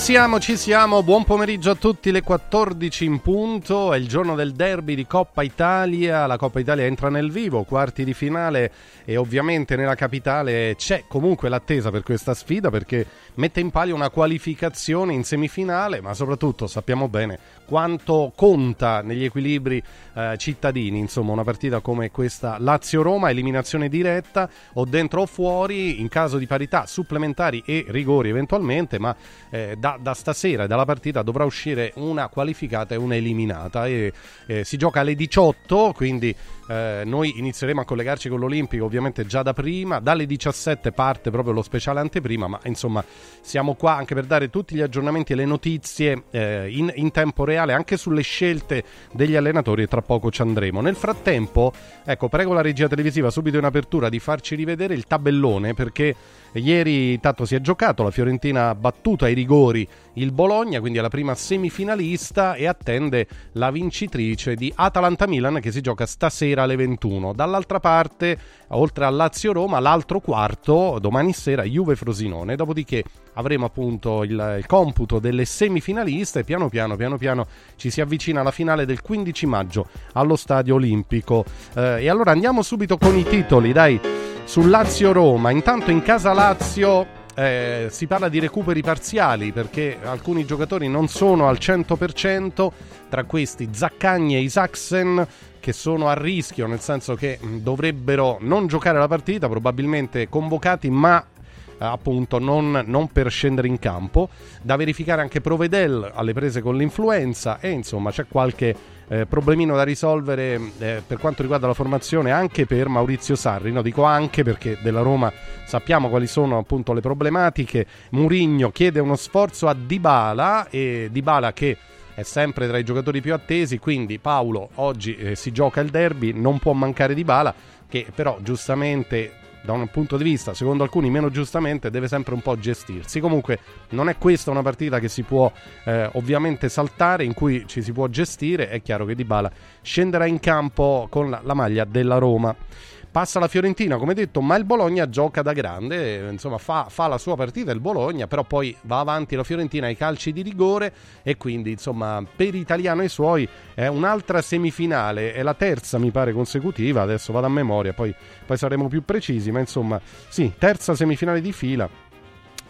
Siamo, ci siamo, buon pomeriggio a tutti, le 14 in punto, è il giorno del derby di Coppa Italia, la Coppa Italia entra nel vivo, quarti di finale. E ovviamente nella capitale c'è comunque l'attesa per questa sfida perché mette in palio una qualificazione in semifinale, ma soprattutto sappiamo bene quanto conta negli equilibri eh, cittadini, insomma una partita come questa Lazio-Roma, eliminazione diretta o dentro o fuori in caso di parità supplementari e rigori eventualmente, ma eh, da, da, stasera dalla partita dovrà uscire una qualificata e una eliminata e eh, si gioca alle 18, quindi eh, noi inizieremo a collegarci con l'Olimpico ovviamente già da prima, dalle 17 parte proprio lo speciale anteprima, ma insomma siamo qua anche per dare tutti gli aggiornamenti e le notizie eh, in, in, tempo reale anche sulle scelte degli allenatori e tra poco ci andremo. Nel frattempo, ecco, prego la regia televisiva subito in apertura di farci rivedere il tabellone perché Ieri tanto si è giocato, la Fiorentina ha battuto ai rigori il Bologna, quindi è la prima semifinalista e attende la vincitrice di Atalanta-Milan che si gioca stasera alle 21. Dall'altra parte, oltre a Lazio-Roma, l'altro quarto domani sera Juve-Frosinone, dopodiché avremo appunto il, il, computo delle semifinaliste piano piano, piano piano ci si avvicina alla finale del 15 maggio allo Stadio Olimpico. Eh, e allora andiamo subito con i titoli, dai sul Lazio-Roma. Intanto in casa Lazio eh, si parla di recuperi parziali perché alcuni giocatori non sono al 100%, tra questi Zaccagni e Isaacsen che sono a rischio, nel senso che dovrebbero non giocare la partita, probabilmente convocati, ma eh, appunto non, non, per scendere in campo. Da verificare anche Provedel alle prese con l'influenza e insomma c'è qualche eh, problemino da risolvere eh, per quanto riguarda la formazione anche per Maurizio Sarri. No, dico anche perché della Roma sappiamo quali sono appunto le problematiche. Murigno chiede uno sforzo a Dybala e Dybala che è sempre tra i giocatori più attesi, quindi Paolo oggi eh, si gioca il derby, non può mancare Dybala che però giustamente da un punto di vista, secondo alcuni meno giustamente, deve sempre un po' gestirsi. Comunque non è questa una partita che si può eh, ovviamente saltare, in cui ci si può gestire, è chiaro che Dybala scenderà in campo con la, la maglia della Roma. Passa la Fiorentina, come detto, ma il Bologna gioca da grande, insomma fa, fa, la sua partita il Bologna, però poi va avanti la Fiorentina ai calci di rigore e quindi insomma per Italiano e suoi è un'altra semifinale, è la terza mi pare consecutiva, adesso vado a memoria, poi, poi saremo più precisi, ma insomma sì, terza semifinale di fila.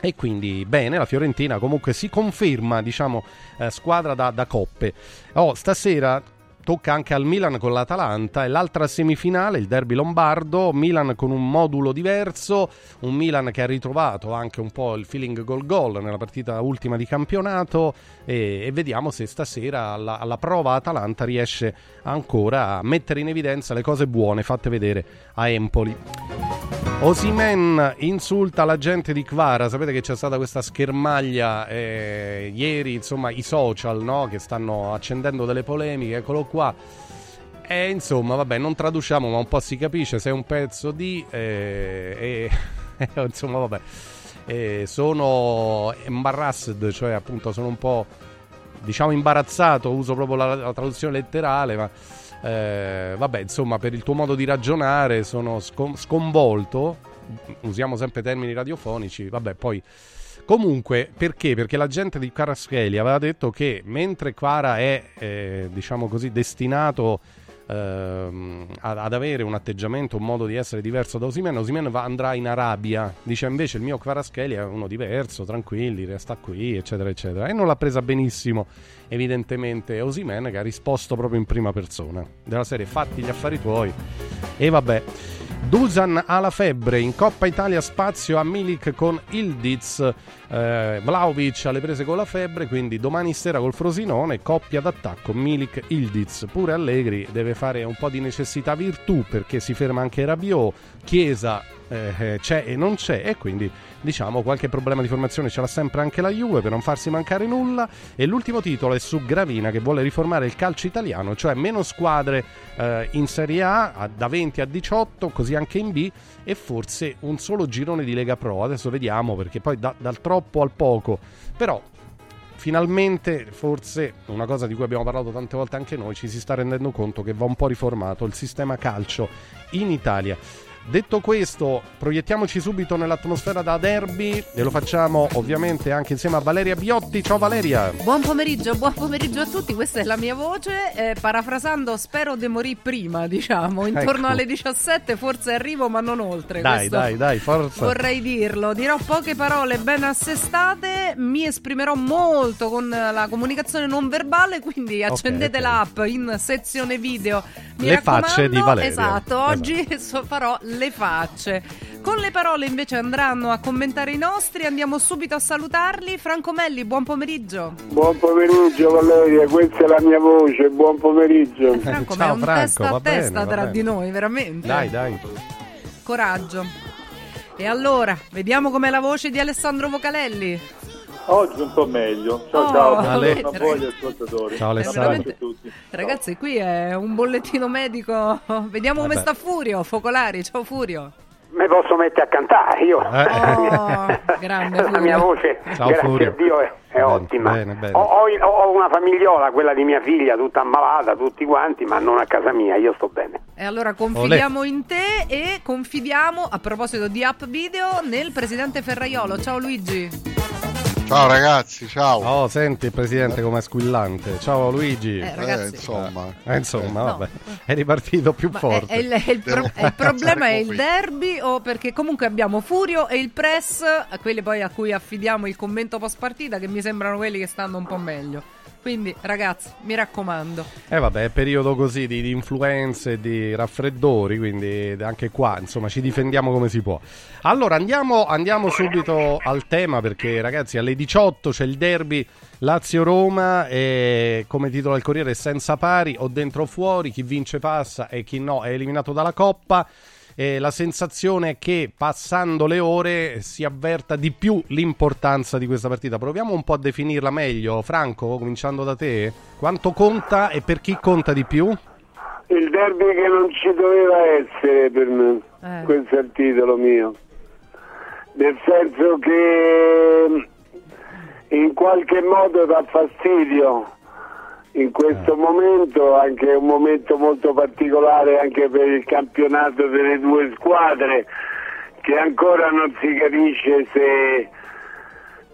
E quindi bene, la Fiorentina comunque si conferma, diciamo, eh, squadra da, da coppe. Oh, stasera tocca anche al Milan con l'Atalanta e l'altra semifinale, il derby lombardo, Milan con un modulo diverso, un Milan che ha ritrovato anche un po' il feeling gol gol nella partita ultima di campionato e, e vediamo se stasera alla, alla, prova Atalanta riesce ancora a mettere in evidenza le cose buone fatte vedere a Empoli. Osimen insulta la gente di Kvara, sapete che c'è stata questa schermaglia eh, ieri, insomma i social no? che stanno accendendo delle polemiche, eccolo qua. E insomma, vabbè, non traduciamo, ma un po' si capisce se è un pezzo di... Eh, eh, insomma, vabbè, eh, sono embarrassed, cioè appunto sono un po', diciamo, imbarazzato, uso proprio la, la traduzione letterale, ma eh, vabbè, insomma, per il tuo modo di ragionare sono sconvolto. Usiamo sempre termini radiofonici. Vabbè, poi. Comunque, perché? Perché la gente di Caraschelli aveva detto che mentre Quara è, eh, diciamo così, destinato ehm, ad avere un atteggiamento, un modo di essere diverso da Osimen, Osimen andrà in Arabia. Dice invece il mio Kvaraschelli è uno diverso, tranquilli, resta qui, eccetera, eccetera. E non l'ha presa benissimo, evidentemente, Osimen che ha risposto proprio in prima persona. Della serie fatti gli affari tuoi. E vabbè. Dusan ha la febbre, in Coppa Italia spazio a Milik con Ildiz, eh, Vlaovic alle prese con la febbre, quindi domani sera col Frosinone, coppia d'attacco Milik-Ildiz. Pure Allegri deve fare un po' di necessità virtù perché si ferma anche Rabiot, Chiesa eh, c'è e non c'è e quindi diciamo qualche problema di formazione ce l'ha sempre anche la Juve per non farsi mancare nulla. E l'ultimo titolo è su Gravina che vuole riformare il calcio italiano cioè meno squadre eh, in Serie A da 20 a 18 così anche in B e forse un solo girone di Lega Pro. Adesso vediamo perché poi da, dal troppo al poco. Però finalmente, forse una cosa di cui abbiamo parlato tante volte anche noi, ci si sta rendendo conto che va un po' riformato il sistema calcio in Italia. Detto questo, proiettiamoci subito nell'atmosfera da derby e lo facciamo ovviamente anche insieme a Valeria Biotti. Ciao Valeria! Buon pomeriggio, buon pomeriggio a tutti, questa è la mia voce. Eh, parafrasando, spero di morire prima, diciamo, intorno ecco. alle 17 forse arrivo ma non oltre. Dai, Questo dai, dai, forza. Vorrei dirlo, dirò poche parole ben assestate, mi esprimerò molto con la comunicazione non verbale, quindi accendete okay, okay. l'app in sezione video. Mi Le facce di Valeria. Esatto, oggi esatto. farò le facce. Con le parole invece andranno a commentare i nostri, andiamo subito a salutarli. Franco Melli, buon pomeriggio. Buon pomeriggio Valeria, questa è la mia voce, buon pomeriggio. Eh, Franco, Ciao, ma è un Franco, testa a testa bene, tra di noi, veramente. Dai, dai. Coraggio. E allora, vediamo com'è la voce di Alessandro Vocalelli. Oggi un po' meglio. Ciao, oh, ciao, Ale... a voi ascoltatori. Ciao Alessandro. Ragazzi, qui è un bollettino medico. Vediamo come sta Furio. Focolari, ciao Furio. Mi posso mettere a cantare io. Eh. Oh, grande La mia voce, ciao, grazie Furio. a Dio, è, è bene, ottima. Bene, bene. Ho, ho, ho, una famigliola, quella di mia figlia, tutta ammalata, tutti quanti, ma non a casa mia, io sto bene. E allora confidiamo Olè. in te e confidiamo, a proposito di app video, nel presidente Ferraiolo. Ciao Luigi. Ciao ragazzi, ciao. Oh, senti il presidente com'è squillante. Ciao Luigi. Eh, ragazzi. Eh, insomma, eh, insomma no. vabbè. È ripartito più Ma forte. È, è il, è il, pro- il problema è il derby o perché comunque abbiamo Furio e il press, quelli poi a cui affidiamo il commento post partita che mi sembrano quelli che stanno un po' meglio. Quindi, ragazzi, mi raccomando. Eh vabbè, periodo così di, di influenze, di raffreddori, quindi anche qua, insomma, ci difendiamo come si può. Allora, andiamo, andiamo subito al tema perché, ragazzi, alle 18 c'è il derby Lazio-Roma e come titolo del Corriere senza pari o dentro o fuori, chi vince passa e chi no è eliminato dalla Coppa eh, la sensazione è che passando le ore si avverta di più l'importanza di questa partita. Proviamo un po' a definirla meglio. Franco, cominciando da te, quanto conta e per chi conta di più? Il derby che non ci doveva essere per me, eh. questo è il titolo mio. Nel senso che in qualche modo dà fastidio in questo momento, anche un momento molto particolare anche per il campionato delle due squadre, che ancora non si capisce se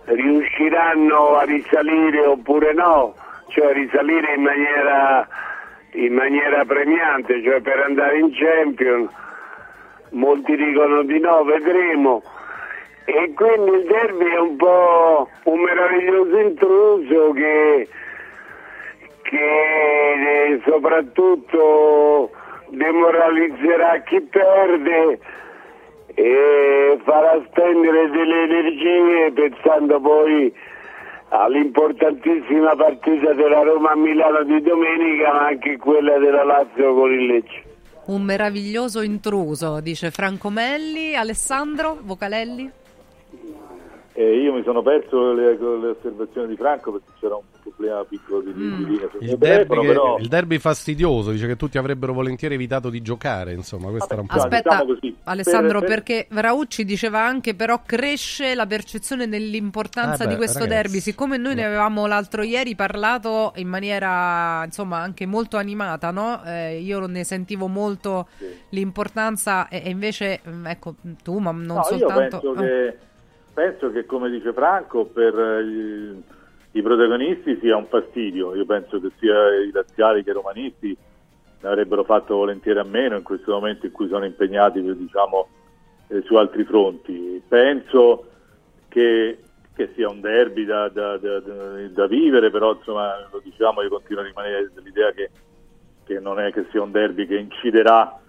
riusciranno a risalire oppure no, cioè risalire in maniera, in maniera premiante, cioè per andare in Champions. Molti dicono di no, vedremo. E quindi il derby è un po' un meraviglioso intruso che che eh, soprattutto demoralizzerà chi perde e farà spendere delle energie pensando poi all'importantissima partita della Roma a Milano di domenica ma anche quella della Lazio con il Lecce. Un meraviglioso intruso, dice Franco Melli. Alessandro Vocalelli? Eh, io mi sono perso le, le, osservazioni di Franco perché c'era un problema piccolo di, mm. di linea sul il derby, telefono, però... il derby fastidioso, dice che tutti avrebbero volentieri evitato di giocare, insomma, questo Vabbè, era un po'... Aspetta, diciamo Alessandro, per, per... perché Raucci diceva anche però cresce la percezione dell'importanza eh beh, di questo ragazzi, derby, siccome noi no. ne avevamo l'altro ieri parlato in maniera, insomma, anche molto animata, no? Eh, io ne sentivo molto sì. l'importanza e, e, invece, mm, ecco, tu, ma non no, soltanto... Io penso oh. che penso che come dice Franco per i, i, protagonisti sia un fastidio, io penso che sia i laziali che i romanisti ne avrebbero fatto volentieri a meno in questo momento in cui sono impegnati diciamo, eh, su altri fronti. Penso che, che sia un derby da, da, da, da, vivere, però insomma lo diciamo io continuo a rimanere dell'idea che, che non è che sia un derby che inciderà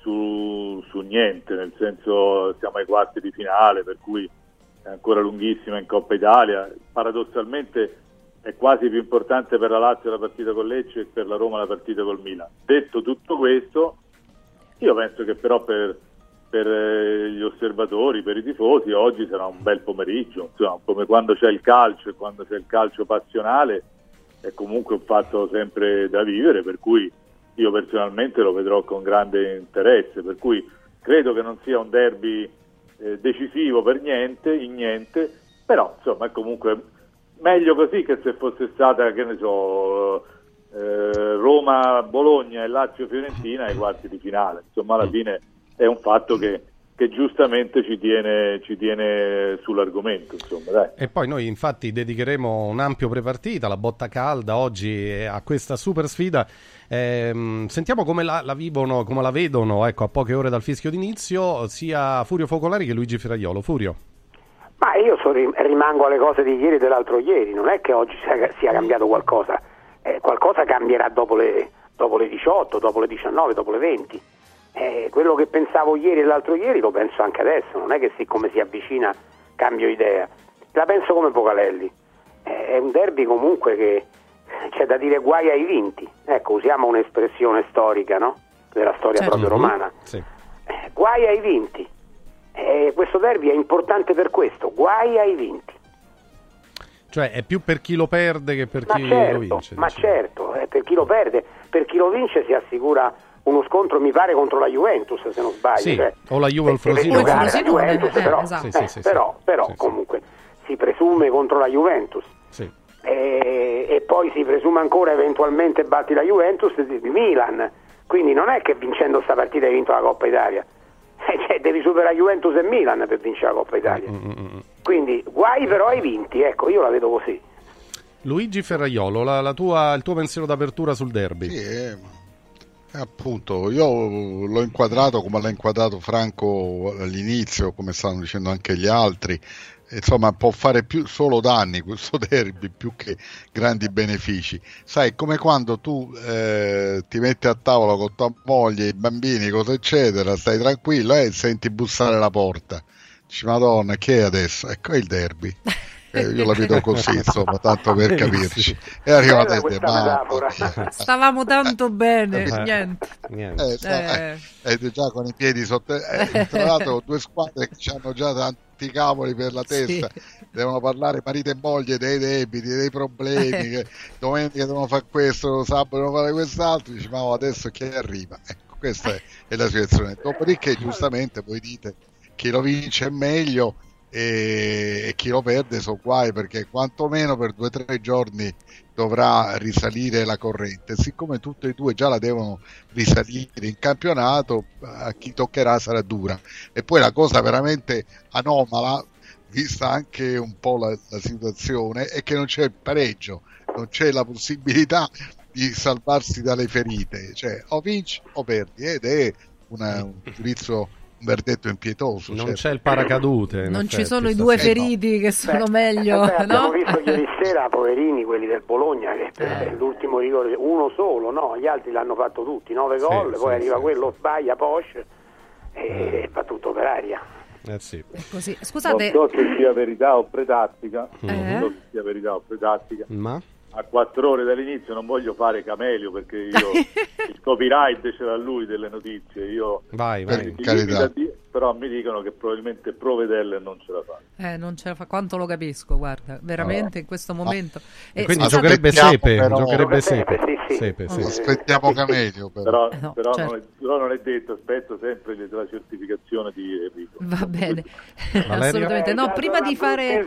su, su niente, nel senso siamo ai quarti di finale, per cui è ancora lunghissima in Coppa Italia, paradossalmente è quasi più importante per la Lazio la partita con Lecce e per la Roma la partita col Milan. Detto tutto questo, io penso che però per, per eh, gli osservatori, per i tifosi, oggi sarà un bel pomeriggio, insomma, come quando c'è il calcio e quando c'è il calcio passionale, è comunque un fatto sempre da vivere, per cui io personalmente lo vedrò con grande interesse, per cui credo che non sia un derby eh, decisivo per niente, in niente, però insomma è comunque meglio così che se fosse stata, che ne so, eh, Roma-Bologna e Lazio-Fiorentina ai quarti di finale, insomma alla fine è un fatto che che giustamente ci tiene, ci tiene sull'argomento. Insomma, e poi noi infatti dedicheremo un ampio prepartita, la botta calda oggi a questa super sfida. Eh, sentiamo come la, la, vivono, come la vedono ecco, a poche ore dal fischio d'inizio sia Furio Focolari che Luigi Ferraiolo. Furio. Ma io so, rimango alle cose di ieri e dell'altro ieri, non è che oggi sia, sia cambiato qualcosa, eh, qualcosa cambierà dopo le, dopo le 18, dopo le 19, dopo le 20 eh, quello che pensavo ieri e l'altro ieri lo penso anche adesso, non è che siccome si avvicina cambio idea, la penso come Pocalelli, eh, è un derby comunque che c'è da dire guai ai vinti, ecco usiamo un'espressione storica no? della storia certo. proprio romana, sì. eh, guai ai vinti, eh, questo derby è importante per questo, guai ai vinti. Cioè è più per chi lo perde che per ma chi certo, lo vince. Ma diciamo. certo, è per chi lo perde, per chi lo vince si assicura uno scontro mi pare contro la Juventus se non sbaglio sì, cioè, o la Juve o il Frosinone, la Juventus, eh, però, esatto. eh, sì, però, però comunque si presume contro la Juventus e, e, poi si presume ancora eventualmente batti la Juventus di, Milan. Quindi non è che vincendo questa partita hai vinto la Coppa Italia. Eh, cioè, devi superare Juventus e Milan per vincere la Coppa Italia. Mm, mm, mm. quindi guai però hai vinti ecco io la vedo così. Luigi Ferraiolo la, la tua, il tuo pensiero d'apertura sul derby? Sì, eh appunto, io l'ho inquadrato come l'ha inquadrato Franco all'inizio, come stanno dicendo anche gli altri. Insomma, può fare più, solo danni questo derby più che grandi benefici. Sai, come quando tu eh, ti metti a tavola con tua moglie, i bambini, cosa eccetera, stai tranquillo e eh, senti bussare la porta. Dici, Madonna, che è adesso? Ecco è il derby. Eh, io la vedo così, insomma, tanto per capirci. E arrivate ma... Stavamo tanto bene, eh, niente. niente. Eh, sta... eh. eh già con i piedi sotto... Eh, tra l'altro due squadre che hanno già tanti cavoli per la testa, sì. devono parlare marito e moglie dei debiti, dei problemi, che domenica devono fare questo, sabato devono fare quest'altro, dici ma adesso chi arriva? Ecco, questa è, è la situazione. Dopodiché giustamente voi dite chi lo vince è meglio e, chi lo perde so guai perché quantomeno per due o tre giorni dovrà risalire la corrente. Siccome tutte e due già la devono risalire in campionato a chi toccherà sarà dura. E poi la cosa veramente anomala vista anche un po' la, la situazione è che non c'è il pareggio non c'è la possibilità di salvarsi dalle ferite. Cioè o vinci o perdi ed è una, un giudizio un verdetto impietoso. Non certo. c'è il paracadute. Non ci sono i due feriti che sono beh, meglio. Beh, abbiamo no? visto ieri sera, poverini, quelli del Bologna, che per eh. l'ultimo rigore, uno solo, no? Gli altri l'hanno fatto tutti, nove sì, gol, sì, poi arriva sì, quello, sbaglia, Porsche e eh. va tutto per aria. Eh sì. Così. Scusate. Non so se sia verità o pretattica, eh? non so se sia verità o pretattica. Ma? A quattro ore dall'inizio non voglio fare camelio perché io il copyright ce l'ha lui delle notizie io vai, vai. Di, però mi dicono che probabilmente Provedelle non ce la fa. Eh non ce la fa. Quanto lo capisco guarda veramente no. in questo momento. Ah. e quindi giocherebbe Sepe però... giocherebbe Sepe, sì, sepe, sì. aspettiamo Camelio però, però, eh, no, però, certo. non è, però, non è, detto aspetto sempre la certificazione di Enrico. Va bene. Assolutamente. No prima di fare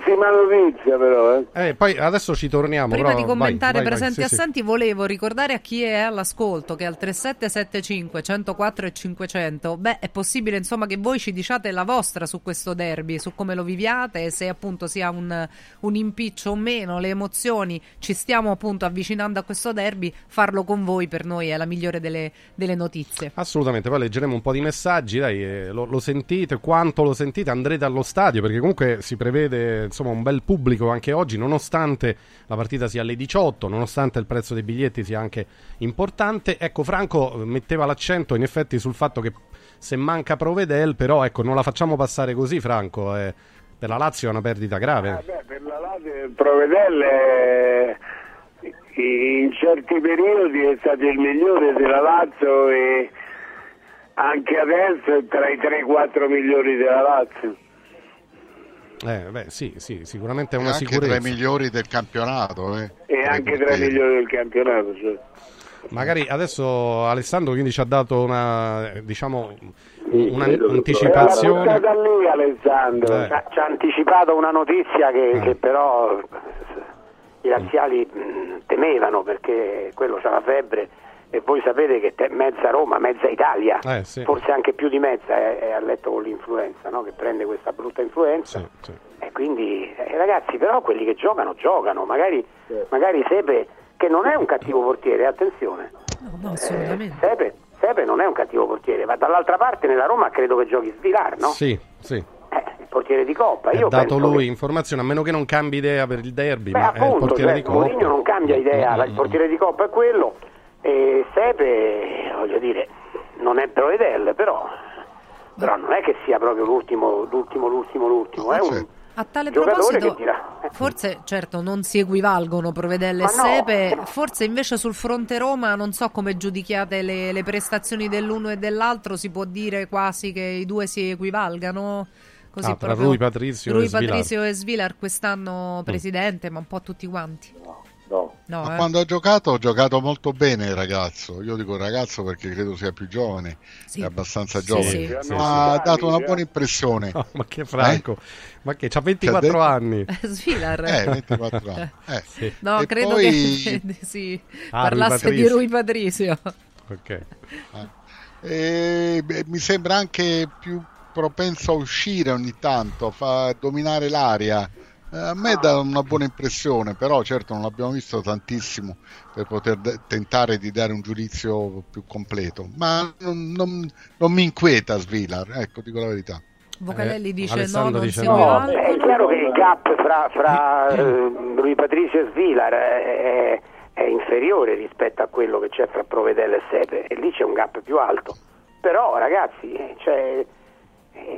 notizia però eh. Eh, poi adesso ci torniamo prima però, di commentare vai, presenti vai, sì, assenti volevo ricordare a chi è all'ascolto che al 3775 104 e 500 beh è possibile insomma che voi ci diciate la vostra su questo derby su come lo viviate se appunto sia un, un impiccio o meno le emozioni ci stiamo appunto avvicinando a questo derby farlo con voi per noi è la migliore delle, delle notizie. Assolutamente, poi leggeremo un po' di messaggi, dai, eh, lo, lo, sentite, quanto lo sentite, andrete allo stadio perché comunque si prevede insomma un bel pubblico anche oggi, nonostante la partita sia alle 18, nonostante il prezzo dei biglietti sia anche importante. Ecco, Franco metteva l'accento in effetti sul fatto che se manca Provedel, però ecco, non la facciamo passare così, Franco. Eh, per la Lazio è una perdita grave. Ah, beh, per la Lazio Provedel è in certi periodi è stato il migliore della Lazio e anche adesso è tra i 3-4 migliori della Lazio. Eh, beh, sì, sì, sicuramente è una anche sicurezza. tra i migliori del campionato. Eh. E anche tra i migliori del campionato, cioè. Magari adesso Alessandro quindi ci ha dato una, diciamo, un'anticipazione. Lì, Alessandro. Eh. Ci ha anticipato una notizia che, eh. che però i laziali temevano perché quello c'ha la febbre e voi sapete che te, mezza Roma, mezza Italia, eh, sì. forse anche più di mezza è, è a letto con l'influenza, no? che prende questa brutta influenza. Sì, sì. E quindi eh, ragazzi, però quelli che giocano, giocano, magari, magari Sepe, che non è un cattivo portiere, attenzione. No, no, assolutamente. Eh, Sepe, Sepe non è un cattivo portiere, ma dall'altra parte nella Roma credo che giochi Svilar, no? Sì, sì. Eh, il portiere di Coppa. Io ha dato lui che... informazioni, a meno che non cambi idea per il derby, Beh, ma appunto, è il portiere cioè, di Coppa. Mourinho non cambia idea, mm-hmm. il portiere di Coppa è quello e Sepe, voglio dire, non è Provedel, però, però non è che sia proprio l'ultimo, l'ultimo, l'ultimo, l'ultimo, è un a tale proposito, forse certo non si equivalgono Provedelle e Sepe, no. forse invece sul fronte Roma non so come giudichiate le, le prestazioni dell'uno e dell'altro, si può dire quasi che i due si equivalgano? Così Ah, tra proprio- Rui Patrizio Rui e Svilar. Patrizio e Svilar quest'anno presidente, ma un po' tutti quanti. No, No, Ma eh. quando ha giocato, ha giocato molto bene il ragazzo. Io dico ragazzo perché credo sia più giovane, Sì. è abbastanza giovane. sì. sì, ma ha dato una sì. buona impressione. No, ma che Franco, ma che c'ha 24 detto? anni. Svilar. Eh, 24 anni. Eh. Sì. No, E credo poi- che sì, Ah, Rui parlasse di Patrizio. Rui Patrizio. Ok. E, beh, mi sembra anche più propenso a uscire ogni tanto, a fa dominare l'aria. Eh, A me dà una buona impressione, però certo non l'abbiamo visto tantissimo per poter de- tentare di dare un giudizio più completo. Ma non, non- non mi inquieta Svilar, ecco, dico la verità. Vocalelli Eh, dice no, Alessandro non dice si no. Eh, è chiaro che il gap fra, fra eh, Rui Patrizio e Svilar è, è inferiore rispetto a quello che c'è fra Provedel e Sepe e lì c'è un gap più alto. Però ragazzi, eh, cioè,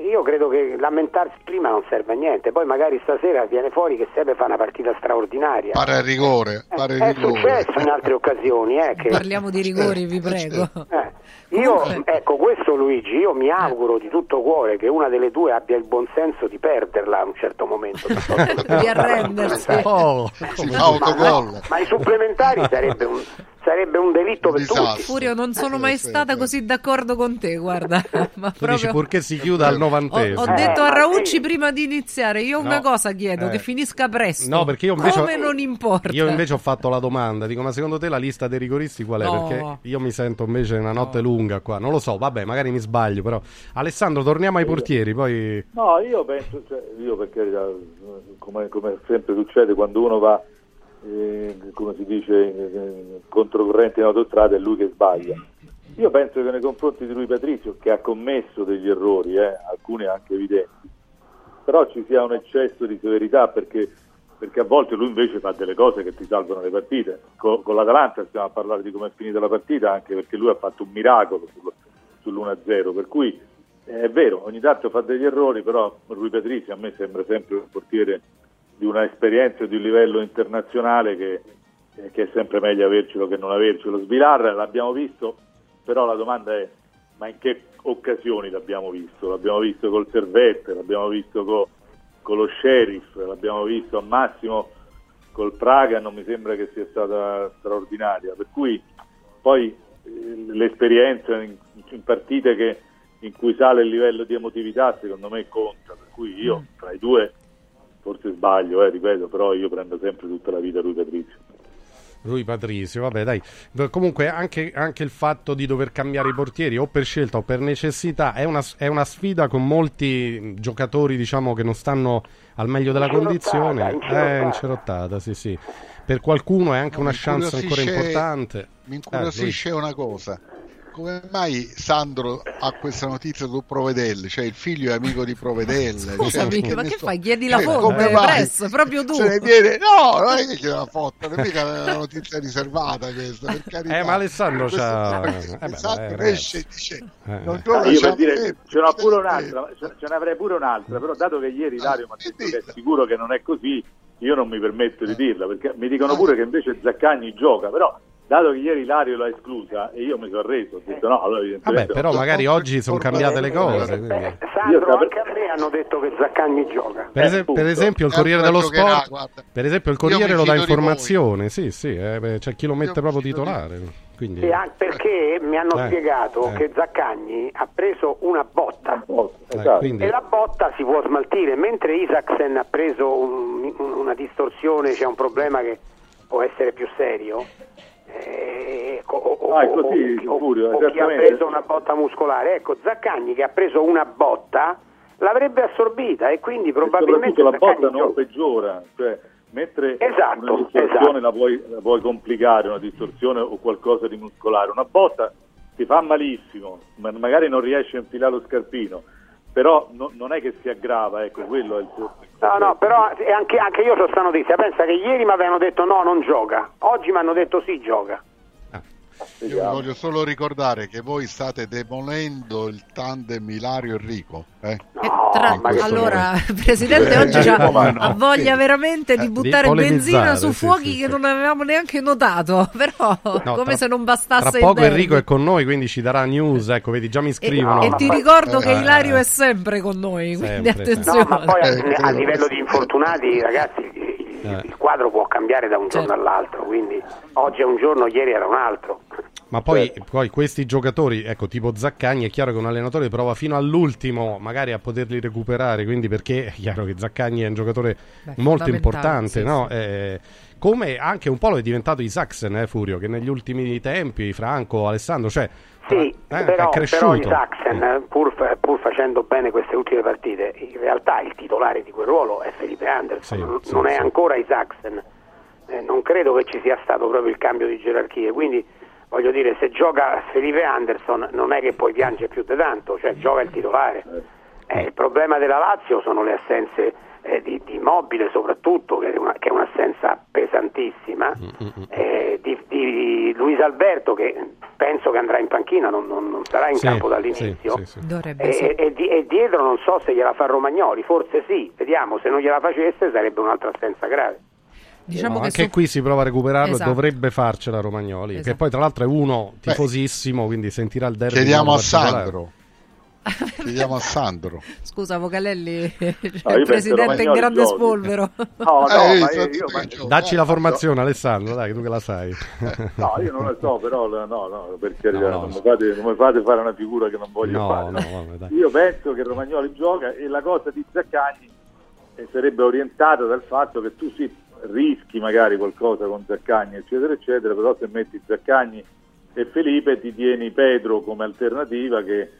io credo che lamentarsi prima non serve a niente, poi magari stasera viene fuori che Sepe fa una partita straordinaria. Pare a rigore, Eh, pare è rigore. successo in altre occasioni. Eh, che... Parliamo di rigori, vi prego. Eh, io, ecco, questo Luigi, io mi auguro di tutto cuore che una delle due abbia il buon senso di perderla a un certo momento. Di arrendersi. Oh, fa autogol. Ma, ma i supplementari sarebbe un, sarebbe un delitto per disastro. tutti. Furio, non sono mai Sì, sì, stata sì. così d'accordo con te, guarda. Ma tu dici proprio... purché si chiuda al Ho, novantesimo. ho Eh, detto a ma Raucci sì. prima di iniziare, io una No. cosa chiedo, Eh. che finisca presto. No, perché io invece, Come non importa? io invece ho fatto la domanda, dico ma secondo te la lista dei rigoristi qual è? No. Perché io mi sento invece una notte lunga qua, non lo so, vabbè magari mi sbaglio, però. Alessandro torniamo ai portieri, poi... No, io penso, cioè, io per carità, come, come sempre succede quando uno va, eh, come si dice, eh, controcorrente in autostrada è lui che sbaglia. Io penso che nei confronti di lui Patrizio, che ha commesso degli errori, eh, alcuni anche evidenti, però ci sia un eccesso di severità perché, perché a volte lui invece fa delle cose che ti salvano le partite. Co- con l'Atalanta stiamo a parlare di come è finita la partita anche perché lui ha fatto un miracolo sul- sull'1-0, per cui eh, è vero, ogni tanto fa degli errori, però Rui Patrizio a me sembra sempre un portiere di una esperienza e di un livello internazionale che, eh, che è sempre meglio avercelo che non avercelo. Svilar l'abbiamo visto, però la domanda è ma in che occasioni l'abbiamo visto? L'abbiamo visto col Servette, l'abbiamo visto co- con lo Sheriff, l'abbiamo visto al massimo col Praga, non mi sembra che sia stata straordinaria, per cui poi eh, l'esperienza in, in partite che- in cui sale il livello di emotività secondo me conta, per cui io tra i due forse sbaglio, eh, ripeto, però io prendo sempre tutta la vita lui Patrizio. Rui Patrizio, vabbè dai, comunque anche, anche il fatto di dover cambiare i portieri o per scelta o per necessità è una, è una sfida con molti giocatori diciamo che non stanno al meglio della condizione, incerottata. è incerottata, sì sì, per qualcuno è anche una chance ancora importante. Mi Eh, incuriosisce una cosa. Come mai Sandro ha questa notizia su Provedelle? Cioè il figlio è amico di Provedelle. Scusami, cioè, ma ne che so- fai? Chiedi la cioè, come mai presso, proprio tu. se ne viene- No, non è che chiede la foto, non è mica una notizia riservata questa, per carità. Eh, ma Alessandro c'ha- eh, beh, Sandro ma esce e dice Eh. non gioca io per dire, ce n'ho pure c'è un'altra, ce, ce ne avrei pure un'altra, però dato che ieri Ilario mi ha che detto che è sicuro che non è così, io non mi permetto di dirla, perché mi dicono pure che invece Zaccagni gioca, però dato che ieri Ilario l'ha esclusa e io mi sono reso, ho detto no, allora Vabbè, però magari oggi sono cambiate le cose. quindi. Eh, Io Sandro, sape- anche a me hanno detto che Zaccagni gioca. Per, Eh, esem- appunto. per esempio il Eh, Corriere dello Sport, per esempio il Corriere lo dà informazione, sì, sì, eh, beh, c'è chi lo mette proprio titolare. Quindi... Sì, perché mi hanno Eh, spiegato eh. che Zaccagni ha preso una botta Oh, Eh, esatto. quindi- e la botta si può smaltire, mentre Isaacsen ha preso un- una distorsione, c'è un problema che può essere più serio. Eh, o, o, ah, così, o, Furio, o chi ha preso una botta muscolare. Ecco, Zaccagni che ha preso una botta l'avrebbe assorbita e quindi probabilmente... E la botta non peggiora, cioè mentre esatto, una distorsione esatto. la, vuoi, la, vuoi, complicare, una distorsione o qualcosa di muscolare, una botta ti fa malissimo, ma magari non riesci a infilare lo scarpino, però no, non è che si aggrava, ecco, quello è il. No, no, però anche, anche io sono stata notizia, pensa che ieri mi avevano detto no, non gioca, oggi mi hanno detto sì, gioca. Io voglio solo ricordare che voi state demolendo il tandem Ilario Enrico. Eh? No, tra... Allora, il Presidente oggi ha, ha voglia veramente di eh, buttare di benzina su fuochi sì, che sì. non avevamo neanche notato, però no, come tra, se non bastasse tra poco Enrico è con noi, quindi ci darà news, ecco, vedi, già mi scrivono. E, e ti ricordo eh, che Ilario è sempre con noi, quindi sempre, attenzione. No, ma poi a, a livello di infortunati, ragazzi, eh. il quadro può cambiare da un certo. giorno all'altro, quindi oggi è un giorno, ieri era un altro. Ma poi, certo. poi, questi giocatori, ecco, tipo Zaccagni, è chiaro che un allenatore prova fino all'ultimo magari a poterli recuperare, quindi perché è chiaro che Zaccagni è un giocatore Beh, molto importante, sì, no? Sì. Eh, come anche un po' lo è diventato Isaacsen, eh, Furio, che negli ultimi tempi, Franco, Alessandro, cioè sì, eh, però, però Isaacsen, pur, pur, facendo bene queste ultime partite, in realtà il titolare di quel ruolo è Felipe Anderson, sì, non sì, è sì. ancora Isaacsen. Eh, non credo che ci sia stato proprio il cambio di gerarchie, quindi voglio dire, se gioca Felipe Anderson non è che poi piange più di tanto, cioè gioca il titolare. Eh, il problema della Lazio sono le assenze eh, di, di Mobile soprattutto, che è, una, che è un'assenza pesantissima, mm-hmm. eh, di, di, Luis Alberto che penso che andrà in panchina, non, non, non sarà in sì, campo dall'inizio, sì, sì, e, e, e, dietro non so se gliela fa Romagnoli, forse sì, vediamo, se non gliela facesse sarebbe un'altra assenza grave. Diciamo no, che anche su... qui si prova a recuperarlo esatto. dovrebbe farcela Romagnoli, esatto. che poi tra l'altro è uno tifosissimo, Beh, quindi sentirà il derby. Chiediamo a Sandro. Chiediamo a Sandro. Scusa, Vocalelli, no, il presidente in grande giochi. spolvero. No, no, eh, io, io, Dacci la formazione, Alessandro, dai, tu che la sai. no, io non la so, però no, no, perché no, non, mi fate, non, mi fate, fare una figura che non voglio fare. Vabbè, io penso che Romagnoli gioca e la cosa di Zaccagni eh, sarebbe orientata dal fatto che tu si rischi magari qualcosa con Zaccagni, eccetera, eccetera, però se metti Zaccagni e Felipe ti tieni Pedro come alternativa che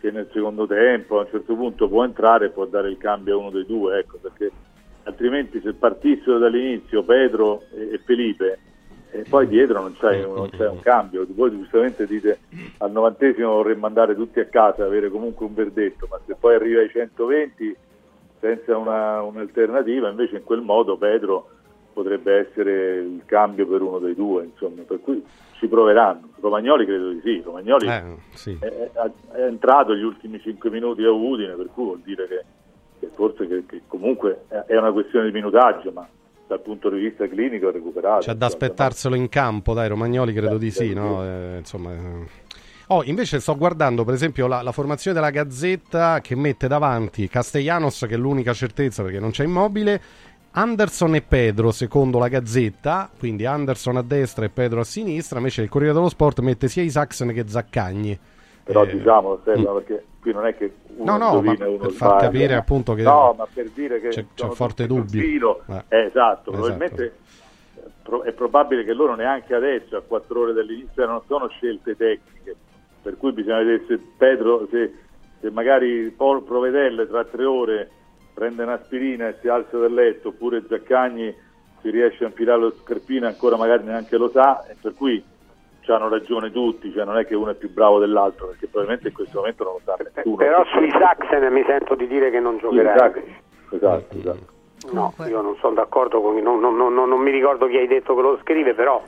che nel secondo tempo a un certo punto può entrare e può dare il cambio a uno dei due, ecco, perché altrimenti se partissero dall'inizio Pedro e, e Felipe e poi dietro non c'è, non c'è, un cambio. Voi giustamente dite al novantesimo vorremmo andare tutti a casa avere comunque un verdetto, ma se poi arriva ai 120 senza una, un'alternativa, invece in quel modo Pedro potrebbe essere il cambio per uno dei due, insomma, per cui ci proveranno. Romagnoli credo di sì, Romagnoli eh, sì. È, è, entrato gli ultimi 5 minuti a Udine, per cui vuol dire che, che forse che, che comunque è una questione di minutaggio, ma dal punto di vista clinico è recuperato. C'è da aspettarselo in campo, dai, Romagnoli credo di sì, no? Eh, insomma... Eh. Oh, invece sto guardando per esempio la, la, formazione della Gazzetta che mette davanti Castellanos, che è l'unica certezza perché non c'è immobile, Anderson e Pedro, secondo la Gazzetta, quindi Anderson a destra e Pedro a sinistra, invece il Corriere dello Sport mette sia Isaacsen che Zaccagni. Però eh, diciamo, Stefano, mm. perché qui non è che uno no, no, ma per far sbaglia. capire appunto che no, ma per dire che c'è, c'è forte dubbio. Eh. Eh, esatto, probabilmente è probabile che loro neanche adesso, a quattro ore dall'inizio, non sono scelte tecniche, per cui bisogna vedere se Pedro, se, se magari Paul Provedelle tra tre ore prende un'aspirina e si alza dal letto, oppure Zaccagni si riesce a infilare lo scarpino ancora magari neanche lo sa, e per cui hanno ragione tutti, cioè non è che uno è più bravo dell'altro, perché probabilmente in questo momento non lo sa nessuno. Però sui Saxen mi sento di dire che non giocherà. Esatto, esatto. No, io non sono d'accordo con... Non, non, non, non mi ricordo chi hai detto che lo scrive, però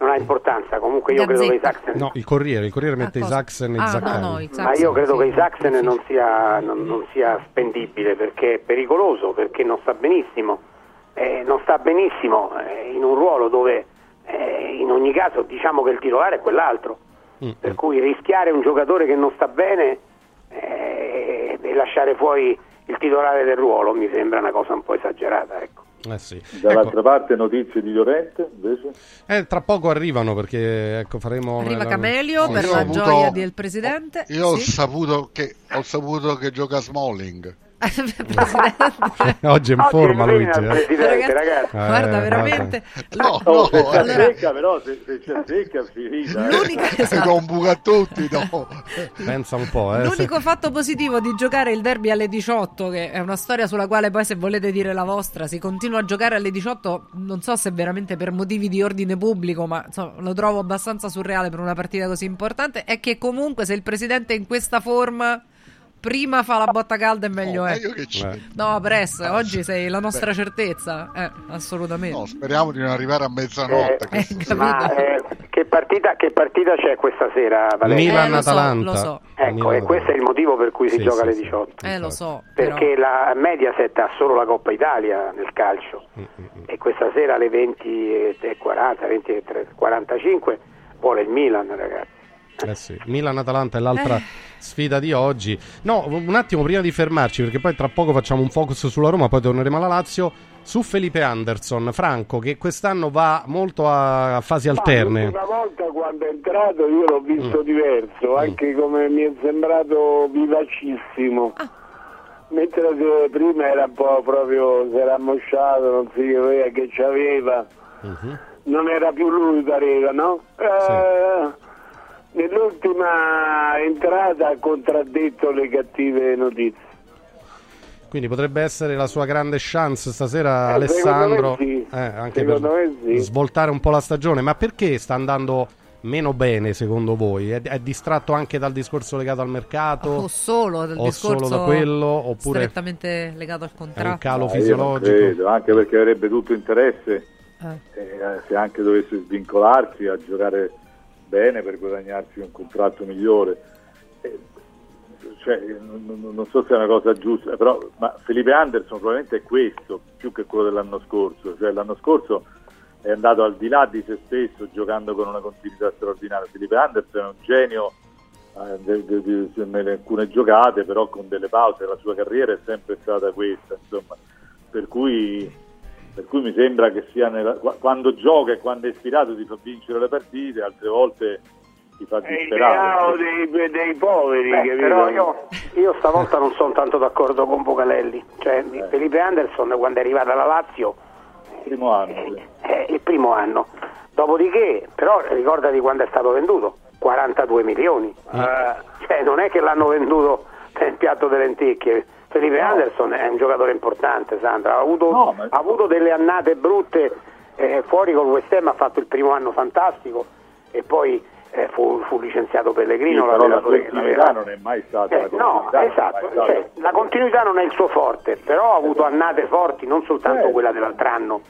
non ha importanza. Comunque io credo che i Saxen. No, il Corriere, il Corriere mette i Saxen e ah, Zaccagni. No, no, Ma io credo sì. che i Saxen sì. non, sia, non, non, sia, spendibile perché è pericoloso, perché non sta benissimo. Eh, non sta benissimo eh, in un ruolo dove eh, in ogni caso diciamo che il titolare è quell'altro. Mm. Per cui rischiare un giocatore che non sta bene eh, e lasciare fuori il titolare del ruolo mi sembra una cosa un po' esagerata. Ecco. Eh sì. Dall'altra ecco. parte notizie di Llorente invece? Eh, tra poco arrivano perché ecco, faremo... Arriva. Camelio per la avuto... gioia del presidente. Io sì. ho, saputo che, ho saputo che gioca Smalling. Oggi è in forma Luigi. Eh. Presidente, ragazzi. Eh, guarda, veramente. No, no, se c'è allora... secca, però se, se c'è secca finita. Eh. L'unica... Eh. Esatto. un buco a tutti. No. Pensa un po'. Eh. L'unico fatto positivo di giocare il derby alle 18, che è una storia sulla quale poi se volete dire la vostra, si continua a giocare alle 18, non so se veramente per motivi di ordine pubblico, ma insomma, lo trovo abbastanza surreale per una partita così importante, è che comunque se il presidente è in questa forma prima fa la botta calda e meglio no, è. Meglio no, Press, ah, oggi sei la nostra Beh. certezza. Eh, assolutamente. No, speriamo di non arrivare a mezzanotte. Eh, eh, ma eh, che, partita, che, partita, c'è questa sera, Valeria? Milan-Atalanta. Eh, lo so, lo so. Ecco, Milan e questo è il motivo per cui si sì, gioca alle 18. Eh, lo so. Perché però... la Mediaset ha solo la Coppa Italia nel calcio. Mm-hmm. E questa sera alle 20.40, 20.45 vuole il Milan, ragazzi. Eh sì, Milan-Atalanta è l'altra eh. sfida di oggi. No, un attimo prima di fermarci, perché poi tra poco facciamo un focus sulla Roma, poi torneremo alla Lazio. Su Felipe Anderson, Franco, che quest'anno va molto a fasi alterne. Una volta quando è entrato io l'ho visto mm. diverso, mm. anche mm. come mi è sembrato vivacissimo. Ah. Mentre prima era un po' proprio, si era ammosciato, non si vedeva che c'aveva. Mm-hmm. Non era più lui pareva, no? Sì. Nell'ultima entrata ha contraddetto le cattive notizie. Quindi potrebbe essere la sua grande chance stasera, eh, Alessandro, sì. eh, anche secondo per sì. svoltare un po' la stagione. Ma perché sta andando meno bene secondo voi? È, è, distratto anche dal discorso legato al mercato? O solo, dal o discorso solo da quello? Oppure strettamente legato al contratto? È un calo ah, fisiologico? Credo, anche perché avrebbe tutto interesse eh. Eh, se anche dovesse svincolarsi a giocare bene per guadagnarsi un contratto migliore. Eh, cioè, non, non, so se è una cosa giusta, però ma Felipe Anderson probabilmente è questo più che quello dell'anno scorso. Cioè, l'anno scorso è andato al di là di se stesso giocando con una continuità straordinaria. Felipe Anderson è un genio eh, nelle alcune giocate, però con delle pause. La sua carriera è sempre stata questa, insomma. Per cui per cui mi sembra che sia nella, quando gioca e quando è ispirato ti fa vincere le partite, altre volte ti fa disperare. È il dei, dei poveri, Beh, però io, io, stavolta non sono tanto d'accordo con Bocalelli, cioè eh. Felipe Anderson quando è arrivato alla Lazio il primo anno, eh, sì. eh, il primo anno. Dopodiché, però ricordati quando è stato venduto, 42 milioni. Eh. Cioè, non è che l'hanno venduto il piatto delle lenticchie Felipe no. Anderson è un giocatore importante, Sandra, ha avuto, no, ma... ha avuto delle annate brutte eh, fuori col West Ham, ha fatto il primo anno fantastico e poi eh, fu, fu, licenziato Pellegrino. Sì, la continuità non è mai stata eh, la No, esatto, cioè, la continuità non è il suo forte, però ha avuto annate forti, non soltanto eh. quella dell'altro anno.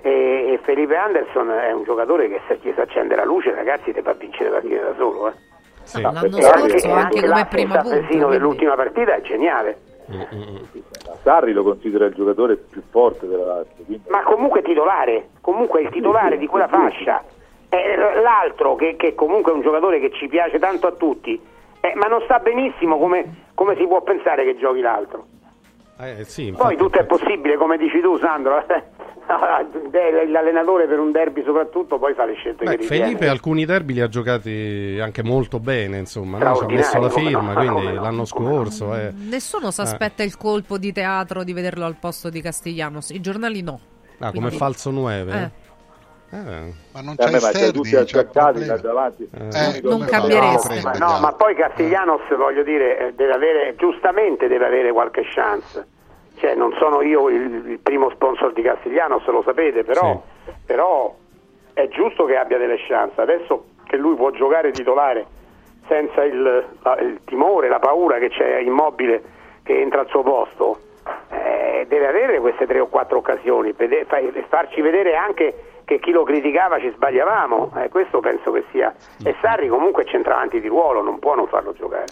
E, e, Felipe Anderson è un giocatore che se si accende la luce, ragazzi, ti fa vincere la partite da solo. Eh. Sì, l'anno scorso anche, anche, come prima punto. Quindi... dell'ultima partita è geniale. Sarri lo considera il giocatore più forte della Lazio. Quindi... Ma comunque titolare, comunque il titolare di quella fascia. Eh, l'altro che, che, comunque è un giocatore che ci piace tanto a tutti, eh, ma non sta benissimo come, come, si può pensare che giochi l'altro. Eh, sì, Poi tutto è possibile, come dici tu Sandro. l'allenatore per un derby soprattutto poi fa le scelte Beh, che ritiene. Felipe alcuni derby li ha giocati anche molto bene insomma no? ci ha messo la firma no, quindi no, l'anno scorso eh. nessuno si aspetta eh. il colpo di teatro di vederlo al posto di Castiglianos i giornali no ah, quindi... come falso 9 eh. Eh. Ma non c'è esterni, tutti attaccati da davanti. Eh, non cambiereste. Ma, no, ma poi Castiglianos, voglio dire, deve avere, giustamente deve avere qualche chance cioè, non sono io il, il, primo sponsor di Castigliano, se lo sapete, però, sì. però, è giusto che abbia delle chance. Adesso che lui può giocare titolare senza il, il timore, la paura che c'è immobile che entra al suo posto, eh, deve avere queste tre o quattro occasioni, vede, farci vedere anche che chi lo criticava ci sbagliavamo, eh, questo penso che sia. E Sarri comunque è centravanti di ruolo, non può non farlo giocare.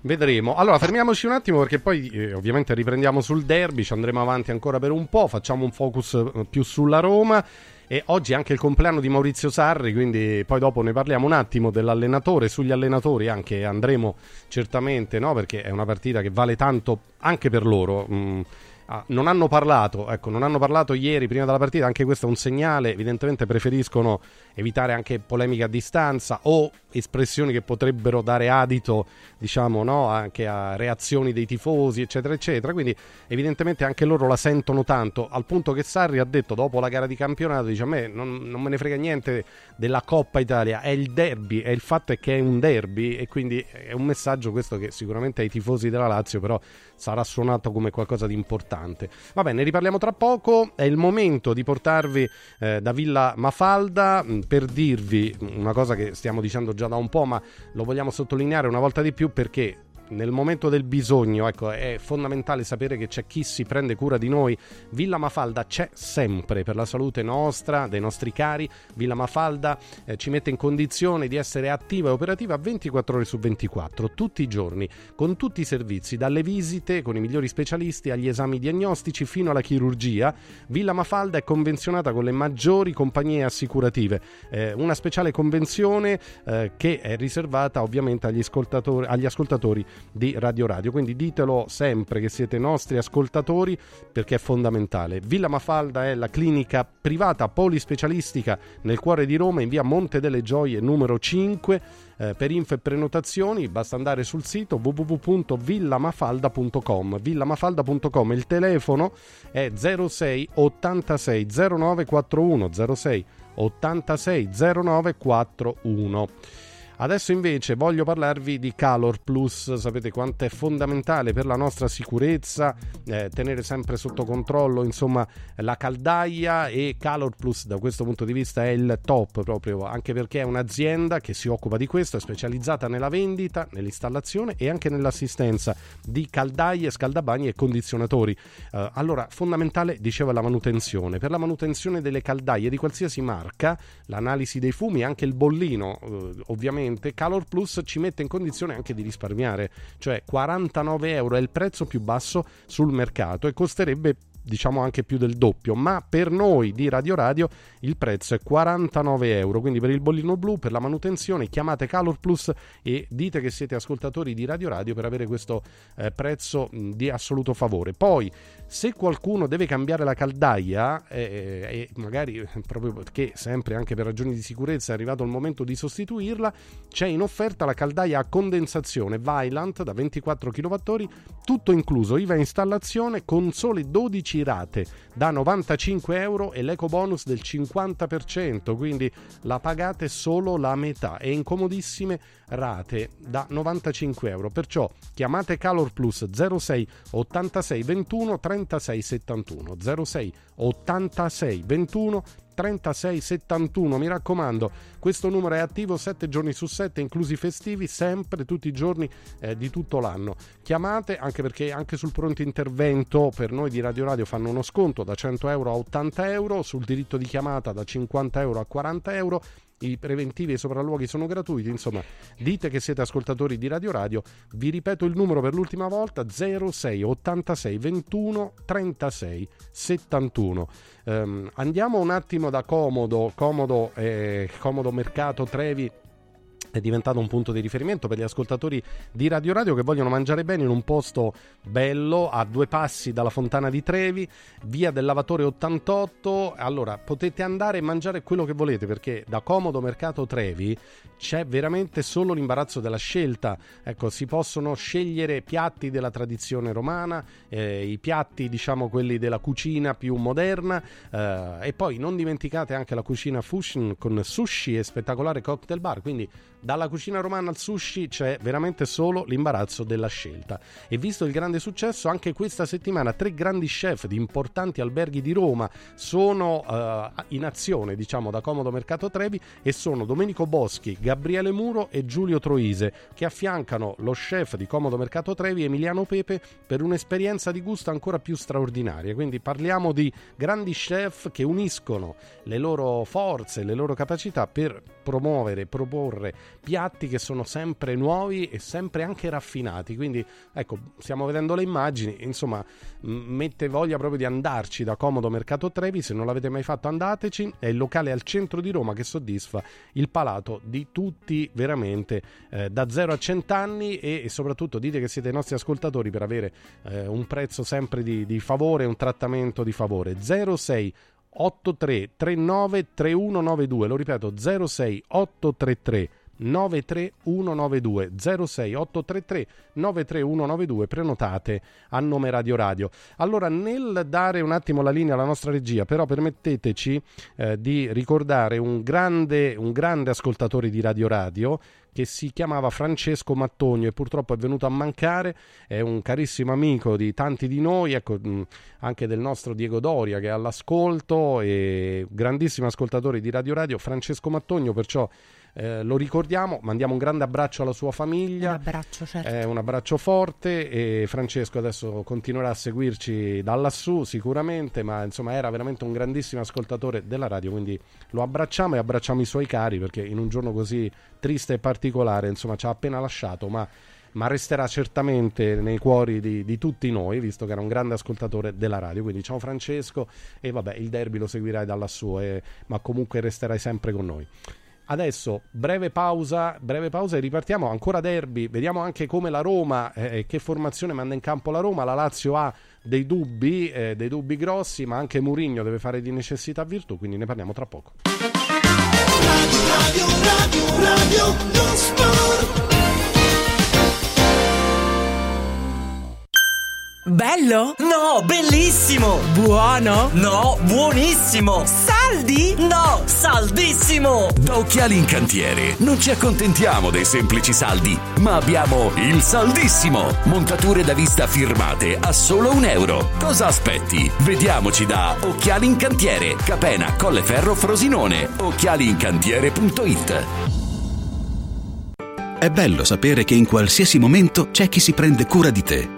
Vedremo. Allora, fermiamoci un attimo perché poi eh, ovviamente riprendiamo sul derby, ci andremo avanti ancora per un po', facciamo un focus eh, più sulla Roma. E oggi è anche il compleanno di Maurizio Sarri, quindi poi dopo ne parliamo un attimo dell'allenatore, sugli allenatori anche andremo certamente, no? perché è una partita che vale tanto anche per loro. Mm, ah, non hanno parlato, ecco, non hanno parlato ieri prima della partita, anche questo è un segnale, evidentemente preferiscono evitare anche polemiche a distanza o espressioni che potrebbero dare adito, diciamo, no, anche a reazioni dei tifosi, eccetera, eccetera. Quindi evidentemente anche loro la sentono tanto, al punto che Sarri ha detto dopo la gara di campionato, dice a me non, non me ne frega niente della Coppa Italia, è il derby, e il fatto è che è un derby e quindi è un messaggio questo che sicuramente ai tifosi della Lazio però sarà suonato come qualcosa di importante. Va bene, riparliamo tra poco, è il momento di portarvi eh, da Villa Mafalda per dirvi una cosa che stiamo dicendo già da un po', ma lo vogliamo sottolineare una volta di più perché nel momento del bisogno, ecco, è fondamentale sapere che c'è chi si prende cura di noi. Villa Mafalda c'è sempre per la salute nostra, dei nostri cari. Villa Mafalda eh, ci mette in condizione di essere attiva e operativa 24 ore su 24, tutti i giorni, con tutti i servizi, dalle visite con i migliori specialisti agli esami diagnostici fino alla chirurgia. Villa Mafalda è convenzionata con le maggiori compagnie assicurative. Eh, una speciale convenzione eh, che è riservata ovviamente agli ascoltatori, agli ascoltatori di Radio Radio. Quindi ditelo sempre che siete nostri ascoltatori perché è fondamentale. Villa Mafalda è la clinica privata polispecialistica nel cuore di Roma in via Monte delle Gioie numero 5. Eh, per info e prenotazioni basta andare sul sito www.villamafalda.com villamafalda.com il telefono è 06 86 09 41 06 86 09 41 Adesso invece voglio parlarvi di Calor Plus, sapete quanto è fondamentale per la nostra sicurezza eh, tenere sempre sotto controllo insomma la caldaia e Calor Plus da questo punto di vista è il top proprio anche perché è un'azienda che si occupa di questo, è specializzata nella vendita, nell'installazione e anche nell'assistenza di caldaie, scaldabagni e condizionatori. Eh, allora fondamentale dicevo la manutenzione, per la manutenzione delle caldaie di qualsiasi marca, l'analisi dei fumi, anche il bollino eh, ovviamente praticamente Calor Plus ci mette in condizione anche di risparmiare, cioè 49 euro è il prezzo più basso sul mercato e costerebbe diciamo anche più del doppio, ma per noi di Radio Radio il prezzo è 49 euro, quindi per il bollino blu, per la manutenzione chiamate Calor Plus e dite che siete ascoltatori di Radio Radio per avere questo eh, prezzo di assoluto favore. Poi se qualcuno deve cambiare la caldaia eh, e magari proprio perché sempre anche per ragioni di sicurezza è arrivato il momento di sostituirla, c'è in offerta la caldaia a condensazione Vylant da 24 kWh, tutto incluso IVA installazione con sole 12 rate da 95 euro e l'eco bonus del 50%, quindi la pagate solo la metà e in comodissime rate da 95 euro. Perciò chiamate Calor Plus 06 86 21 36 71 06 86 21 3671. Mi raccomando, questo numero è attivo 7 giorni su 7, inclusi festivi, sempre tutti i giorni eh, di tutto l'anno. Chiamate anche perché anche sul pronto intervento per noi di Radio Radio fanno uno sconto da 100 euro a 80 euro, sul diritto di chiamata da 50 euro a 40 euro i preventivi e i sopralluoghi sono gratuiti, insomma dite che siete ascoltatori di Radio Radio, vi ripeto il numero per l'ultima volta 06 86 21 36 71. Um, andiamo un attimo da Comodo, Comodo, eh, Comodo Mercato Trevi è diventato un punto di riferimento per gli ascoltatori di Radio Radio che vogliono mangiare bene in un posto bello a due passi dalla Fontana di Trevi, via del Lavatore 88. Allora potete andare e mangiare quello che volete perché da Comodo Mercato Trevi c'è veramente solo l'imbarazzo della scelta. Ecco, si possono scegliere piatti della tradizione romana, eh, i piatti, diciamo, quelli della cucina più moderna eh, e poi non dimenticate anche la cucina fusion con sushi e spettacolare cocktail bar, quindi dalla cucina romana al sushi c'è veramente solo l'imbarazzo della scelta. E visto il grande successo, anche questa settimana tre grandi chef di importanti alberghi di Roma sono uh, in azione, diciamo, da Comodo Mercato Trevi e sono Domenico Boschi, Gabriele Muro e Giulio Troise, che affiancano lo chef di Comodo Mercato Trevi, Emiliano Pepe, per un'esperienza di gusto ancora più straordinaria. Quindi parliamo di grandi chef che uniscono le loro forze, le loro capacità per promuovere, proporre piatti che sono sempre nuovi e sempre anche raffinati. Quindi ecco, stiamo vedendo le immagini, insomma, mette voglia proprio di andarci da Comodo Mercato Trevi, se non l'avete mai fatto andateci, è il locale al centro di Roma che soddisfa il palato di tutti veramente eh, da 0 a 100 anni e, e, soprattutto dite che siete i nostri ascoltatori per avere eh, un prezzo sempre di, di favore, un trattamento di favore. 06 83 39 3192, lo ripeto 06 833 93192 06833 93192 prenotate a nome Radio Radio. Allora nel dare un attimo la linea alla nostra regia, però permetteteci eh, di ricordare un grande, un grande ascoltatore di Radio Radio che si chiamava Francesco Mattonio e purtroppo è venuto a mancare, è un carissimo amico di tanti di noi, ecco, anche del nostro Diego Doria che è all'ascolto e grandissimo ascoltatore di Radio Radio, Francesco Mattonio, perciò eh, lo ricordiamo, mandiamo un grande abbraccio alla sua famiglia. Un abbraccio, certo. Eh, un abbraccio forte e Francesco adesso continuerà a seguirci da lassù sicuramente, ma insomma era veramente un grandissimo ascoltatore della radio, quindi lo abbracciamo e abbracciamo i suoi cari perché in un giorno così triste e particolare, insomma ci ha appena lasciato, ma ma resterà certamente nei cuori di, di, tutti noi, visto che era un grande ascoltatore della radio. Quindi ciao Francesco e vabbè, il derby lo seguirai da lassù, eh, ma comunque resterai sempre con noi. Adesso breve pausa, breve pausa e ripartiamo. Ancora derby, vediamo anche come la Roma, eh, che formazione manda in campo la Roma. La Lazio ha dei dubbi, eh, dei dubbi grossi, ma anche Murigno deve fare di necessità virtù, quindi ne parliamo tra poco. Radio, radio, radio, Bello? No, bellissimo! Buono? No, buonissimo! Saldi? No, saldissimo! Da Occhiali in Cantiere non ci accontentiamo dei semplici saldi, ma abbiamo il saldissimo! Montature da vista firmate a solo un euro. Cosa aspetti? Vediamoci da Occhiali in Cantiere, Capena, Colleferro, Frosinone, occhialiincantiere.it. È bello sapere che in qualsiasi momento c'è chi si prende cura di te.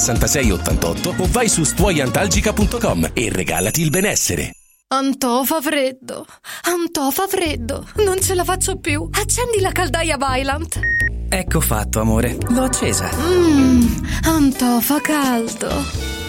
6688 o vai su stuoiantalgica.com e regalati il benessere. Antò fa freddo, Antò fa freddo, non ce la faccio più. Accendi la caldaia Vylant. Ecco fatto, amore, l'ho accesa. Mmm, Antò fa caldo.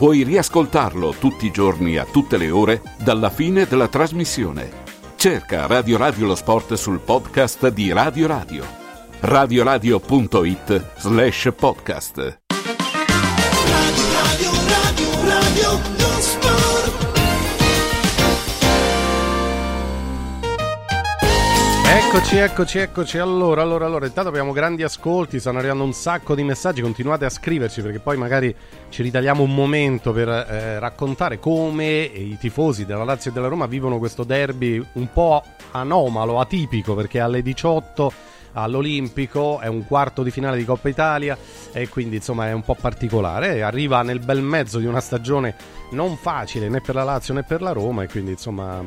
Puoi riascoltarlo tutti i giorni a tutte le ore dalla fine della trasmissione. Cerca Radio Radio lo sport sul podcast di Radio Radio. radioradio.it slash podcast. Radio, radio, radio, Eccoci, eccoci, eccoci. Allora, allora, allora, intanto abbiamo grandi ascolti, stanno arrivando un sacco di messaggi, continuate a scriverci perché poi magari ci ritagliamo un momento per eh, raccontare come i tifosi della Lazio e della Roma vivono questo derby un po' anomalo, atipico, perché alle 18 all'Olimpico, è un quarto di finale di Coppa Italia e quindi insomma è un po' particolare. Arriva nel bel mezzo di una stagione non facile né per la Lazio né per la Roma e quindi insomma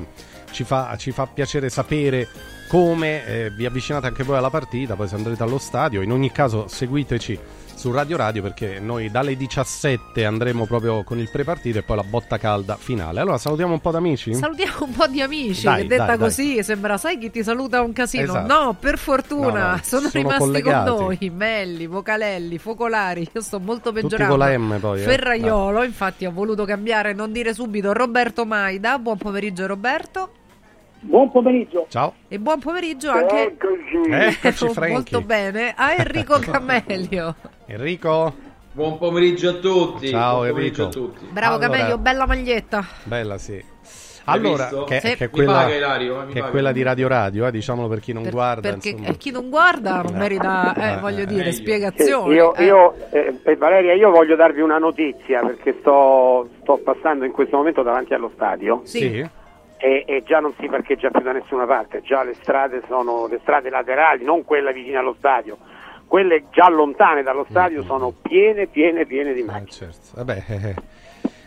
ci fa, ci fa piacere sapere come eh, vi avvicinate anche voi alla partita, poi se andrete allo stadio, in ogni caso seguiteci su Radio Radio perché noi dalle 17 andremo proprio con il prepartito e poi la botta calda finale. Allora salutiamo un po' d'amici. Salutiamo un po' di amici, Dai, detta dai, così sembra, sai chi ti saluta un casino? Esatto. No, per fortuna, No, no, sono, sono rimasti collegati. con noi, Melli, Vocalelli, Focolari, io sto molto Tutti peggiorando. con la M poi. eh. Ferraiolo, infatti ho voluto cambiare, non dire subito Roberto Maida. Buon pomeriggio Roberto. Buon pomeriggio. Ciao. E buon pomeriggio anche Eccoci. Franchi. molto bene a Enrico Camelio. Enrico. Buon pomeriggio a tutti. Ciao, Buon pomeriggio Enrico. a tutti. Bravo Allora- Camelio, bella maglietta. Bella, sì. Allora, che, Sì. che è quella, paga, Ilario, eh, che è quella di Radio Radio, eh, diciamolo per chi non Per- guarda. perché insomma. eh, chi non guarda non Eh. merita, eh, Eh, voglio eh, dire, meglio. spiegazioni. Io, eh. io, eh, eh, Valeria, io voglio darvi una notizia perché sto, sto passando in questo momento davanti allo stadio Sì. E, e già non si parcheggia più da nessuna parte, già le strade sono le strade laterali, non quella vicina allo stadio, quelle già lontane dallo stadio sono piene, piene, piene di Eh, macchine. certo. Vabbè, eh, eh.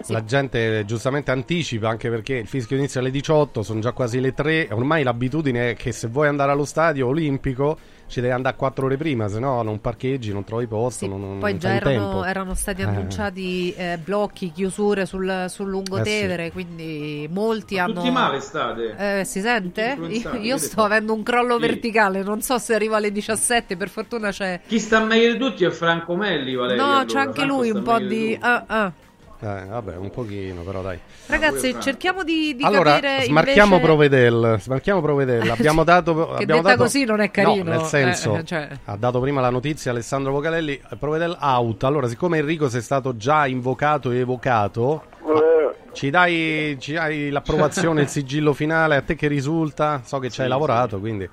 la gente giustamente anticipa anche perché il fischio inizia alle 18, sono già quasi le 3. Ormai l'abitudine è che se vuoi andare allo stadio olimpico ci devi andare 4 ore prima, se no non parcheggi, non trovi posto. Sì, non, non poi già erano, tempo. erano stati Eh. annunciati eh, blocchi, chiusure sul, sul Lungotevere, quindi molti hanno... Tutti male state. Eh, si sente? Io, sto avendo un crollo Sì. verticale, non so se arriva alle 17, per fortuna c'è... Chi sta meglio di tutti è Franco Melli, Valeria. no, allora. c'è anche Franco lui un po' di... ah, ah. Eh, vabbè, un pochino, però dai. Ragazzi, cerchiamo di, di allora, capire smarchiamo invece... Provedel. Smarchiamo Provedel. Abbiamo dato. Che abbiamo detta dato- così non è carino, No, nel senso, eh, cioè. ha dato prima la notizia Alessandro Vocalelli. Provedel out. Allora, siccome Enrico sei stato già invocato e evocato, Eh, ci dai, ci dai l'approvazione, il sigillo finale. A te che risulta? So che ci hai lavorato, quindi.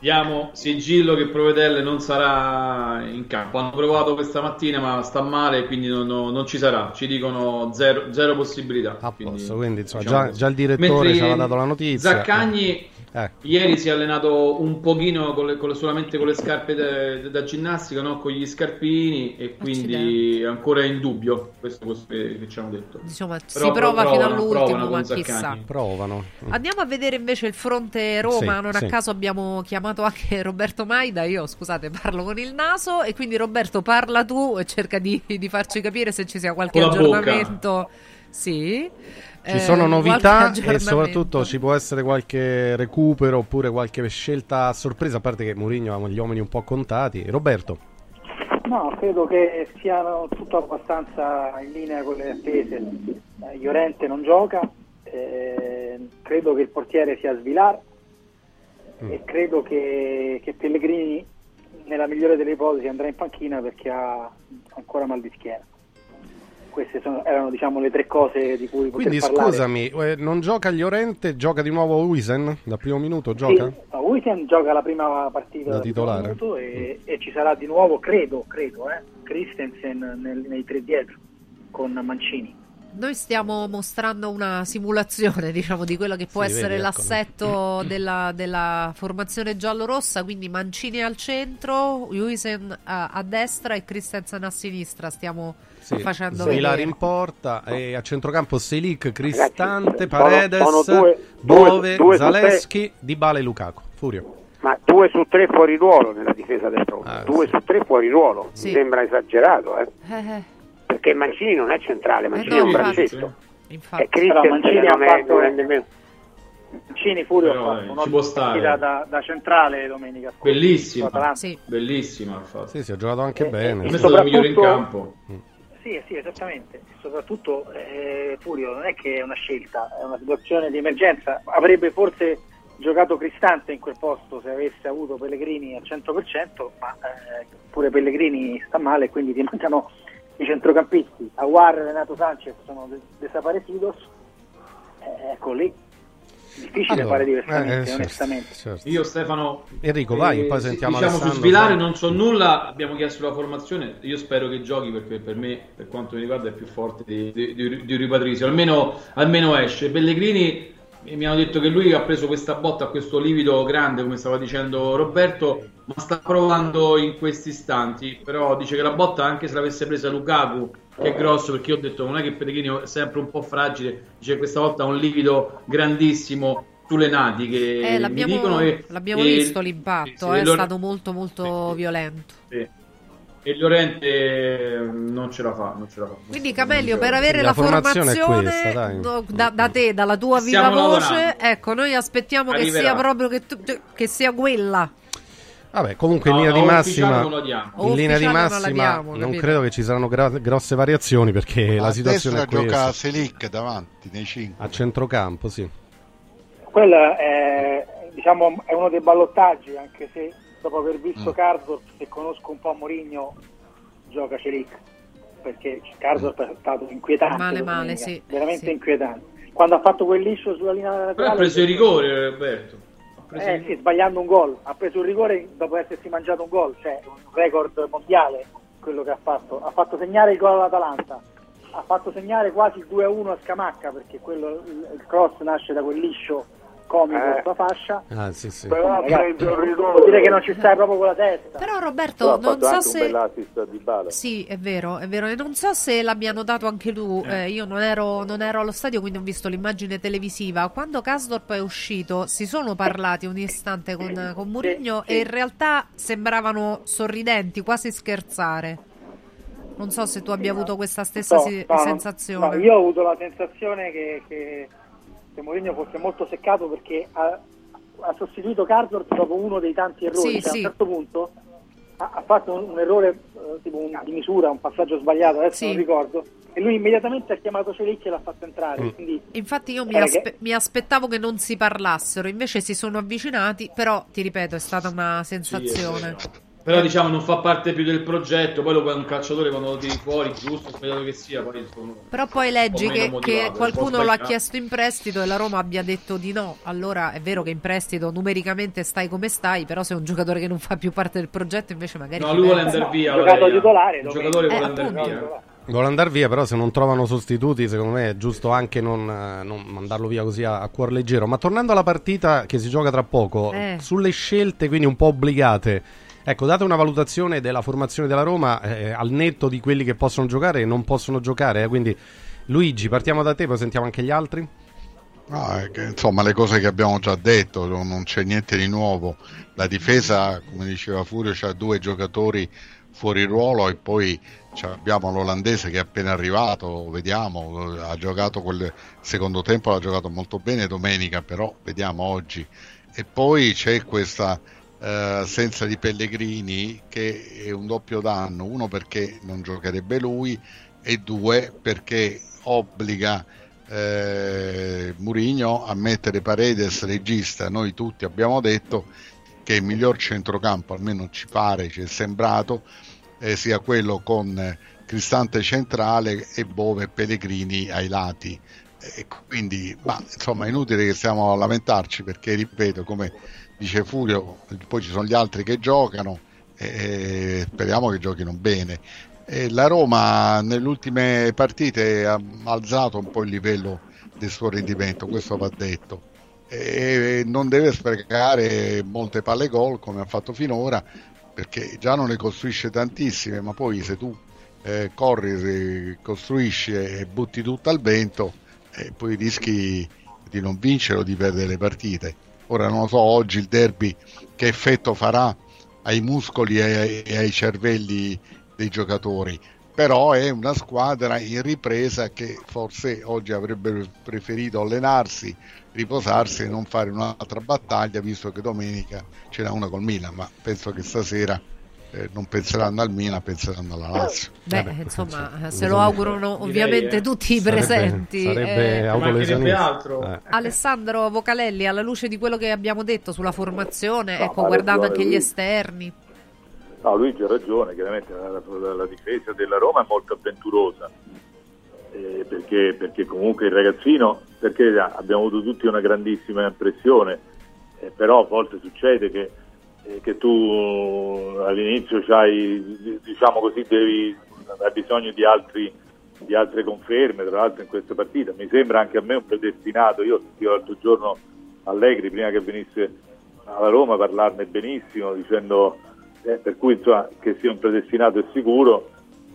Diamo sigillo che Provedelle non sarà in campo. Hanno provato questa mattina, ma sta male, quindi non, non- non ci sarà. Ci dicono zero, zero possibilità. A posto, quindi insomma, diciamo già, già il direttore ci aveva dato la notizia. Zaccagni Eh. Ieri si è allenato un pochino con le- con le- solamente con le scarpe de- de- da ginnastica, no? con gli scarpini, e quindi è ancora in dubbio. Questo è quello che, che ci hanno detto. Insomma, si Però prova fino provano, all'ultimo, provano ma chissà. Provano. Andiamo a vedere invece il fronte Roma. Sì, non sì. a caso abbiamo chiamato anche Roberto Maida. Io, scusate, parlo con il naso. E quindi, Roberto, parla tu e cerca di, di farci capire se ci sia qualche Con la bocca. aggiornamento. Sì. Ci Eh, sono novità e soprattutto ci può essere qualche recupero oppure qualche scelta a sorpresa, a parte che Mourinho ha gli uomini un po' contati. Roberto, No, credo che siano tutto abbastanza in linea con le attese. Eh, Llorente non gioca, eh, credo che il portiere sia Svilar e credo che, che Pellegrini nella migliore delle ipotesi andrà in panchina perché ha ancora mal di schiena. Queste sono- erano diciamo le tre cose di cui poter quindi parlare. scusami, eh, non gioca Llorente, gioca di nuovo Wisen da primo minuto, gioca? Sì, no, Wilson gioca la prima partita Da titolare? minuto e, e ci sarà di nuovo, credo, credo, eh, Christensen nel- nei tre dietro con Mancini. noi stiamo mostrando una simulazione, diciamo, di quello che può Sì, essere vedi, ecco. l'assetto della, della formazione giallo-rossa, quindi Mancini al centro, Juisen a, a destra e Christensen a sinistra. Stiamo Sì, facendo vedere. in porta e a centrocampo Selic, Cristante, Ragazzi, sono- Paredes, sono due- due- Bove, due Zaleschi, Dybala e Lukaku. Furio. Ma due su tre fuori ruolo nella difesa del Roma. due su tre fuori ruolo. Sì. Mi sembra esagerato, eh? Eh, eh, Perché Mancini non è centrale, Mancini no, è un braccetto. infatti. E Però Mancini non ha è, fatto- non è nemmeno... Mancini Furio Però, ha eh, fatto ci un'ottima può stare. partita da, da centrale domenica scorsa. Bellissima, Atalanta. bellissima. infatti. Sì, si è giocato anche bene. Per me è stato il migliore in campo. Sì, sì, esattamente. Soprattutto eh, Furio non è che è una scelta, è una situazione di emergenza. Avrebbe forse giocato Cristante in quel posto se avesse avuto Pellegrini al 100%, ma eh, pure Pellegrini sta male quindi ti mancano i centrocampisti. Aguar e Renato Sanchez sono de- desaparecidos. Eh, ecco lì. Difficile Allora, fare diversamente, eh, certo, onestamente. certo. Io Stefano Enrico, vai, eh, poi sentiamo diciamo Alessandro, su Svilare poi- non so nulla abbiamo chiesto la formazione io spero che giochi perché per me per quanto mi riguarda è più forte di, di, di, di Rui Patricio almeno, almeno esce Pellegrini eh, mi hanno detto che lui ha preso questa botta a questo livido grande come stava dicendo Roberto ma sta provando in questi istanti però dice che la botta anche se l'avesse presa Lukaku che è grosso perché io ho detto non è che Pellegrini è sempre un po' fragile dice che questa volta ha un livido grandissimo sulle nati che Eh, mi l'abbiamo, dicono e, l'abbiamo e- visto l'impatto, sì, è Lore- stato molto molto violento. sì. E Llorente eh, non ce la fa, non ce la fa. Quindi Camelio, per avere La la, formazione è formazione questa, dai. no, da, da te, dalla tua viva Stiamo voce, lavorando. ecco, noi aspettiamo che Arriverà. sia proprio che, tu- che sia quella. Vabbè, comunque in No, linea no, di massima, non in linea di non la massima non capito? credo che ci saranno gra- grosse variazioni perché la a situazione è gioca questa. Selic davanti nei 5 A centrocampo, sì. Quello è, diciamo, è uno dei ballottaggi, anche se dopo aver visto Mm. Karsdorp, se conosco un po' Mourinho, gioca Celic, perché Karsdorp è stato inquietante. Male, male, sì, Veramente sì. inquietante. Quando ha fatto quel liscio sulla linea laterale... Però ha preso il rigore, Roberto. Preso Eh sì, sbagliando un gol. Ha preso il rigore dopo essersi mangiato un gol, cioè un record mondiale quello che ha fatto. Ha fatto segnare il gol all'Atalanta. Ha fatto segnare quasi il 2-1 a Scamacca perché quello, il cross nasce da quel liscio comico Eh. sulla fascia. Ah, sì, sì. Però ha Ragazzi, preso il vuol rigore. dire che non ci stai proprio con la testa. Però Però Roberto, ha non so un se... Sì, è vero, è vero. E non so se l'abbiano dato anche tu. eh, io non ero, non ero allo stadio, quindi ho visto l'immagine televisiva. Quando Kasdorp è uscito, si sono parlati un istante con, con Mourinho e in realtà sembravano sorridenti, quasi scherzare. Non so se tu abbia avuto questa stessa No, si- no, no, sensazione. no, io ho avuto la sensazione che, che, che Mourinho fosse molto seccato perché ha, ha sostituito Karsdorp dopo uno dei tanti errori. Sì, Cioè, sì. A un certo punto ha, ha fatto un, un errore eh, tipo un- di misura, un passaggio sbagliato, adesso Sì. non ricordo, e lui immediatamente ha chiamato Celic e l'ha fatto entrare. Mm. Quindi, Infatti io mi, aspe- che- mi aspettavo che non si parlassero, invece si sono avvicinati, però ti ripeto, è stata una sensazione. Però diciamo non fa parte più del progetto, poi lo un calciatore quando lo tiri fuori, giusto, sbagliato che sia, poi sono... Però poi leggi che, che qualcuno l'ha sbagliato. chiesto in prestito e la Roma abbia detto di no. Allora è vero che in prestito numericamente stai come stai, però se è un giocatore che non fa più parte del progetto invece magari... No, ci lui vuole andare via. ha giocato titolare, Il giocatore Eh, vuole andare appunto. via. Vuole andare via, però se non trovano sostituti, secondo me è giusto anche non, eh, non mandarlo via così a, a cuor leggero. Ma tornando alla partita che si gioca tra poco, Eh. sulle scelte quindi un po' obbligate, ecco, date una valutazione della formazione della Roma eh, al netto di quelli che possono giocare e non possono giocare. eh. Quindi Luigi, partiamo da te, poi sentiamo anche gli altri. È che, insomma, le cose che abbiamo già detto, non c'è niente di nuovo. La difesa, come diceva Furio, ha due giocatori fuori ruolo e poi abbiamo l'olandese che è appena arrivato, vediamo, ha giocato quel secondo tempo, l'ha giocato molto bene domenica, però vediamo oggi. E poi c'è questa eh, assenza di Pellegrini che è un doppio danno, uno perché non giocherebbe lui e due perché obbliga eh, Murigno a mettere Paredes regista. Noi tutti abbiamo detto che il miglior centrocampo, almeno ci pare, ci è sembrato, eh, sia quello con Cristante centrale e Bove Pellegrini ai lati. E quindi, ma insomma, è inutile che stiamo a lamentarci perché, ripeto, come dice Furio, poi ci sono gli altri che giocano e speriamo che giochino bene. E la Roma nelle ultime partite ha alzato un po' il livello del suo rendimento, questo va detto. E non deve sprecare molte palle gol come ha fatto finora, perché già non ne costruisce tantissime, ma poi se tu eh, corri, costruisci e butti tutto al vento, eh, poi rischi di non vincere o di perdere le partite. Ora non lo so oggi il derby che effetto farà ai muscoli e ai, e ai cervelli dei giocatori, però è una squadra in ripresa che forse oggi avrebbe preferito allenarsi, riposarsi e non fare un'altra battaglia, visto che domenica ce n'è una col Milan, ma penso che stasera eh, non penseranno al Milan, penseranno alla Lazio. Beh, Beh insomma, se lo augurano ovviamente eh. tutti i presenti. Sarebbe eh, altro. Eh. Alessandro Vocalelli, alla luce di quello che abbiamo detto sulla formazione, no, ecco, guardando anche gli esterni. No, Luigi ha ragione, chiaramente la, la, la difesa della Roma è molto avventurosa. Eh, perché, perché, comunque il ragazzino, perché abbiamo avuto tutti una grandissima impressione, eh, però a volte succede che eh, che tu all'inizio c'hai, diciamo così, devi, hai bisogno di, altri, di, altre conferme, tra l'altro in questa partita. Mi sembra anche a me un predestinato, io sentivo l'altro giorno Allegri prima che venisse alla Roma parlarne benissimo, dicendo eh, per cui insomma, che sia un predestinato è sicuro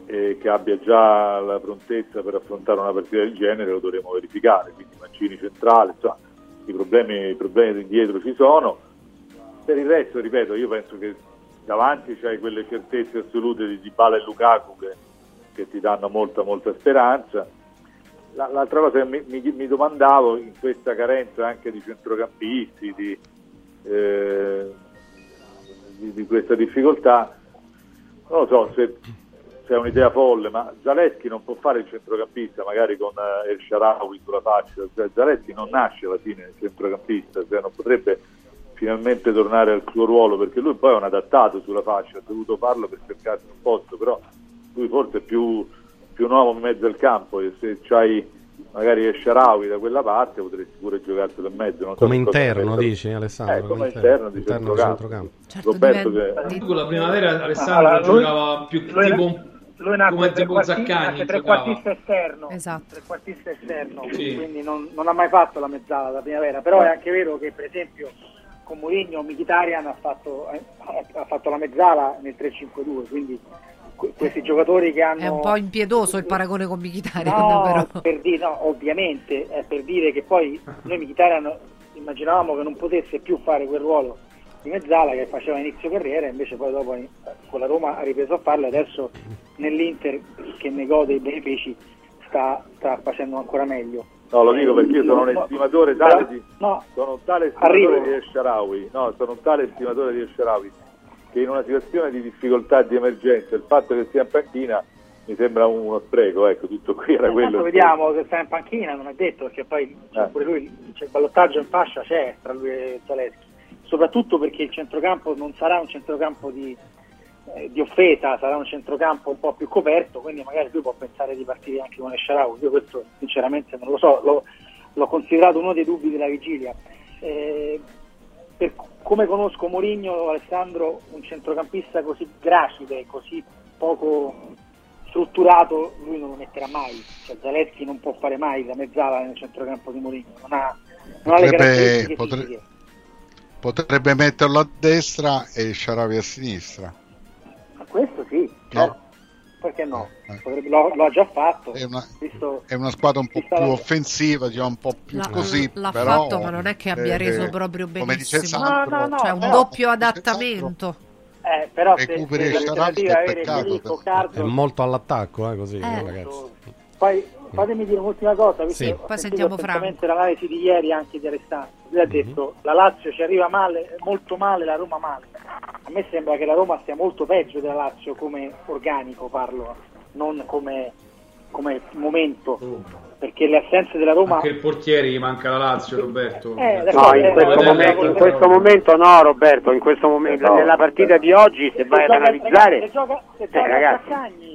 e che abbia già la prontezza per affrontare una partita del genere lo dovremo verificare, quindi Mancini centrale, insomma, i problemi, i problemi dietro ci sono per il resto, ripeto, io penso che davanti c'hai quelle certezze assolute di Dybala e Lukaku che, che ti danno molta, molta speranza. La, l'altra cosa che mi, mi, mi, domandavo in questa carenza anche di centrocampisti, di, eh, di, di questa difficoltà, non lo so se, è un'idea folle, ma Zaleschi non può fare il centrocampista magari con eh, El Sharawi sulla faccia, Zaleschi non nasce alla fine centrocampista, cioè non potrebbe finalmente tornare al suo ruolo perché lui poi è un adattato sulla fascia, ha dovuto farlo per cercarsi un posto, però lui forse è più, più nuovo in mezzo al campo e se c'hai magari Esciarawi da quella parte potresti pure giocartelo in mezzo. Non come so interno dici Alessandro? Eh, come interno, di interno centrocampo. Certo, Roberto che... Con la primavera Alessandro allora, lui, giocava più lui tipo un lui come tipo Zaccagni trequartista esterno, esatto. trequartista esterno sì. quindi non, non, ha mai fatto la mezzala da primavera però è anche vero che per esempio con Mourinho Mkhitaryan ha fatto, eh, ha fatto la mezzala nel 3-5-2 quindi questi giocatori che hanno è un po' impiedoso il paragone con Mkhitaryan no, però. Per dire, no, ovviamente è per dire che poi noi Mkhitaryan immaginavamo che non potesse più fare quel ruolo di mezzala che faceva inizio carriera invece poi dopo con la Roma ha ripreso a farlo e adesso nell'Inter che ne gode i benefici sta, sta facendo ancora meglio No, lo dico perché io sono un estimatore tale di, no, sono un tale estimatore di Esharawi, no, sono un tale estimatore di Esharawi che in una situazione di difficoltà di emergenza il fatto che sia in panchina mi sembra uno spreco, ecco, tutto qui era quello. Vediamo se sta in panchina, non è detto, perché poi eh. pure lui, c'è il ballottaggio in fascia c'è tra lui e Zaleschi, soprattutto perché il centrocampo non sarà un centrocampo di, eh, di offesa, sarà un centrocampo un po' più coperto, quindi magari lui può pensare di partire anche con Esciarau. Io questo sinceramente non lo so, l'ho, l'ho considerato uno dei dubbi della vigilia. Eh, per come conosco Mourinho, Alessandro, un centrocampista così gracile, così poco strutturato, lui non lo metterà mai. Cioè, Zaleschi non può fare mai la mezzala nel centrocampo di Mourinho, non ha, non ha le caratteristiche potre, potrebbe metterlo a destra e Sharavi a sinistra. No. Perché no? Eh. Potrebbe, lo, lo, ha già fatto. È una, visto, è una squadra un po' più la... offensiva, diciamo, un po' più la, così. L'ha però, fatto, ma non è che abbia reso proprio benissimo. Sandro, no, no, no, cioè un però, doppio adattamento. Eh, però recuperi se, se peccato, è molto all'attacco, eh, così, eh, ragazzi. Poi fatemi dire un'ultima cosa, sì. poi sentiamo Franco. l'analisi di ieri anche di Alessandro. Lui ha detto mm-hmm. la Lazio ci arriva male, molto male, la Roma male. A me sembra che la Roma stia molto peggio della Lazio come organico, parlo, non come, come momento. Mm. Perché le assenze della Roma. Anche il portiere gli manca la Lazio, Roberto. Eh, no, in questo, momento, in questo momento no, Roberto. In questo momento, no. nella partita di oggi, se, se vai ad analizzare. Se gioca, se gioca eh, ragazzi.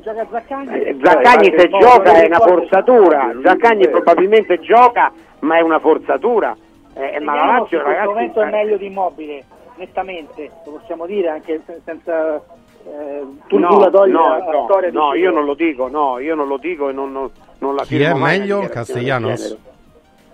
Zaccagni, se gioca Zaccagni, eh, Zaccagni se gioca è una forzatura. Zaccagni probabilmente gioca, ma è una forzatura. Eh, ma la Lazio, in questo momento è meglio di immobile nettamente, lo possiamo dire anche senza eh, tu no, la togli no, la, no, storia no, io non lo dico, no, io non lo dico e non, non, non la Chi è meglio, Castellanos?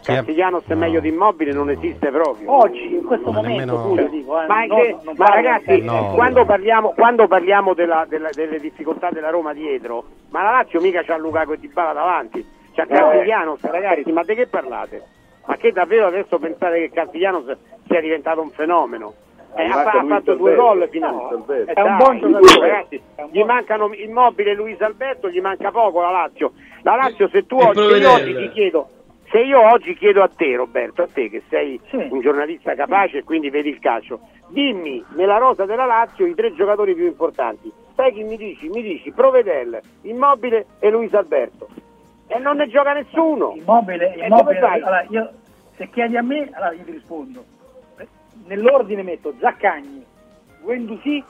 Castiglianos è meglio di Immobile non esiste proprio. Oggi, in questo Ma momento, nemmeno- Tullio, dico, eh, Ma, non- che- non ma ragazzi, No. quando parliamo, quando parliamo della- della- delle difficoltà della Roma dietro, ma la Lazio mica c'ha Lukaku e Dybala davanti, c'ha Castiglianos, ragazzi, ma di che parlate? Ma che davvero adesso pensate che Castiglianos sia diventato un fenomeno? Eh, ha, fa- ha fatto due gol finora. Eh, È un buon giocatore. ragazzi, gli mancano Immobile e Luis Alberto, gli manca poco la Lazio. La Lazio se tu io oggi ti chiedo se io oggi chiedo a te Roberto, a te che sei un giornalista capace e quindi vedi il calcio, dimmi nella rosa della Lazio i tre giocatori più importanti. Sai chi mi dici? Mi dici Provedel, Immobile e Luis Alberto. E non ne gioca nessuno. Immobile, E immobile allora, io, se chiedi a me, allora io ti rispondo. Nell'ordine metto Zaccagni, Guendouzi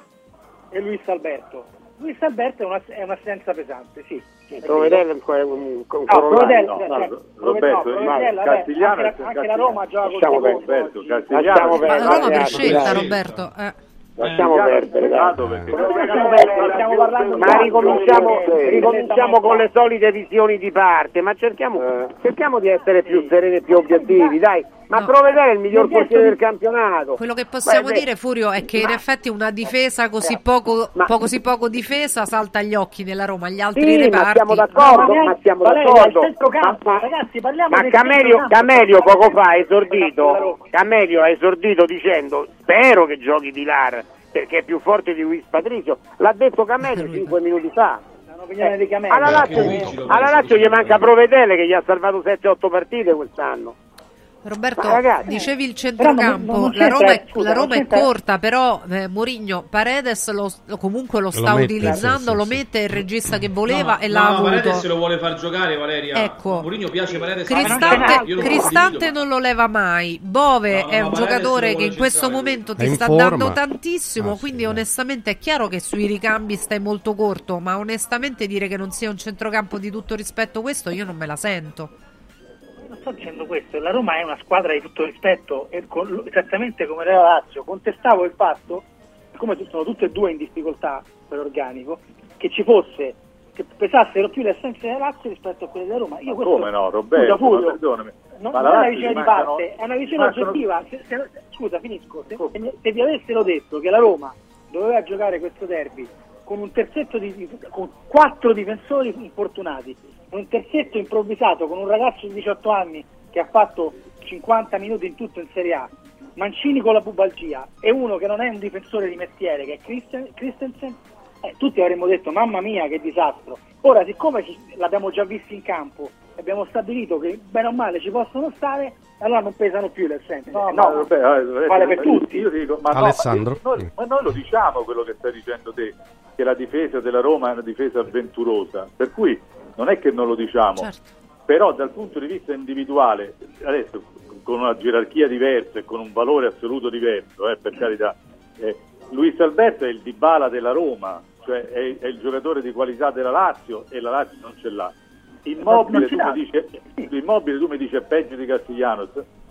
e Luis Alberto. Luis Alberto è, una, è un'assenza pesante, sì. Provedel è un, un, un No, corollario. Provedel, No, no, Roberto, vabbè, Castigliano anche, è- la, anche la Roma gioca secondo Roberto. Castigliano Ma perdere, la Roma per scelta. Roberto. eh. Lasciamo perdere, peccato dai. perché- Lasciamo perdere, stiamo parlando Ma di- ricominciamo, ricominciamo con le solite visioni di parte, ma cerchiamo, cerchiamo di essere più sereni e più obiettivi, dai. Ma No. Provedere è il miglior portiere del campionato. Quello che possiamo Beh, dire, Furio, è che in effetti una difesa così poco, po- così poco difesa salta agli occhi nella Roma, gli altri Sì, ma reparti. siamo d'accordo, Ma ma siamo d'accordo. centrocampo, Ma- ma- ragazzi, parliamo Ma del Camelio. Camelio poco fa ha esordito, Camelio ha esordito dicendo spero che giochi di Lar perché è più forte di Luis Patricio. L'ha detto Camelio cinque minuti fa. È un'opinione di Camelio. Alla Lazio, alla Lazio gli manca Provedele che gli ha salvato 7-8 partite quest'anno. Roberto, ragazzi, dicevi il però non- centrocampo, non la Roma è, scusa, la non Roma è corta, però eh, Mourinho Paredes lo, lo- comunque lo sta mette, utilizzando, sì, sì, lo sì. mette il regista che voleva No, e no, l'ha no, avuto. Paredes lo vuole far giocare Valeria. Ecco. Mourinho piace Paredes. Cristante, lo Cristante non lo leva mai. Bove No, no, è un giocatore lo che in questo momento ti sta forma. dando tantissimo. Ah, sì, quindi, dai. onestamente, è chiaro che sui ricambi stai molto corto. Ma onestamente, dire che non sia un centrocampo di tutto rispetto, questo io non me la sento. Sto dicendo questo, la Roma è una squadra di tutto rispetto, e con- esattamente come la Lazio. Contestavo il fatto, siccome sono tutte e due in difficoltà per organico, che ci fosse, che pesassero più le assenze della Lazio rispetto a quelle della Roma. Io questo, Come no, Roberto? Scusa, ma perdonami. non, Ma non è una visione di parte, è una visione oggettiva. Se- se- scusa, finisco. Se, se mi- se vi avessero detto che la Roma doveva giocare questo derby con un terzetto di, di- con quattro difensori infortunati, un terzetto improvvisato con un ragazzo di 18 anni che ha fatto 50 minuti in tutto in Serie A, Mancini con la pubalgia e uno che non è un difensore di mestiere che è Christen- Christensen, eh, tutti avremmo detto mamma mia che disastro. Ora siccome ci- l'abbiamo già visto in campo e abbiamo stabilito che bene o male ci possono stare, allora non pesano più le assenze. No, Eh, ma vabbè, eh, vale per io- tutti. Io dico, ma, no, Alessandro. ma noi, ma noi lo diciamo quello che stai dicendo te, che la difesa della Roma è una difesa avventurosa, per cui non è che non lo diciamo, Certo. però dal punto di vista individuale, adesso con una gerarchia diversa e con un valore assoluto diverso, eh, per carità, eh, Luis Alberto è il Dybala della Roma, cioè è, è il giocatore di qualità della Lazio e la Lazio non ce l'ha. Immobile, ce tu mi dici, immobile tu mi dici è peggio di Castiglianos.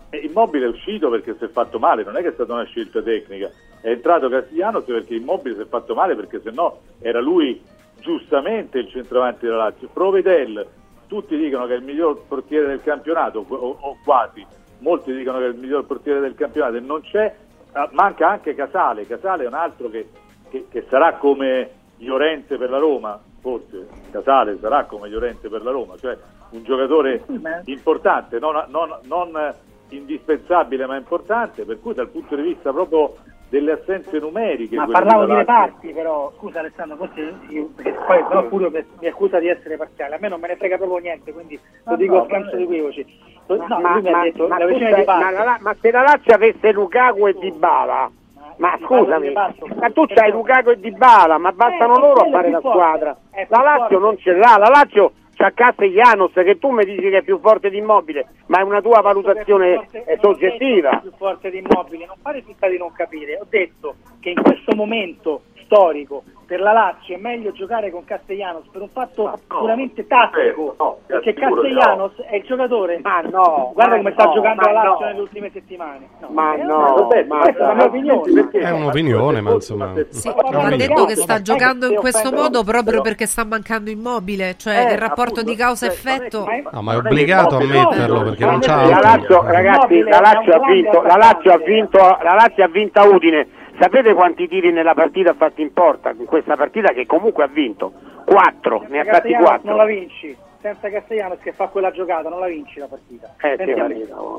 E Immobile è uscito perché si è fatto male, non è che è stata una scelta tecnica. È entrato Castiglianos perché Immobile si è fatto male perché se no era lui giustamente il centravanti della Lazio. Provedel, tutti dicono che è il miglior portiere del campionato, o, o quasi, molti dicono che è il miglior portiere del campionato e non c'è, ah, manca anche Casale, Casale è un altro che, che- che sarà come Llorente per la Roma, forse Casale sarà come Llorente per la Roma, cioè un giocatore importante, non, non- non indispensabile ma importante, per cui dal punto di vista proprio delle assenze numeriche. Ma parlavo di reparti però, scusa Alessandro, forse io, perché poi però Furio mi mi accusa di essere parziale, a me non me ne frega proprio niente, quindi lo Ah, dico no, a vabbè. di Equivoci. No, ma, ma- detto la- se la Lazio avesse Lukaku e Dybala ma scusami ma tu c'hai Lukaku e Dybala ma bastano Eh, loro a fare la squadra. Più la Lazio non ce l'ha la Lazio c'ha Castellanos che tu mi dici che è più forte di Immobile ma è una tua valutazione forte- eh, non detto che è soggettiva più forte di immobile, non fare finta di non capire. Ho detto che in questo momento storico per la Lazio è meglio giocare con Castellanos per un fatto no, puramente tattico no, perché Castellanos no. è il giocatore. Ma no guarda ma come sta giocando la Lazio nelle ultime settimane. Ma no, ma questa è la mia opinione. è un'opinione ma insomma sì, ha detto che sta giocando in questo modo proprio perché sta mancando immobile cioè eh, il rapporto appunto, di causa-effetto no ma è obbligato a metterlo perché non c'ha la Lazio ragazzi la Lazio ha vinto la Lazio ha vinto la Lazio ha vinto a Udine Sapete quanti tiri nella partita ha fatto in porta in questa partita che comunque ha vinto? 4, ne ha fatti 4. Non la vinci, senza Castellanos che fa quella giocata non la vinci la partita. Eh, sì.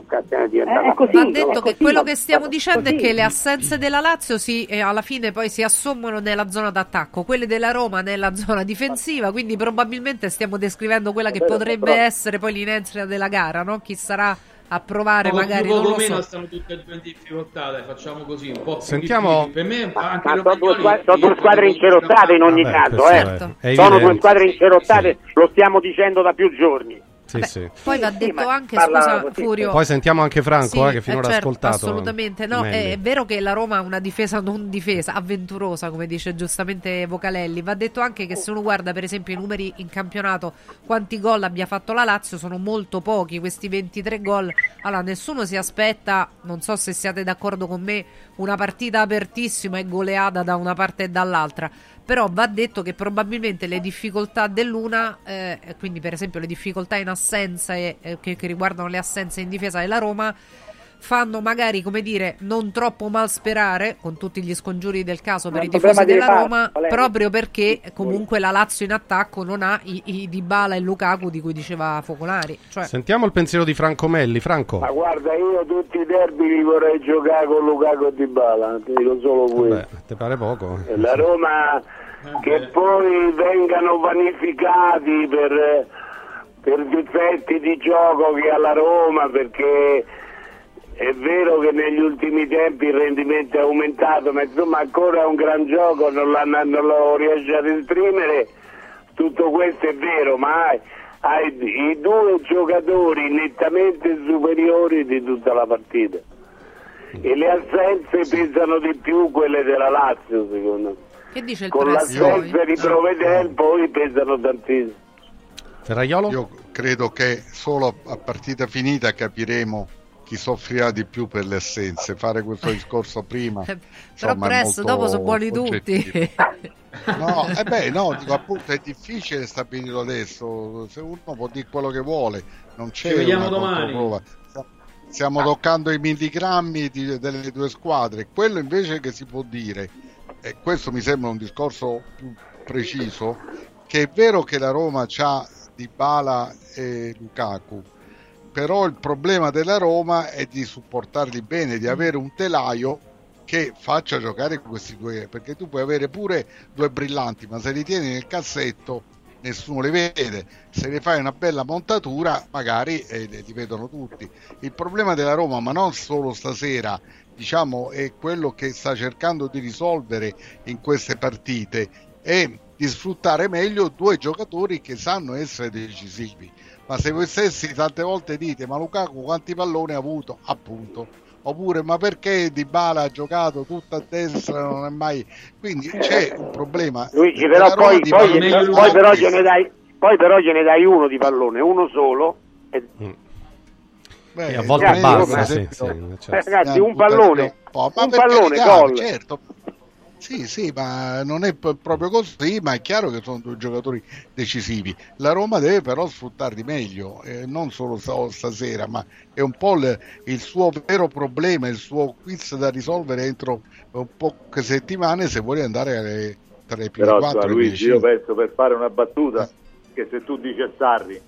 Castellanos Eh, è così, Va detto è che così, quello va- che stiamo va- dicendo è così. che le assenze della Lazio si, eh, alla fine poi si assommano nella zona d'attacco, quelle della Roma nella zona difensiva, quindi probabilmente stiamo descrivendo quella che potrebbe essere poi l'inerzia della gara, no? Chi sarà a provare Poco magari, più, non poco lo meno so. stanno tutte e due in difficoltà, dai, facciamo così, un po' Sentiamo-. Per me anche Ma sono due, squadre, sono due squadre incerottate in ogni Vabbè, caso, eh. è sono due squadre incerottate, lo stiamo dicendo da più giorni. Sì, sì. Poi va detto anche, scusa così. Furio, Poi sentiamo anche Franco Sì, eh, che finora eh, ha certo, ascoltato Assolutamente, no, Melli. è vero che la Roma ha una difesa non difesa, avventurosa, come dice giustamente Vocalelli. Va detto anche che se uno guarda per esempio i numeri in campionato, quanti gol abbia fatto la Lazio, sono molto pochi, questi 23 gol. Allora, nessuno si aspetta, non so se siate d'accordo con me, una partita apertissima e goleata da una parte e dall'altra. Però va detto che probabilmente le difficoltà dell'una, eh, quindi per esempio le difficoltà in assenza e, eh, che, che riguardano le assenze in difesa della Roma, fanno magari, come dire, non troppo mal sperare, con tutti gli scongiuri del caso per Ma i tifosi della Roma, falli, Valerio. proprio perché comunque la Lazio in attacco non ha i, i Dybala e Lukaku di cui diceva Focolari. Cioè, Sentiamo il pensiero di Franco Melli. Franco. Ma guarda, io tutti i derby li vorrei giocare con Lukaku e Dybala, ti dico solo questo. Beh, ti pare poco? E La Roma che poi vengano vanificati per, per difetti di gioco che ha la Roma perché è vero che negli ultimi tempi il rendimento è aumentato ma insomma ancora è un gran gioco non, l'hanno- non lo riesce ad esprimere. Tutto questo è vero ma hai, hai i due giocatori nettamente superiori di tutta la partita. E le assenze pesano di più quelle della Lazio secondo me. Che dice il con l'assenza di Provedel poi pesano tantissimo. Ferraiolo? Io credo che solo a partita finita capiremo chi soffrirà di più per le assenze. Fare questo discorso prima Però insomma, presto, dopo sono buoni oggettivo. tutti. No, eh beh, no, dico appunto è difficile stabilirlo adesso. Se uno può dire quello che vuole, non c'è Ci vediamo una domani. controprova. Stiamo toccando i milligrammi di- delle due squadre. Quello invece che si può dire, e questo mi sembra un discorso più preciso, che è vero che la Roma ha Dybala e Lukaku, però il problema della Roma è di supportarli bene, di avere un telaio che faccia giocare questi due, perché tu puoi avere pure due brillanti, ma se li tieni nel cassetto nessuno li vede, se ne fai una bella montatura magari eh, li li vedono tutti. Il problema della Roma, ma non solo stasera, diciamo, è quello che sta cercando di risolvere in queste partite, è di sfruttare meglio due giocatori che sanno essere decisivi. Ma se voi stessi tante volte dite ma Lukaku quanti palloni ha avuto? Appunto. Oppure ma perché Dybala ha giocato tutta a destra e non è mai... Quindi c'è un problema. Luigi, però poi, di poi, poi Lukaku però gliene dai, poi però gliene dai uno di pallone, uno solo. E... Beh, E a volte Ragazzi, basta, per sì, esempio, sì, certo. Ragazzi, un Buttati pallone, un un pallone, gol. Certo. Sì, sì, ma non è proprio così, ma è chiaro che sono due giocatori decisivi. La Roma deve però sfruttarli meglio, eh, non solo sta- stasera, ma è un po' il, il suo vero problema, il suo quiz da risolvere entro un poche settimane se vuole andare alle- tra i primi Però quattro. scusa, e i Luigi, io penso per fare una battuta che se tu dici a Sarri,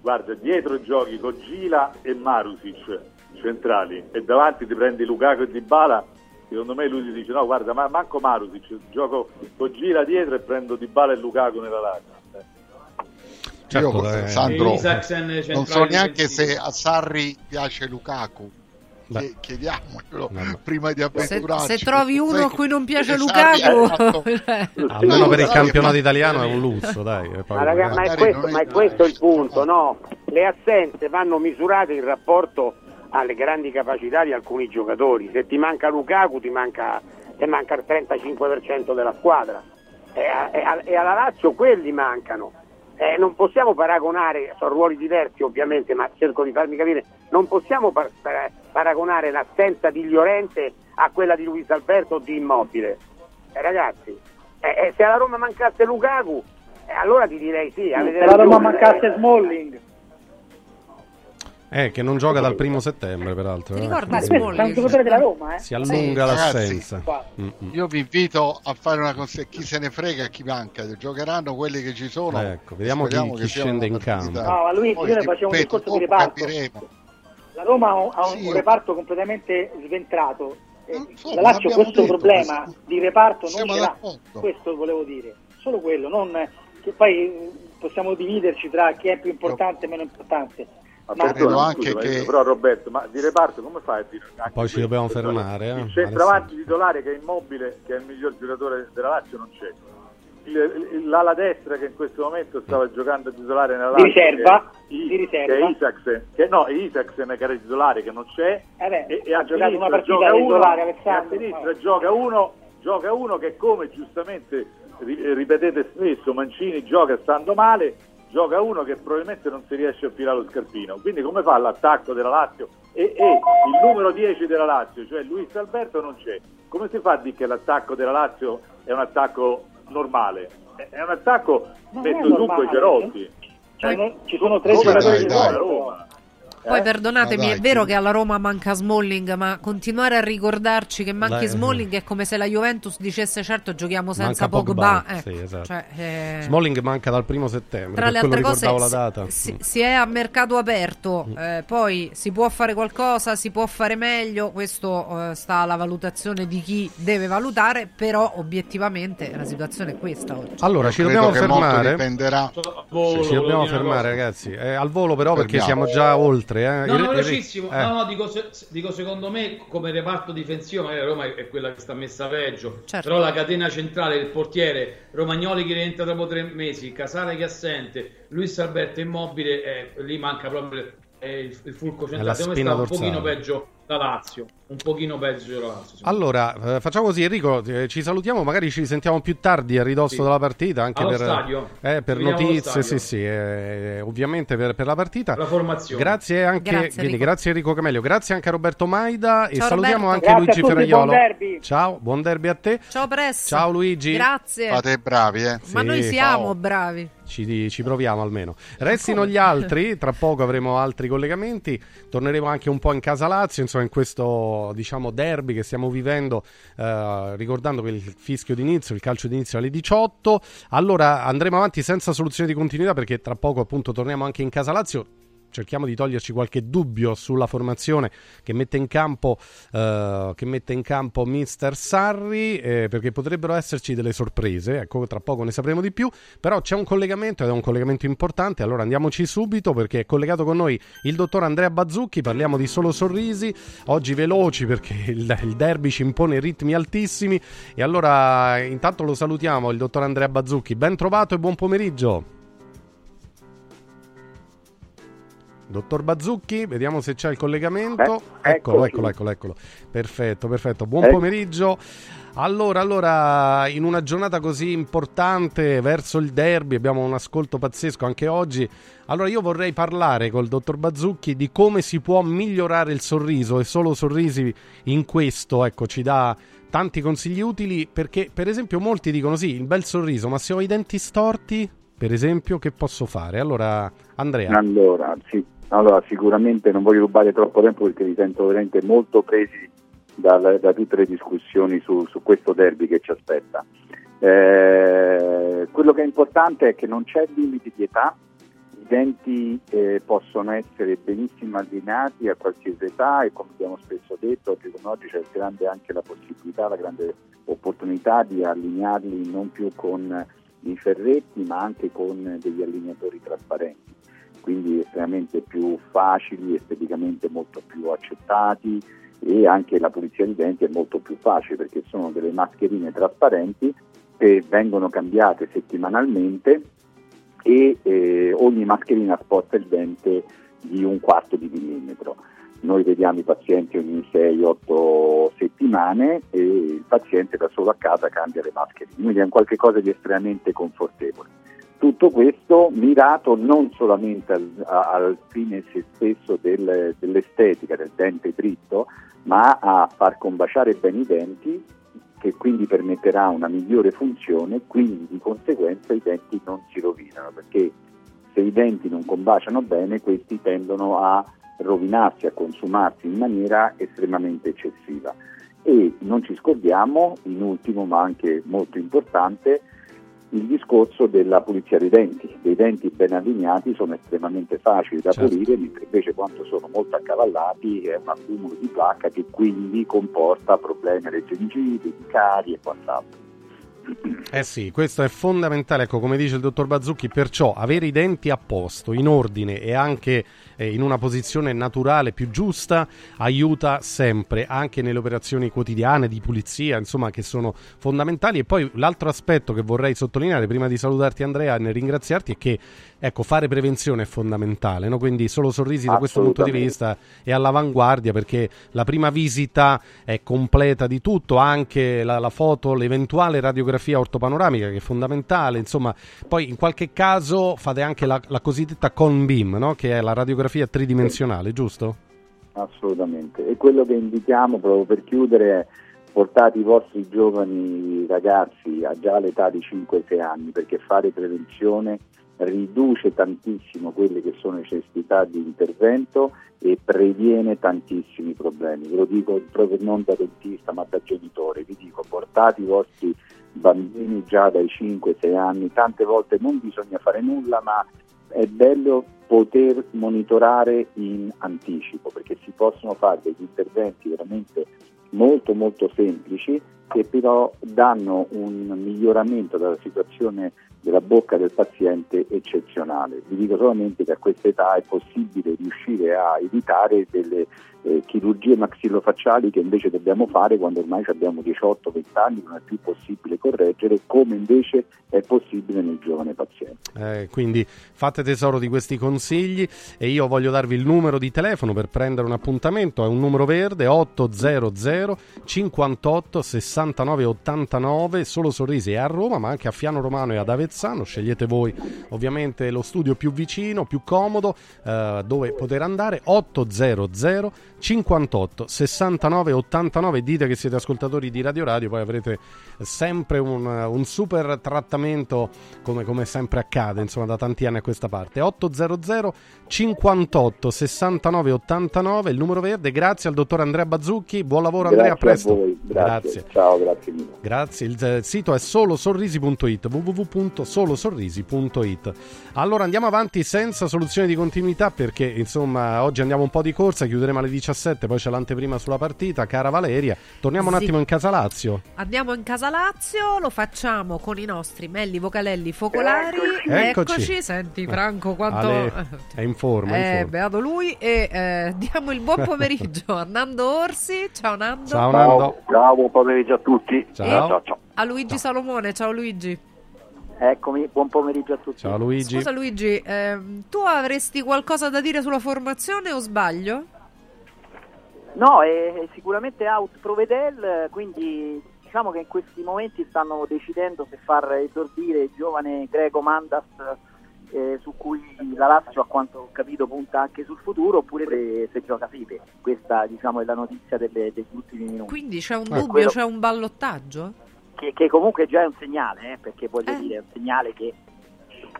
guarda, dietro giochi con Gila e Marusic centrali e davanti ti prendi Lukaku e Dybala, secondo me lui ti dice no, guarda, ma manco Marusic, gioco con Gila dietro e prendo Dybala e Lukaku nella lascia. Certo, Io, eh, Sandro, non so neanche se a Sarri piace Lukaku. Beh. Chie- Chiediamolo Vabbè. prima di Se, avventurarci. se trovi uno Sai a cui non piace Lukaku, fatto- cioè, Almeno per il campionato italiano è un lusso, dai. Ma, raga, ma è questo, ma è questo il punto, no? Le assenze vanno misurate in rapporto alle grandi capacità di alcuni giocatori. Se ti manca Lukaku ti manca, ti manca il 35% della squadra. e, a, e, a, e alla Lazio quelli mancano. Eh, non possiamo paragonare, sono ruoli diversi ovviamente, ma cerco di farmi capire, non possiamo par- par- paragonare l'assenza di Llorente a quella di Luis Alberto o di Immobile. Eh, ragazzi, eh, se alla Roma mancasse Lukaku, eh, allora ti direi sì. Se la Roma mancasse Smalling. Eh, che non gioca dal primo settembre, peraltro. Ti eh. ricordi Ma questo è un giocatore della Roma, eh? Si allunga l'assenza. Ragazzi, Mm-mm. io vi invito a fare una cosa, chi se ne frega, chi manca, giocheranno quelli che ci sono. Ecco, vediamo chi- chi scende in campo. No, ma Luigi, Poi, noi facciamo un discorso di reparto. capiremo. La Roma ha un, un Sì, io- reparto completamente sventrato. Eh, insomma, la Lazio questo detto, problema questo- di reparto non ce l'ha. Questo volevo dire. Solo quello, non che poi eh, possiamo dividerci tra chi è più importante e meno importante. Ma Ma- credo anche scusami, che- Però Roberto, ma di reparto come fai a dire? Poi ci questo? dobbiamo fermare. Eh? Il centravanti titolare che è immobile, che è il miglior giocatore della Lazio, non c'è. Il- il- l'ala destra che in questo momento stava giocando titolare nella Di Lazio riserva, che di riserva. che è Isaacsen, che no, è Isaacsen che era titolare che non c'è Eh beh, e, e ha a giocato sinistra una partita gioca uno, titolare, e a Alessandro. sinistra gioca uno, gioca uno che come giustamente ri- ripetete spesso Mancini gioca stando male gioca uno che probabilmente non si riesce a filare lo scarpino. Quindi come fa l'attacco della Lazio? E, e il numero 10 della Lazio cioè Luis Alberto non c'è. Come si fa a dire che l'attacco della Lazio è un attacco normale? È è un attacco non è messo dunque normale, Gerotti Ci sono, ci sono tre giocatori di. Roma. Poi Eh? perdonatemi, Ma è dai, vero che alla Roma manca Smalling, ma continuare a ricordarci che manchi Dai. Smalling è come se la Juventus dicesse certo giochiamo senza Manca Pogba. Pogba, ecco. sì, esatto. Cioè, eh, Smalling manca dal primo settembre. tra le altre cose la data. si- Mm. si è a mercato aperto, eh, poi si può fare qualcosa, si può fare meglio, questo eh, sta alla valutazione di chi deve valutare, però obiettivamente la situazione è questa oggi. Allora, Io ci dobbiamo fermare. dipenderà. Volo, Ci dobbiamo fermare, cosa. ragazzi. Eh, al volo, però, perché Fermiamo. siamo già oltre. Eh. No, Il- no, il- velocissimo. eh. No, no, dico, se- dico secondo me come reparto difensivo, magari la Roma è quella che sta messa peggio. Certo. Però la catena centrale, il portiere, Romagnoli che rientra dopo tre mesi, Casale che è assente, Luis Alberto immobile, eh, lì manca proprio eh, il, il fulco È la centrale. Secondo me spina sta un pochino peggio la Lazio. Un pochino peggio la Lazio. Allora, eh, facciamo così, Enrico, eh, ci salutiamo, magari ci sentiamo più tardi a ridosso Sì. della partita, anche Allo per, stadio. eh, per notizie, sì, sì, eh, ovviamente per, per la partita. La formazione. Grazie anche, Grazie, quindi, Enrico. grazie Enrico Camelio, grazie anche a Roberto Maida e Ciao, salutiamo Roberto. anche Grazie Luigi Ferraiolo. buon derby. Ciao, buon derby a te. Ciao Press. Ciao Luigi. Grazie. Fate bravi, eh. Ma Sì, noi siamo ciao. bravi. Ci, ci proviamo almeno. Restino gli altri, tra poco avremo altri collegamenti. Torneremo anche un po' in casa Lazio, insomma, in questo diciamo derby che stiamo vivendo, eh, ricordando il fischio d'inizio, il calcio d'inizio alle 18. Allora andremo avanti senza soluzione di continuità perché tra poco appunto torniamo anche in casa Lazio. Cerchiamo di toglierci qualche dubbio sulla formazione che mette in campo, eh, mette in campo Mister Sarri, eh, perché potrebbero esserci delle sorprese. Ecco, tra poco ne sapremo di più. Però c'è un collegamento ed è un collegamento importante. Allora andiamoci subito perché è collegato con noi il dottor Andrea Bazzucchi. Parliamo di solo sorrisi. Oggi veloci perché il, il derby ci impone ritmi altissimi. E allora intanto lo salutiamo, il dottor Andrea Bazzucchi. Ben trovato e buon pomeriggio. Dottor Bazzucchi, vediamo se c'è il collegamento. Eh, eccolo, eccolo, eccolo, eccolo. Perfetto, perfetto. Buon Eh. pomeriggio. Allora, allora, in una giornata così importante verso il derby, abbiamo un ascolto pazzesco anche oggi. Allora, io vorrei parlare col dottor Bazzucchi di come si può migliorare il sorriso e solo sorrisi in questo, ecco, ci dà tanti consigli utili perché, per esempio, molti dicono sì, il bel sorriso, ma se ho i denti storti, per esempio, che posso fare? Allora, Andrea. Allora, sì, allora, sicuramente non voglio rubare troppo tempo perché mi sento veramente molto presi dal- da tutte le discussioni su, su questo derby che ci aspetta. Eh, quello che è importante è che non c'è limite di età, i denti eh, possono essere benissimo allineati a qualsiasi età e come abbiamo spesso detto, oggi come oggi c'è grande anche la possibilità, la grande opportunità di allinearli non più con i ferretti ma anche con degli allineatori trasparenti quindi estremamente più facili, esteticamente molto più accettati e anche la pulizia dei denti è molto più facile perché sono delle mascherine trasparenti che vengono cambiate settimanalmente e eh, ogni mascherina sposta il dente di un quarto di millimetro. noi vediamo i pazienti ogni 6-8 settimane e il paziente da solo a casa cambia le mascherine, quindi è un qualche cosa di estremamente confortevole. Tutto questo mirato non solamente al, al fine in se stesso del, dell'estetica, del dente dritto, ma a far combaciare bene i denti che quindi permetterà una migliore funzione, quindi di conseguenza i denti non si rovinano, perché se i denti non combaciano bene questi tendono a rovinarsi, a consumarsi in maniera estremamente eccessiva. E non ci scordiamo, in ultimo ma anche molto importante, il discorso della pulizia dei denti. Dei denti ben allineati sono estremamente facili da certo. pulire, mentre invece quando sono molto accavallati è un accumulo di placca che quindi comporta problemi alle gengive, di cari e quant'altro. Eh sì, questo è fondamentale, ecco come dice il dottor Bazzucchi, perciò avere i denti a posto, in ordine e anche eh, in una posizione naturale più giusta aiuta sempre, anche nelle operazioni quotidiane di pulizia, insomma, che sono fondamentali. E poi l'altro aspetto che vorrei sottolineare prima di salutarti Andrea e ringraziarti è che ecco, fare prevenzione è fondamentale, no? quindi solo sorrisi da questo punto di vista è all'avanguardia perché la prima visita è completa di tutto, anche la, la foto, l'eventuale radiografia ortopanoramica che è fondamentale, insomma, poi in qualche caso fate anche la, la cosiddetta con beam, no? che è la radiografia tridimensionale, giusto? Assolutamente, e quello che invitiamo proprio per chiudere è portate i vostri giovani ragazzi a già all'età di 5-6 anni perché fare prevenzione riduce tantissimo quelle che sono necessità di intervento e previene tantissimi problemi. Ve lo dico proprio non da dentista ma da genitore, vi dico portate i vostri bambini già dai 5-6 anni, tante volte non bisogna fare nulla ma è bello poter monitorare in anticipo perché si possono fare degli interventi veramente molto molto semplici che però danno un miglioramento della situazione della bocca del paziente eccezionale. Vi dico solamente che a questa età è possibile riuscire a evitare delle eh, chirurgie maxillofacciali che invece dobbiamo fare quando ormai abbiamo 18-20 anni, non è più possibile correggere, come invece è possibile nel giovane paziente. Eh, quindi fate tesoro di questi consigli e io voglio darvi il numero di telefono per prendere un appuntamento, è un numero verde 800 58 69 89, solo sorrisi è a Roma ma anche a Fiano Romano e ad Avezzano, scegliete voi ovviamente lo studio più vicino, più comodo, eh, dove poter andare. 800 58 69 89 dite che siete ascoltatori di Radio Radio poi avrete sempre un, un super trattamento come, come, sempre accade insomma da tanti anni a questa parte. 800 58 69 89 il numero verde. Grazie al dottor Andrea Bazzucchi. Buon lavoro grazie Andrea a presto. a grazie. grazie. ciao grazie mille. Grazie. Il, il sito è solosorrisi.it www.solosorrisi.it allora andiamo avanti senza soluzione di continuità perché insomma oggi andiamo un po' di corsa chiuderemo alle 17 17, poi c'è l'anteprima sulla partita. Cara Valeria, torniamo un attimo in Casa Lazio. Andiamo in Casa Lazio, lo facciamo con i nostri Melli Vocalelli Focolari. Eccoci. Eccoci. Senti Franco quanto... Ale, è in forma, eh, in forma. beato lui e eh, diamo il buon pomeriggio a Nando Orsi. Ciao Nando. Ciao Nando. Ciao, buon pomeriggio a tutti. Ciao. ciao, ciao. A Luigi Salomone, ciao Luigi. Eccomi, buon pomeriggio a tutti. Ciao Luigi. Scusa Luigi, ehm, tu avresti qualcosa da dire sulla formazione o sbaglio? No, è sicuramente out Provedel, quindi diciamo che in questi momenti stanno decidendo se far esordire il giovane Greco Mandas eh, su cui la Lazio a quanto ho capito punta anche sul futuro oppure se, se gioca Fipe. Questa diciamo, è la notizia delle, degli ultimi minuti. Quindi c'è un dubbio, quello... c'è un ballottaggio? Che, che, comunque già è un segnale, eh, perché voglio eh. dire, è un segnale che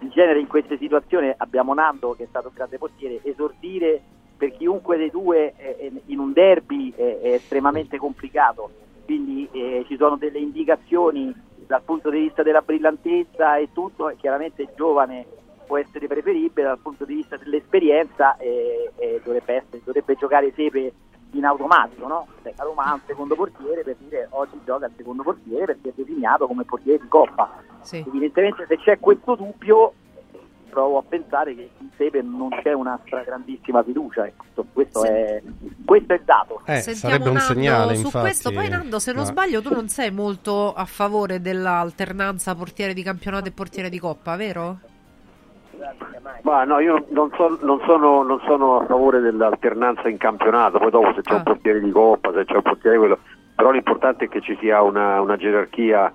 in genere in queste situazioni abbiamo Nando che è stato un grande portiere, esordire per chiunque dei due eh, in un derby è, è estremamente complicato, quindi eh, ci sono delle indicazioni dal punto di vista della brillantezza e tutto, e chiaramente il giovane può essere preferibile dal punto di vista dell'esperienza e, e dovrebbe, essere, dovrebbe, giocare Sepe in automatico, no? Cioè, a Roma ha un secondo portiere per dire oggi gioca il secondo portiere perché è designato come portiere di Coppa. Sì. Evidentemente se c'è questo dubbio provo a pensare che in Sepe non c'è una grandissima fiducia. Ecco. Questo, è, questo, è, il dato. Eh, sarebbe un Nando, segnale. Su infatti. questo, poi Nando, se non no. sbaglio, tu non sei molto a favore dell'alternanza portiere di campionato e portiere di coppa, vero? Ma no, io non, so, non, sono, non, sono, a favore dell'alternanza in campionato, poi dopo se c'è ah. un portiere di coppa, se c'è un portiere quello, però l'importante è che ci sia una, una gerarchia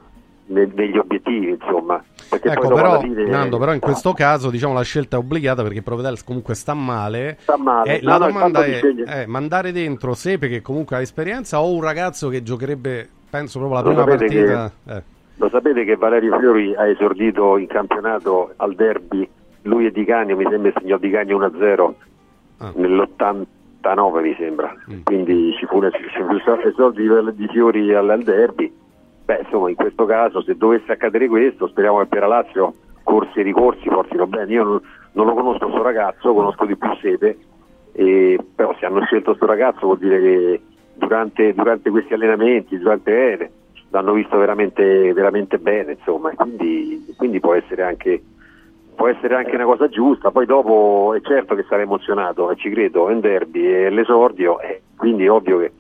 negli obiettivi, insomma. Ecco, però, fine... Nando, però in questo caso diciamo la scelta è obbligata perché Provedel comunque sta male. Sta male. Eh, no, la no, domanda è, è, mandare dentro Sepe che comunque ha esperienza o un ragazzo che giocherebbe, penso proprio la prima partita. Che, eh. Lo sapete che Valerio Fiori ha esordito in campionato al derby, lui e Di Cagno, mi sembra segnò Di Cagno 1-0 ah. nell'89 mi sembra, mm. quindi ci fu un esordio di Fiori al, al derby Beh, insomma, in questo caso, se dovesse accadere questo, speriamo che per la Lazio corsi e ricorsi portino bene. Io non, non lo conosco questo ragazzo, conosco di più Sete, e, però se hanno scelto questo ragazzo vuol dire che durante, durante questi allenamenti, durante eh, l'hanno visto veramente, veramente bene, insomma, quindi, quindi può, essere anche, può essere anche una cosa giusta. Poi dopo è certo che sarà emozionato, e ci credo, è un derby, è l'esordio, eh, quindi ovvio che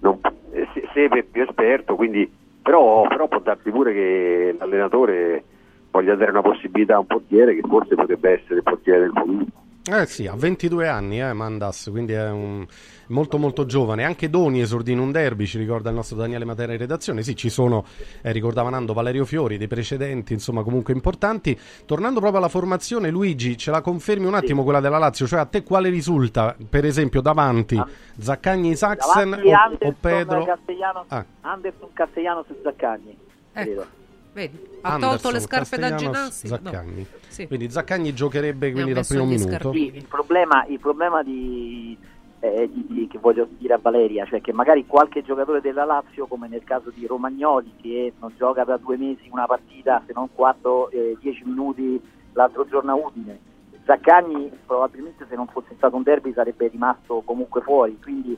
non, eh, Sepe è più esperto, quindi però, però può darsi pure che l'allenatore voglia dare una possibilità a un portiere che forse potrebbe essere il portiere del futuro. Eh sì, ha 22 anni eh, Mandas, quindi è un... molto molto giovane. Anche Doni esordì in un derby, ci ricorda il nostro Daniele Matera in redazione. Sì, ci sono, eh, ricordava Nando, Valerio Fiori, dei precedenti, insomma comunque importanti. Tornando proprio alla formazione, Luigi, ce la confermi un attimo quella della Lazio? Cioè a te quale risulta, per esempio, davanti ah. Zaccagni, Saxen o, Anderson, o, Pedro? Castellano, ah. Anderson, Castellano su Zaccagni. Ecco. Vedi, ha Anderson, tolto le scarpe da ginnastica. Zaccagni. No. Sì. Quindi Zaccagni giocherebbe quindi dal primo minuto. Sì, il problema, il problema di, eh, di, di, che voglio dire a Valeria, cioè che magari qualche giocatore della Lazio, come nel caso di Romagnoli, che non gioca da due mesi una partita, se non 4-10 eh, minuti l'altro giorno a Udine. Zaccagni probabilmente se non fosse stato un derby sarebbe rimasto comunque fuori, quindi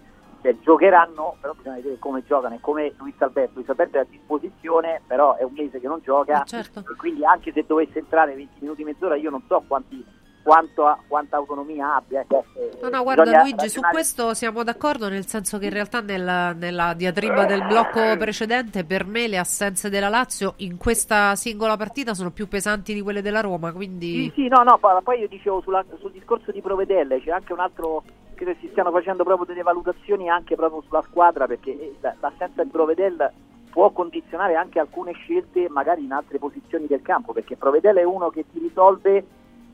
cioè, giocheranno, però bisogna vedere come giocano e come Luis Alberto. Luis Alberto è a disposizione, però è un mese che non gioca eh certo. e quindi anche se dovesse entrare 20 minuti, mezz'ora, io non so quanti quanto, quanta autonomia abbia. Eh, no, no, guarda Luigi, ragionare... su questo siamo d'accordo, nel senso che in realtà nella, nella, diatriba del blocco precedente, per me le assenze della Lazio in questa singola partita sono più pesanti di quelle della Roma. Quindi... Sì, sì, no, no, poi io dicevo sulla, sul discorso di Provedelle, c'è anche un altro credo si stiano facendo proprio delle valutazioni anche proprio sulla squadra perché eh, l'assenza di Provedel può condizionare anche alcune scelte magari in altre posizioni del campo perché Provedel è uno che ti risolve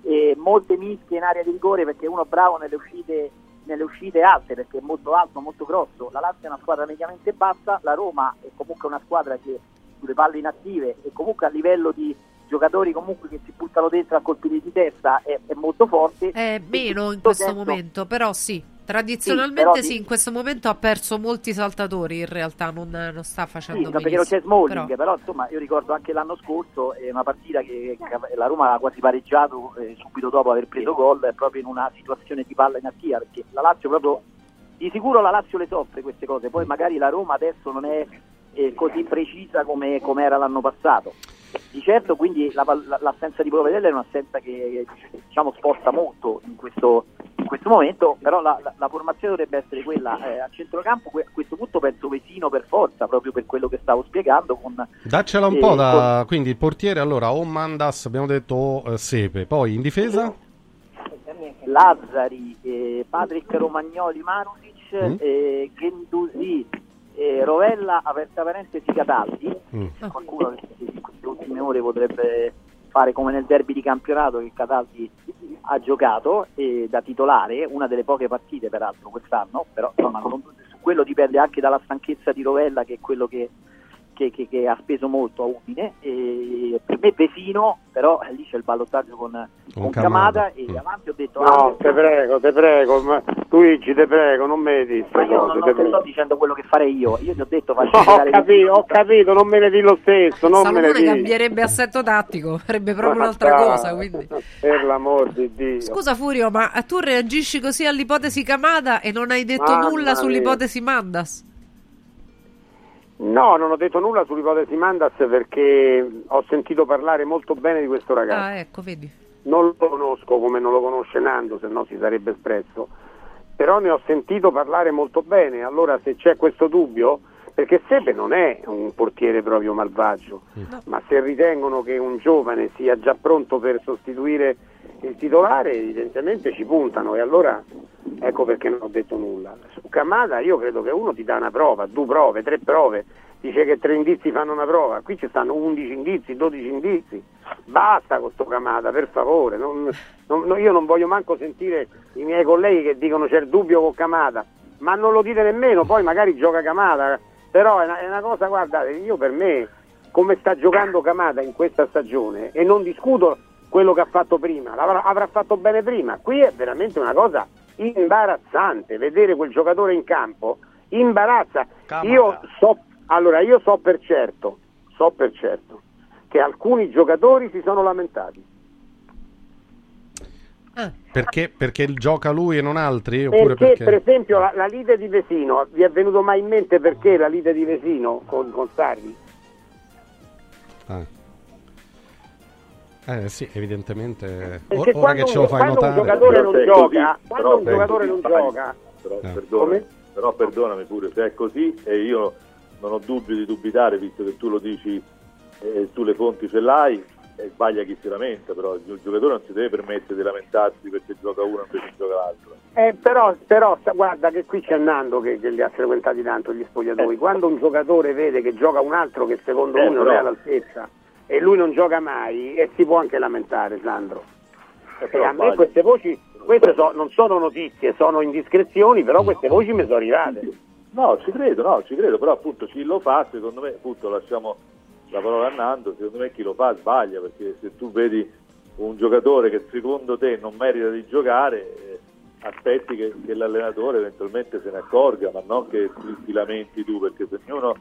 eh, molte mischie in area di rigore perché è uno bravo nelle uscite, nelle uscite alte perché è molto alto, molto grosso. La Lazio è una squadra mediamente bassa la Roma è comunque una squadra che sulle palle inattive e comunque a livello di giocatori comunque che si buttano dentro a colpire di testa è, è molto forte. È meno in questo senso, momento, però sì. Tradizionalmente sì, sì, in questo momento ha perso molti saltatori, in realtà non, non sta facendo sì, perché non c'è Smalling, però. però. insomma io ricordo anche l'anno scorso è una partita che la Roma ha quasi pareggiato eh, subito dopo aver preso gol proprio in una situazione di palla inattiva perché la Lazio proprio di sicuro la Lazio le soffre queste cose, poi magari la Roma adesso non è eh, così precisa come, come era l'anno passato. Di certo quindi la, l'assenza di Provedella è un'assenza che diciamo, sposta molto in questo, in questo momento, però la, la, la, formazione dovrebbe essere quella eh, a centrocampo, a questo punto penso Vesino per forza, proprio per quello che stavo spiegando. Con, Daccela un eh, po' da con... quindi il portiere allora o Mandas abbiamo detto o uh, Sepe, poi in difesa? Lazzari, eh, Patrick Romagnoli Manusic, mm. eh, Gendusi, eh, Rovella, aperta parentesi, Cataldi, mm. qualcuno in queste ultime ore potrebbe fare come nel derby di campionato che Cataldi ha giocato eh, da titolare, una delle poche partite peraltro quest'anno, però insomma, quello dipende anche dalla stanchezza di Rovella che è quello che che, che, che, ha speso molto a Udine. E per me Vesino, però eh, lì c'è il ballottaggio con, con, con Camada, e mm. avanti ho detto... No, ah, te prego, te prego, ma, Luigi, te prego, non mi dici Ma io cose, non, non ti sto dicendo quello che farei io, io ti ho detto faccio no, ho capito, ho capito, non me ne di lo stesso, non Salomone me ne cambierebbe assetto tattico, farebbe proprio ma un'altra sta, cosa, quindi... Per l'amor di Dio. Scusa Furio, ma tu reagisci così all'ipotesi Camada e non hai detto Mamma nulla sull'ipotesi Mandas? No, non ho detto nulla sull'ipotesi Mandas perché ho sentito parlare molto bene di questo ragazzo. Ah, ecco, vedi. Non lo conosco come non lo conosce Nando, se no si sarebbe espresso. Però ne ho sentito parlare molto bene. Allora se c'è questo dubbio, perché Sebe non è un portiere proprio malvagio, no. ma se ritengono che un giovane sia già pronto per sostituire il titolare evidentemente ci puntano. E allora ecco perché non ho detto nulla. Su Camada io credo che uno ti dà una prova, due prove, tre prove, dice che tre indizi fanno una prova, qui ci stanno 11 indizi, 12 indizi, basta con sto Camada, per favore, non, non, io non voglio manco sentire i miei colleghi che dicono c'è il dubbio con Camada, ma non lo dite nemmeno, poi magari gioca Camada, però è una, è una cosa, guardate, io per me come sta giocando Camada in questa stagione e non discuto quello che ha fatto prima, l'avrà, avrà fatto bene prima, qui è veramente una cosa imbarazzante vedere quel giocatore in campo, imbarazza. Io so, allora io so per certo, so per certo che alcuni giocatori si sono lamentati. Ah. Perché, perché gioca lui e non altri? Perché, perché... per esempio la, la, lite di Vesino, vi è venuto mai in mente perché la lite di Vesino con, con Sarri? Ah. Eh sì, evidentemente. Perché ora che ce lo fai notare. Un giocatore non gioca, quando un giocatore non gioca. Però, eh. perdonami, però perdonami pure, se è così e io non ho dubbio di dubitare, visto che tu lo dici e tu le fonti ce l'hai, e sbaglia chi si lamenta, però il giocatore non si deve permettere di lamentarsi perché gioca uno invece di gioca l'altro. Eh, però, però, guarda che qui c'è Nando che, che, li ha frequentati tanto gli spogliatoi. Eh. Quando un giocatore vede che gioca un altro che secondo eh, lui non però... è all'altezza e lui non gioca mai e si può anche lamentare Sandro. Eh, e a me queste voci queste so, non sono notizie sono indiscrezioni però queste voci mi sono arrivate. No ci credo no ci credo però appunto chi lo fa secondo me appunto lasciamo la parola a Nando secondo me chi lo fa sbaglia perché se tu vedi un giocatore che secondo te non merita di giocare eh, aspetti che, che, l'allenatore eventualmente se ne accorga ma non che ti lamenti tu perché se ognuno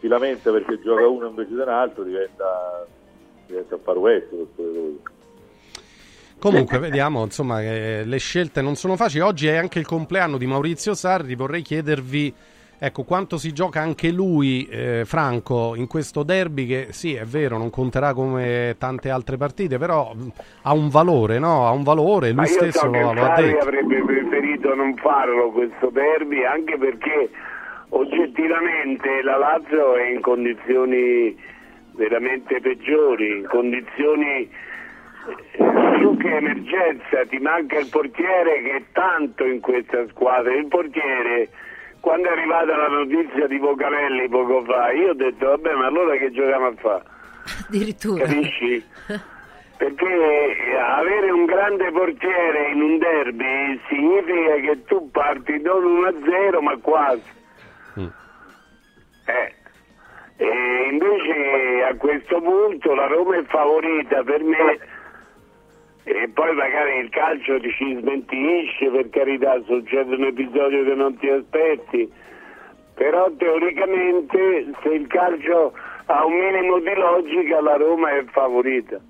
si lamenta perché gioca uno invece di un altro diventa, diventa far west Comunque, vediamo insomma che le scelte non sono facili. Oggi è anche il compleanno di Maurizio Sarri. Vorrei chiedervi ecco, quanto si gioca anche lui, eh, Franco, in questo derby che sì, è vero, non conterà come tante altre partite, però ha un valore, no? Ha un valore, lui stesso so lo, lo ha detto. avrebbe preferito non farlo questo derby anche perché oggettivamente la Lazio è in condizioni veramente peggiori, in condizioni eh, più che emergenza, ti manca il portiere che è tanto in questa squadra, il portiere quando è arrivata la notizia di Vocalelli poco fa, io ho detto vabbè ma allora che giochiamo a fare? Addirittura. Capisci? Perché avere un grande portiere in un derby significa che tu parti non 1-0 ma quasi. Eh. E invece a questo punto la Roma è favorita per me e poi magari il calcio ci smentisce, per carità succede un episodio che non ti aspetti, però teoricamente se il calcio ha un minimo di logica la Roma è favorita.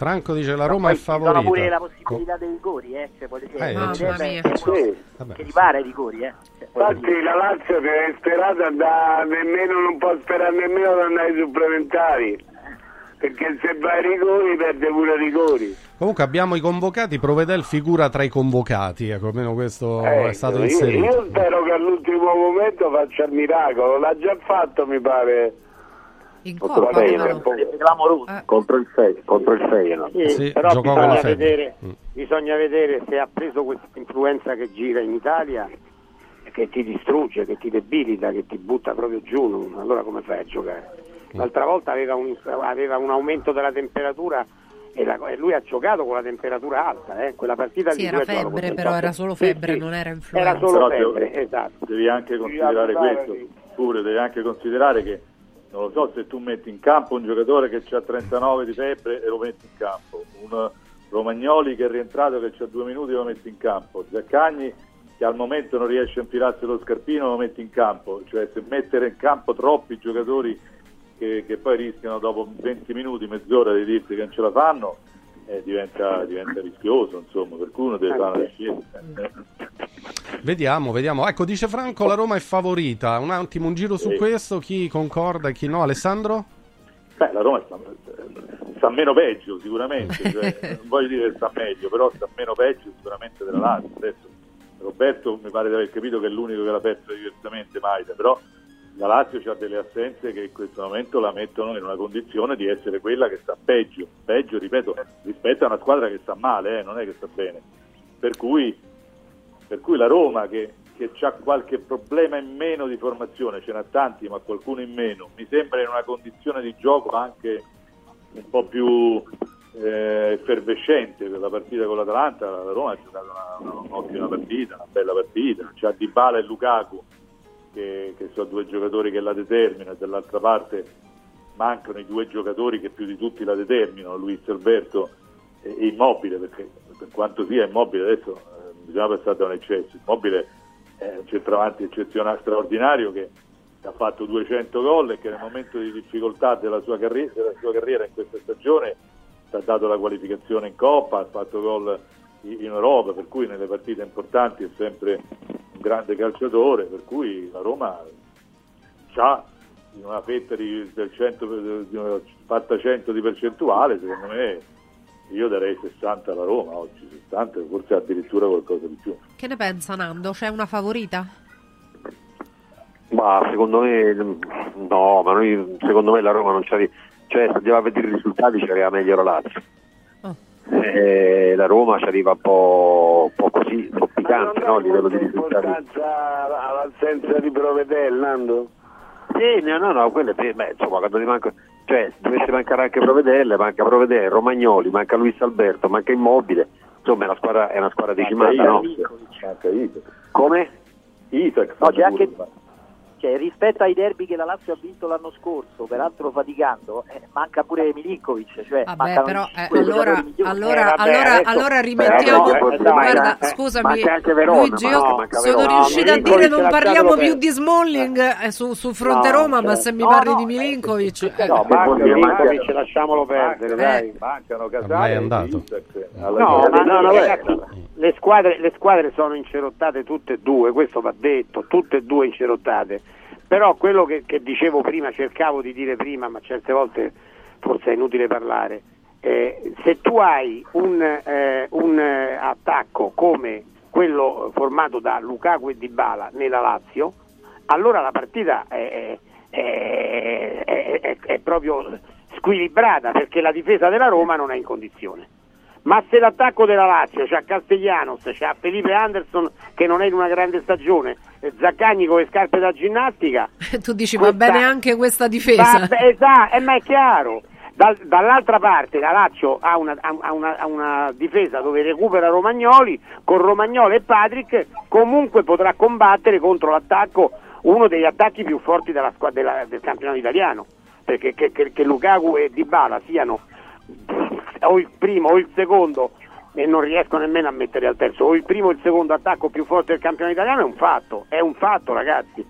Franco dice la Roma è favorita. Ci pure la possibilità dei rigori, eh? Cioè, eh, non cioè, che, sì. che ripara i rigori, eh? Cioè, Infatti la Lazio che è sperata da nemmeno non può sperare nemmeno ad andare ai supplementari. Perché se va ai rigori perde pure i rigori. Comunque abbiamo i convocati, Provedel figura tra i convocati, ecco, almeno questo ecco, è stato inserito. Io, io spero che all'ultimo momento faccia il miracolo, l'ha già fatto mi pare in Coppa eh. contro il Feyenoord contro il Feyenoord sì, sì, però bisogna vedere, mm. bisogna vedere se ha preso questa influenza che gira in Italia che ti distrugge, che ti debilita, che ti butta proprio giù allora come fai a giocare? Mm. l'altra volta aveva un, aveva un aumento della temperatura e, la, e, lui ha giocato con la temperatura alta, eh? quella partita sì, di era febbre, però era solo febbre, sì, non era influenza. Era solo però febbre, esatto. Devi anche considerare questo, pure devi anche considerare che non lo so se tu metti in campo un giocatore che ha 39 di febbre e lo metti in campo, un Romagnoli che è rientrato che ha due minuti e lo metti in campo, Zaccagni che al momento non riesce a infilarsi lo scarpino lo metti in campo, cioè se mettere in campo troppi giocatori che, che poi rischiano dopo 20 minuti, mezz'ora di dirti che non ce la fanno, eh, diventa, diventa, rischioso, insomma, per cui uno deve fare una scelta. Vediamo, vediamo. Ecco, dice Franco, la Roma è favorita. Un attimo, un giro su sì. questo, chi concorda e chi no? Alessandro? Beh, la Roma sta, sta meno peggio sicuramente, cioè, non voglio dire che sta meglio, però sta meno peggio sicuramente della Lazio. Adesso Roberto mi pare di aver capito che è l'unico che l'ha perso diversamente Maida, però la Lazio ha delle assenze che in questo momento la mettono in una condizione di essere quella che sta peggio, peggio ripeto, rispetto a una squadra che sta male, eh, non è che sta bene. Per cui, per cui la Roma che, che ha qualche problema in meno di formazione, ce n'ha tanti ma qualcuno in meno, mi sembra in una condizione di gioco anche un po' più eh, effervescente per la partita con l'Atalanta, la Roma ha giocato un'ottima partita, una bella partita, c'ha Dybala e Lukaku che, che sono due giocatori che la determinano e dall'altra parte mancano i due giocatori che più di tutti la determinano, Luis Alberto e, e Immobile, perché per quanto sia Immobile adesso eh, bisogna passare da un eccesso, Immobile è un centravanti eccezionale, straordinario che ha fatto 200 gol e che nel momento di difficoltà della sua, carri- della sua carriera in questa stagione ha dato la qualificazione in Coppa, ha fatto gol in Europa, per cui nelle partite importanti è sempre grande calciatore, per cui la Roma ha in una fetta di, del 100, di una fatta 100 di percentuale, secondo me io darei 60 alla Roma oggi, 60, forse addirittura qualcosa di più. Che ne pensa Nando? C'è una favorita? Ma secondo me no, ma noi, secondo me la Roma non c'ha cioè se andiamo a vedere i risultati ci arriva meglio la Lazio. Eh, la Roma ci arriva un po', un po così, un po' piccante no, a livello di risultati. all'assenza di Provedel, Nando? Sì, no, no, no, quelle, beh, insomma, quando ti manca, cioè, dovesse mancare anche Provedelle, manca Provedelle, Romagnoli, manca Luis Alberto, manca Immobile, insomma è una squadra, è una squadra decimata, no? Come? Isaac, no, c'è anche, cioè, rispetto ai derby che la Lazio ha vinto l'anno scorso, peraltro faticando, eh, manca pure Milinkovic. Cioè vabbè, però eh, allora, allora, eh, vabbè, allora, adesso, allora, rimettiamo. Però, guarda, eh, scusami, Verona, Luigi, io no, sono riuscita a dire non parliamo più di Smalling eh, su, su, fronte no, Roma, cioè, ma se mi parli di Milinkovic. Eh, no, ma Milinkovic lasciamolo perdere, dai. Mancano Casale. è andato. No, ma no, le squadre, le squadre sono incerottate tutte e due, questo va detto, tutte e due incerottate. Però quello che, che dicevo prima, cercavo di dire prima, ma certe volte forse è inutile parlare, eh, se tu hai un, eh, un eh, attacco come quello formato da Lukaku e Dybala nella Lazio, allora la partita è, è, è, è proprio squilibrata perché la difesa della Roma non è in condizione. Ma se l'attacco della Lazio c'ha Castellanos, c'ha Felipe Anderson che non è in una grande stagione, Zaccagni con le scarpe da ginnastica. tu dici questa... va bene anche questa difesa. Va, esatto, eh, ma è chiaro. Dal, dall'altra parte la Lazio ha una, ha, una, ha una, difesa dove recupera Romagnoli, con Romagnoli e Patrick comunque potrà combattere contro l'attacco, uno degli attacchi più forti della, della, del campionato italiano, perché che, che, che Lukaku e Dybala siano o il primo o il secondo e non riesco nemmeno a mettere al terzo o il primo o il secondo attacco più forte del campionato italiano è un fatto, è un fatto ragazzi,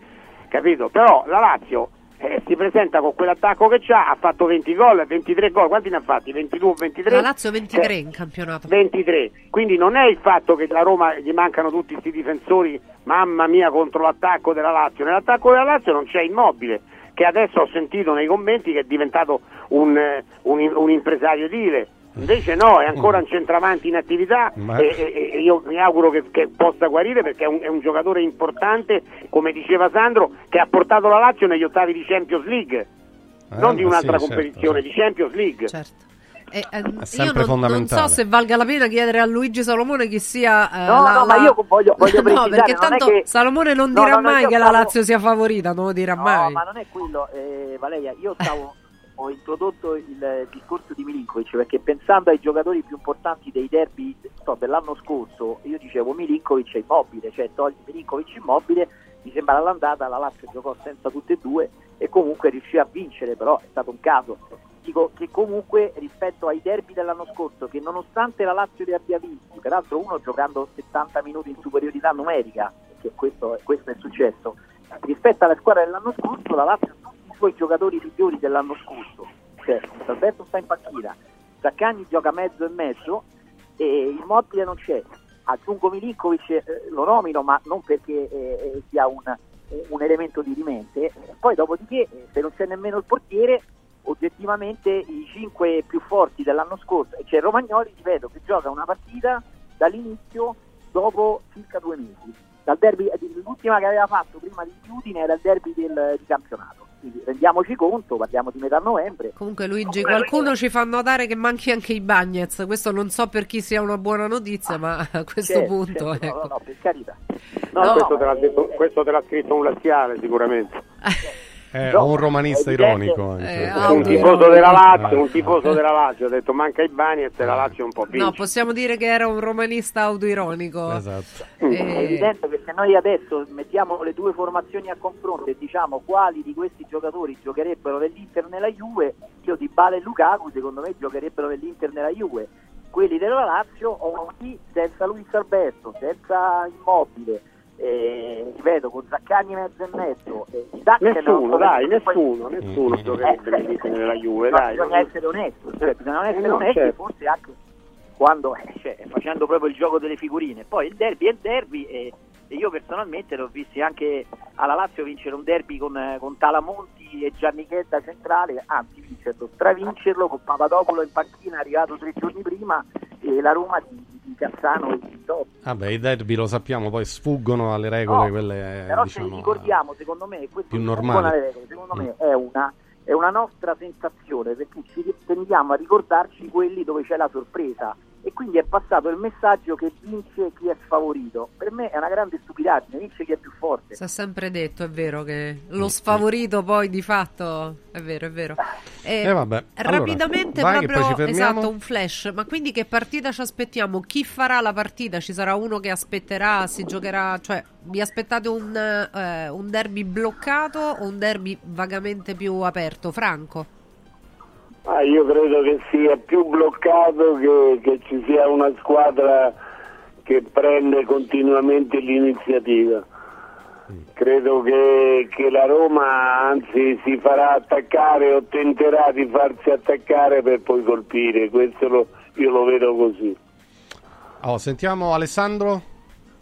capito? Però la Lazio eh, si presenta con quell'attacco che ha, ha fatto 20 gol, 23 gol, quanti ne ha fatti? 22 o 23? La Lazio 23 eh, in campionato. 23, quindi non è il fatto che la Roma gli mancano tutti questi difensori, mamma mia, contro l'attacco della Lazio, nell'attacco della Lazio non c'è immobile, che adesso ho sentito nei commenti che è diventato un, eh, un, un impresario edile Invece no, è ancora un centravanti in attività Ma... e, e, io mi auguro che, che, possa guarire perché è un, è un, giocatore importante, come diceva Sandro, che ha portato la Lazio negli ottavi di Champions League, eh, non di un'altra sì, competizione, certo. di Champions League. Certo. Eh, eh, io non, non, so se valga la pena chiedere a Luigi Salomone chi sia. Eh, no, la, no, ma io voglio, voglio no, perché tanto che... Salomone non no, dirà no, mai che la Lazio sia favorita, non lo dirà mai. No, ma non è quello, eh, Valeria. Io stavo ho introdotto il discorso di Milinkovic perché pensando ai giocatori più importanti dei derby so, dell'anno scorso, io dicevo Milinkovic è immobile, cioè togli Milinkovic immobile, mi sembra all'andata la Lazio giocò senza tutte e due e comunque riuscì a vincere, però è stato un caso. Dico che comunque rispetto ai derby dell'anno scorso, che nonostante la Lazio li abbia vinti, peraltro uno giocando 70 minuti in superiorità numerica, perché questo, questo è successo, rispetto alla squadra dell'anno scorso la Lazio suoi giocatori migliori dell'anno scorso. Cioè, Alberto sta in panchina, Zaccagni gioca mezzo e mezzo e Immobile non c'è. Aggiungo Milinkovic, eh, lo nomino, ma non perché eh, eh sia un, un, elemento di rimente. Poi dopodiché, eh, se non c'è nemmeno il portiere, oggettivamente i cinque più forti dell'anno scorso, e c'è Romagnoli, ripeto, che gioca una partita dall'inizio dopo circa due mesi derby, l'ultima che aveva fatto prima di Udine era il derby del, di campionato. Quindi rendiamoci conto, parliamo di metà novembre. Comunque Luigi, qualcuno ci fa notare che manchi anche i Bagnets, questo non so per chi sia una buona notizia, ma a questo certo, punto... Certo, ecco. no, no, per carità. No, no, questo, te l'ha detto, questo te l'ha scritto un laziale sicuramente. Eh, No, o un romanista è ironico. anche. Eh, un tifoso della Lazio, un tifoso della Lazio ha detto manca i Bagnets e la Lazio un po' vince. No, possiamo dire che era un romanista autoironico. Esatto. È Eh, evidente che se noi adesso mettiamo le due formazioni a confronto e diciamo quali di questi giocatori giocherebbero nell'Inter nella Juve, io di Bale e Lukaku secondo me giocherebbero nell'Inter nella Juve. Quelli della Lazio o chi senza Luis Alberto, senza Immobile, eh, ripeto con Zaccagni mezzo e mezzo. Eh, Nessuno, non- dai, poi- nessuno, nessuno Eh, giocherebbe nell'Inter nella Juve, ma dai. bisogna essere onesti, cioè, bisogna essere no, onesti certo. forse anche quando eh, cioè, facendo proprio il gioco delle figurine. Poi il derby è il derby e, e io personalmente l'ho visti anche alla Lazio vincere un derby con, eh, con Talamonti e Giannichetta centrale, anzi vincerlo, stravincerlo con Papadopolo in panchina arrivato tre giorni prima e la Roma di, di Cassano e Totti. Vabbè, i derby lo sappiamo, poi sfuggono alle regole, No, quelle eh, Però diciamo, se ricordiamo, secondo me, questo più buona regola, secondo me è una, è una nostra sensazione perché ci tendiamo a ricordarci quelli dove c'è la sorpresa e quindi è passato il messaggio che vince chi è sfavorito. Per me è una grande stupidaggine, vince chi è più forte. Si è sempre detto, è vero, che lo sfavorito poi di fatto è vero, è vero. Eh, Eh, vabbè. Allora, rapidamente, vai poi proprio esatto, un flash. Ma quindi che partita ci aspettiamo? Chi farà la partita? Ci sarà uno che aspetterà, si giocherà, cioè vi aspettate un, eh, un derby bloccato o un derby vagamente più aperto? Franco? Ah, io credo che sia più bloccato che, che ci sia una squadra che prende continuamente l'iniziativa. Credo che, che la Roma anzi si farà attaccare o tenterà di farsi attaccare per poi colpire, questo lo- io lo vedo così. Oh, sentiamo Alessandro.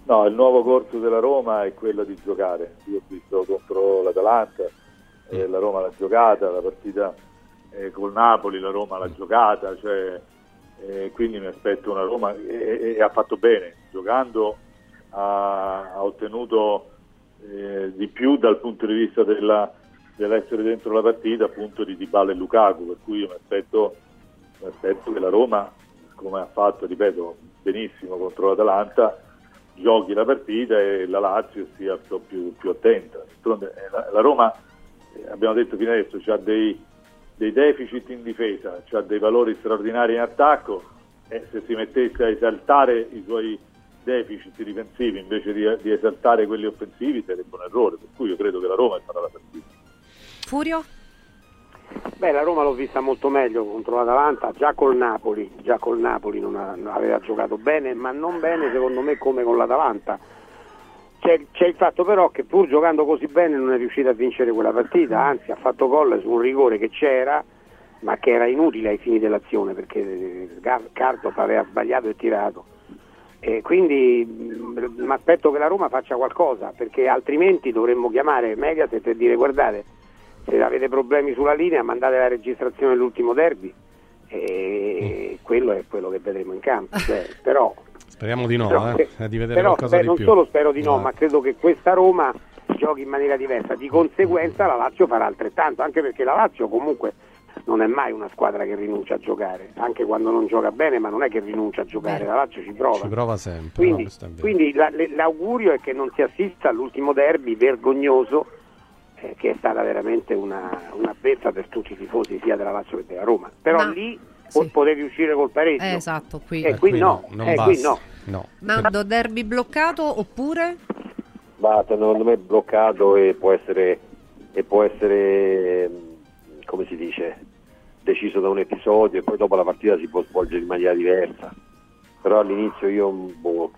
No, il nuovo corso della Roma è quello di giocare. Io ho visto contro l'Atalanta, eh, la Roma l'ha giocata, la partita eh, col Napoli la Roma l'ha giocata, cioè, eh, quindi mi aspetto una Roma e, e- ha fatto bene, giocando ha, ha ottenuto eh, di più dal punto di vista della- dell'essere dentro la partita appunto di Dybala e Lukaku, per cui io mi aspetto, mi aspetto che la Roma, come ha fatto, ripeto, benissimo contro l'Atalanta, giochi la partita e la Lazio sia più, più- più attenta. Eh, La, la Roma, eh, abbiamo detto fino adesso, ha dei, dei deficit in difesa, ha dei valori straordinari in attacco e se si mettesse a esaltare i suoi deficit difensivi invece di, di esaltare quelli offensivi sarebbe un errore, per cui io credo che la Roma farà la partita. Furio? Beh, la Roma l'ho vista molto meglio contro l'Atalanta, già col Napoli, già col Napoli non, ha- non aveva giocato bene, ma non bene secondo me come con l'Atalanta. C'è, c'è il fatto però che pur giocando così bene non è riuscita a vincere quella partita, anzi ha fatto gol su un rigore che c'era, ma che era inutile ai fini dell'azione perché Gar- Cardov aveva sbagliato e tirato. E quindi mi aspetto che la Roma faccia qualcosa, perché altrimenti dovremmo chiamare Mediaset e dire guardate, se avete problemi sulla linea mandate la registrazione dell'ultimo derby e quello è quello che vedremo in campo. Cioè, però Speriamo di no, però, eh, eh, di vedere però, qualcosa beh, di non più. solo spero di no, Eh. ma credo che questa Roma giochi in maniera diversa. Di conseguenza la Lazio farà altrettanto, anche perché la Lazio comunque non è mai una squadra che rinuncia a giocare, anche quando non gioca bene, ma non è che rinuncia a giocare, la Lazio ci prova. Ci prova sempre. Quindi, no, quindi la- le- l'augurio è che non si assista all'ultimo derby vergognoso, eh, che è stata veramente una, una per tutti i tifosi sia della Lazio che della Roma. Però No, lì po- potevi uscire col pareggio. Eh, esatto, qui. Eh, qui no, non eh, basta. qui no. No. Nando, derby bloccato oppure? Ma secondo me è bloccato e può essere, e può essere come si dice, deciso da un episodio e poi dopo la partita si può svolgere in maniera diversa. Però all'inizio io boh,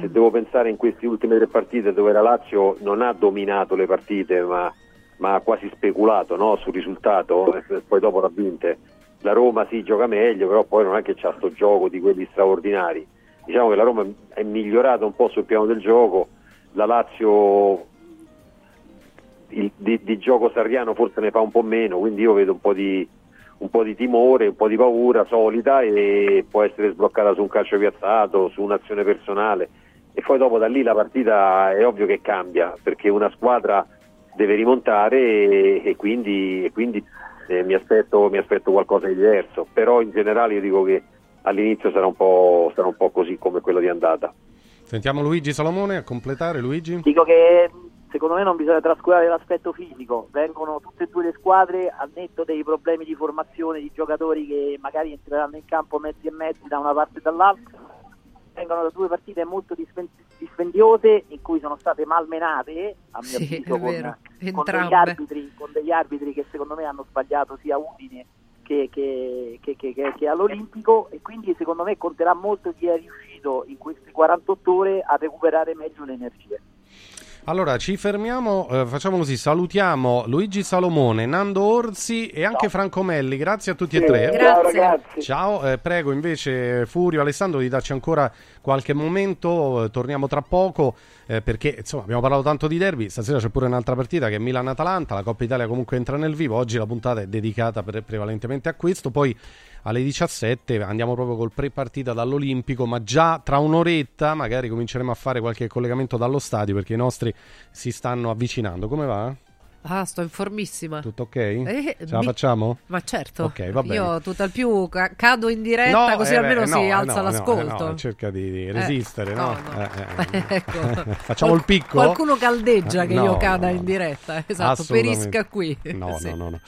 se devo pensare in queste ultime tre partite dove la Lazio non ha dominato le partite ma, ma ha quasi speculato no, sul risultato e poi dopo l'ha vinte. La Roma si gioca meglio, però poi non è che c'ha sto gioco di quelli straordinari. Diciamo che la Roma è migliorata un po' sul piano del gioco, la Lazio il- di, di gioco sarriano forse ne fa un po' meno, quindi io vedo un po' di, un po' di timore, un po' di paura solita e può essere sbloccata su un calcio piazzato, su un'azione personale e poi dopo da lì la partita è ovvio che cambia perché una squadra deve rimontare e, e quindi, e quindi eh, mi, aspetto, mi, aspetto, qualcosa di diverso, però in generale io dico che all'inizio sarà un po', sarà un po così come quello di andata. Sentiamo Luigi Salomone a completare, Luigi. Dico che secondo me non bisogna trascurare l'aspetto fisico, vengono tutte e due le squadre al netto dei problemi di formazione di giocatori che magari entreranno in campo mezzi e mezzi da una parte e dall'altra, vengono da due partite molto dispendiose in cui sono state malmenate a mio sì, avviso con, con, degli arbitri, con, degli arbitri, che secondo me hanno sbagliato sia Udine che, che, che, che, all'Olimpico e quindi secondo me conterà molto chi è riuscito in queste 48 ore a recuperare meglio le energie. Allora ci fermiamo, eh, facciamo così, salutiamo Luigi Salomone, Nando Orsi e anche Ciao. Franco Melli, grazie a tutti sì, e tre. Ciao ragazzi. Ciao, eh, prego invece Furio, Alessandro di darci ancora qualche momento, eh, torniamo tra poco eh, perché insomma abbiamo parlato tanto di derby, stasera c'è pure un'altra partita che è Milan-Atalanta, la Coppa Italia comunque entra nel vivo, oggi la puntata è dedicata pre- prevalentemente a questo, poi alle 17 andiamo proprio col pre-partita dall'Olimpico, ma già tra un'oretta magari cominceremo a fare qualche collegamento dallo stadio perché i nostri si stanno avvicinando. Come va? Ah, sto informissima. Tutto ok? Eh, Ce la mi... facciamo? Ma certo. Ok, va bene. Io tutt'al più ca- cado in diretta no, così eh, almeno no, si eh, alza no, l'ascolto. Cerca di resistere, no? no ecco. Facciamo il picco? Qualcuno caldeggia che io cada in diretta, esatto, perisca qui. No, no, no.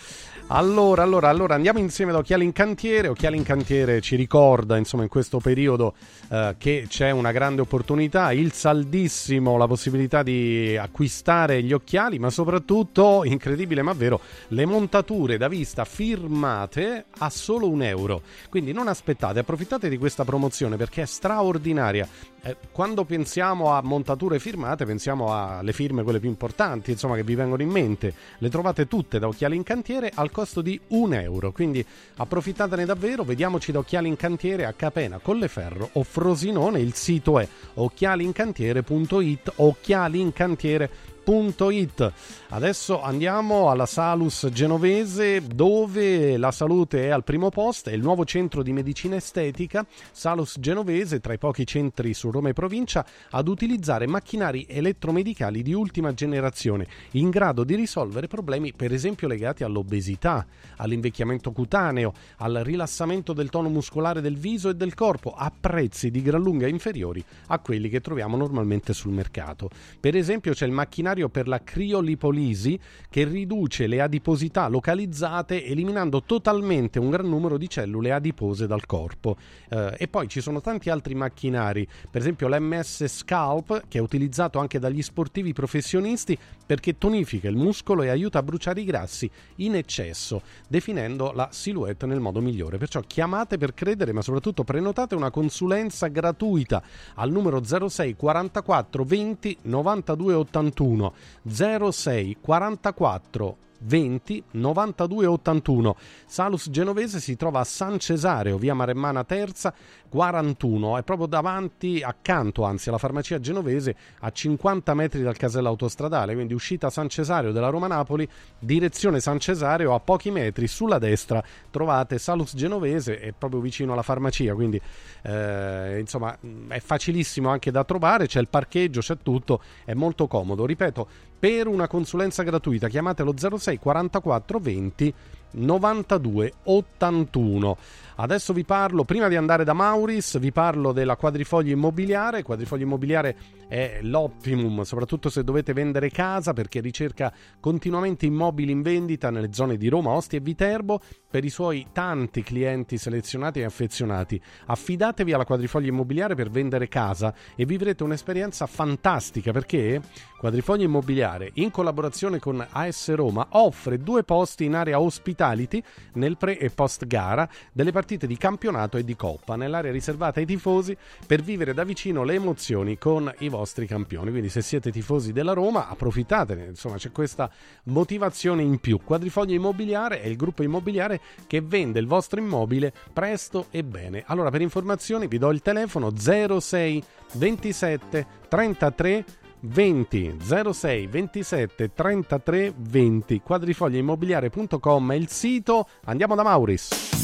Allora, allora, allora, andiamo insieme da Occhiali in Cantiere. Occhiali in Cantiere ci ricorda, insomma, in questo periodo eh, che c'è una grande opportunità, il saldissimo, la possibilità di acquistare gli occhiali, ma soprattutto, incredibile ma vero, le montature da vista firmate a solo un euro. Quindi non aspettate, approfittate di questa promozione perché è straordinaria. Eh, quando pensiamo a montature firmate, pensiamo alle firme quelle più importanti, insomma, che vi vengono in mente. Le trovate tutte da Occhiali in Cantiere al costo di un euro. Quindi approfittatene davvero. Vediamoci da Occhiali in Cantiere a Capena, Colleferro o Frosinone. Il sito è occhialincantiere.it. Occhialincantiere.it It. Adesso andiamo alla Salus genovese dove la salute è al primo posto, è il nuovo centro di medicina estetica, Salus genovese tra i pochi centri su Roma e provincia ad utilizzare macchinari elettromedicali di ultima generazione in grado di risolvere problemi per esempio legati all'obesità, all'invecchiamento cutaneo, al rilassamento del tono muscolare del viso e del corpo a prezzi di gran lunga inferiori a quelli che troviamo normalmente sul mercato. Per esempio c'è il macchinario necessario per la criolipolisi che riduce le adiposità localizzate eliminando totalmente un gran numero di cellule adipose dal corpo. Eh, e poi ci sono tanti altri macchinari, per esempio l'MS Scalp che è utilizzato anche dagli sportivi professionisti perché tonifica il muscolo e aiuta a bruciare i grassi in eccesso, definendo la silhouette nel modo migliore. Perciò chiamate per credere, ma soprattutto prenotate una consulenza gratuita al numero 06 44 20 92 81 06 44 20 92 81. Salus Genovese si trova a San Cesareo, via Maremmana Terza 41, è proprio davanti, accanto anzi alla farmacia genovese, a 50 metri dal casello autostradale, quindi uscita San Cesareo della Roma Napoli, direzione San Cesareo, a pochi metri sulla destra trovate Salus Genovese, è proprio vicino alla farmacia, quindi eh, insomma è facilissimo anche da trovare, c'è il parcheggio, c'è tutto, è molto comodo. Ripeto, per una consulenza gratuita chiamatelo 06 44 20 92 81. Adesso vi parlo, prima di andare da Mauris, vi parlo della quadrifoglio immobiliare. Quadrifoglio immobiliare è l'optimum, soprattutto se dovete vendere casa, perché ricerca continuamente immobili in vendita nelle zone di Roma, Ostia e Viterbo per i suoi tanti clienti selezionati e affezionati. Affidatevi alla quadrifoglio immobiliare per vendere casa e vivrete un'esperienza fantastica perché Quadrifoglio Immobiliare, in collaborazione con AS Roma, offre due posti in area hospitality nel pre e post gara delle partite di campionato e di coppa, nell'area riservata ai tifosi per vivere da vicino le emozioni con i vostri campioni. Quindi se siete tifosi della Roma, approfittatene, insomma c'è questa motivazione in più. Quadrifoglio Immobiliare è il gruppo immobiliare che vende il vostro immobile presto e bene. Allora per informazioni vi do il telefono 06 27 33 20 06 27 33 20 quadrifoglioimmobiliare.com è il sito andiamo da Mauris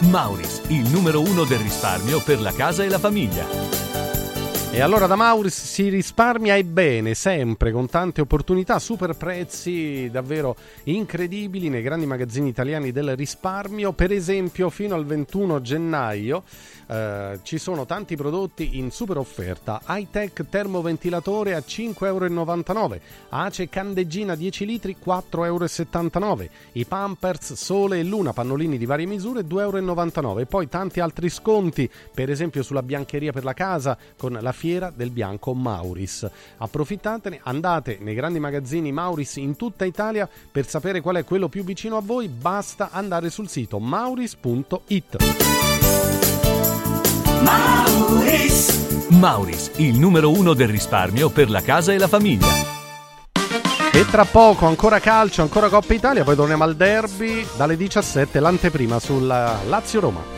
Mauris il numero uno del risparmio per la casa e la famiglia E allora da Mauris si risparmia e bene, sempre, con tante opportunità, super prezzi davvero incredibili nei grandi magazzini italiani del risparmio. Per esempio, fino al 21 gennaio eh, ci sono tanti prodotti in super offerta. Hightech termoventilatore a 5,99 euro, Ace candeggina 10 litri 4,79 euro, i Pampers Sole e Luna pannolini di varie misure 2,99 euro e poi tanti altri sconti, per esempio sulla biancheria per la casa con la fiera del bianco Mauris. Approfittatene, andate nei grandi magazzini Mauris in tutta Italia per sapere qual è quello più vicino a voi, basta andare sul sito mauris.it. Mauris. Mauris, il numero uno del risparmio per la casa e la famiglia. E tra poco ancora calcio, ancora Coppa Italia, poi torniamo al derby dalle 17, l'anteprima sulla Lazio-Roma.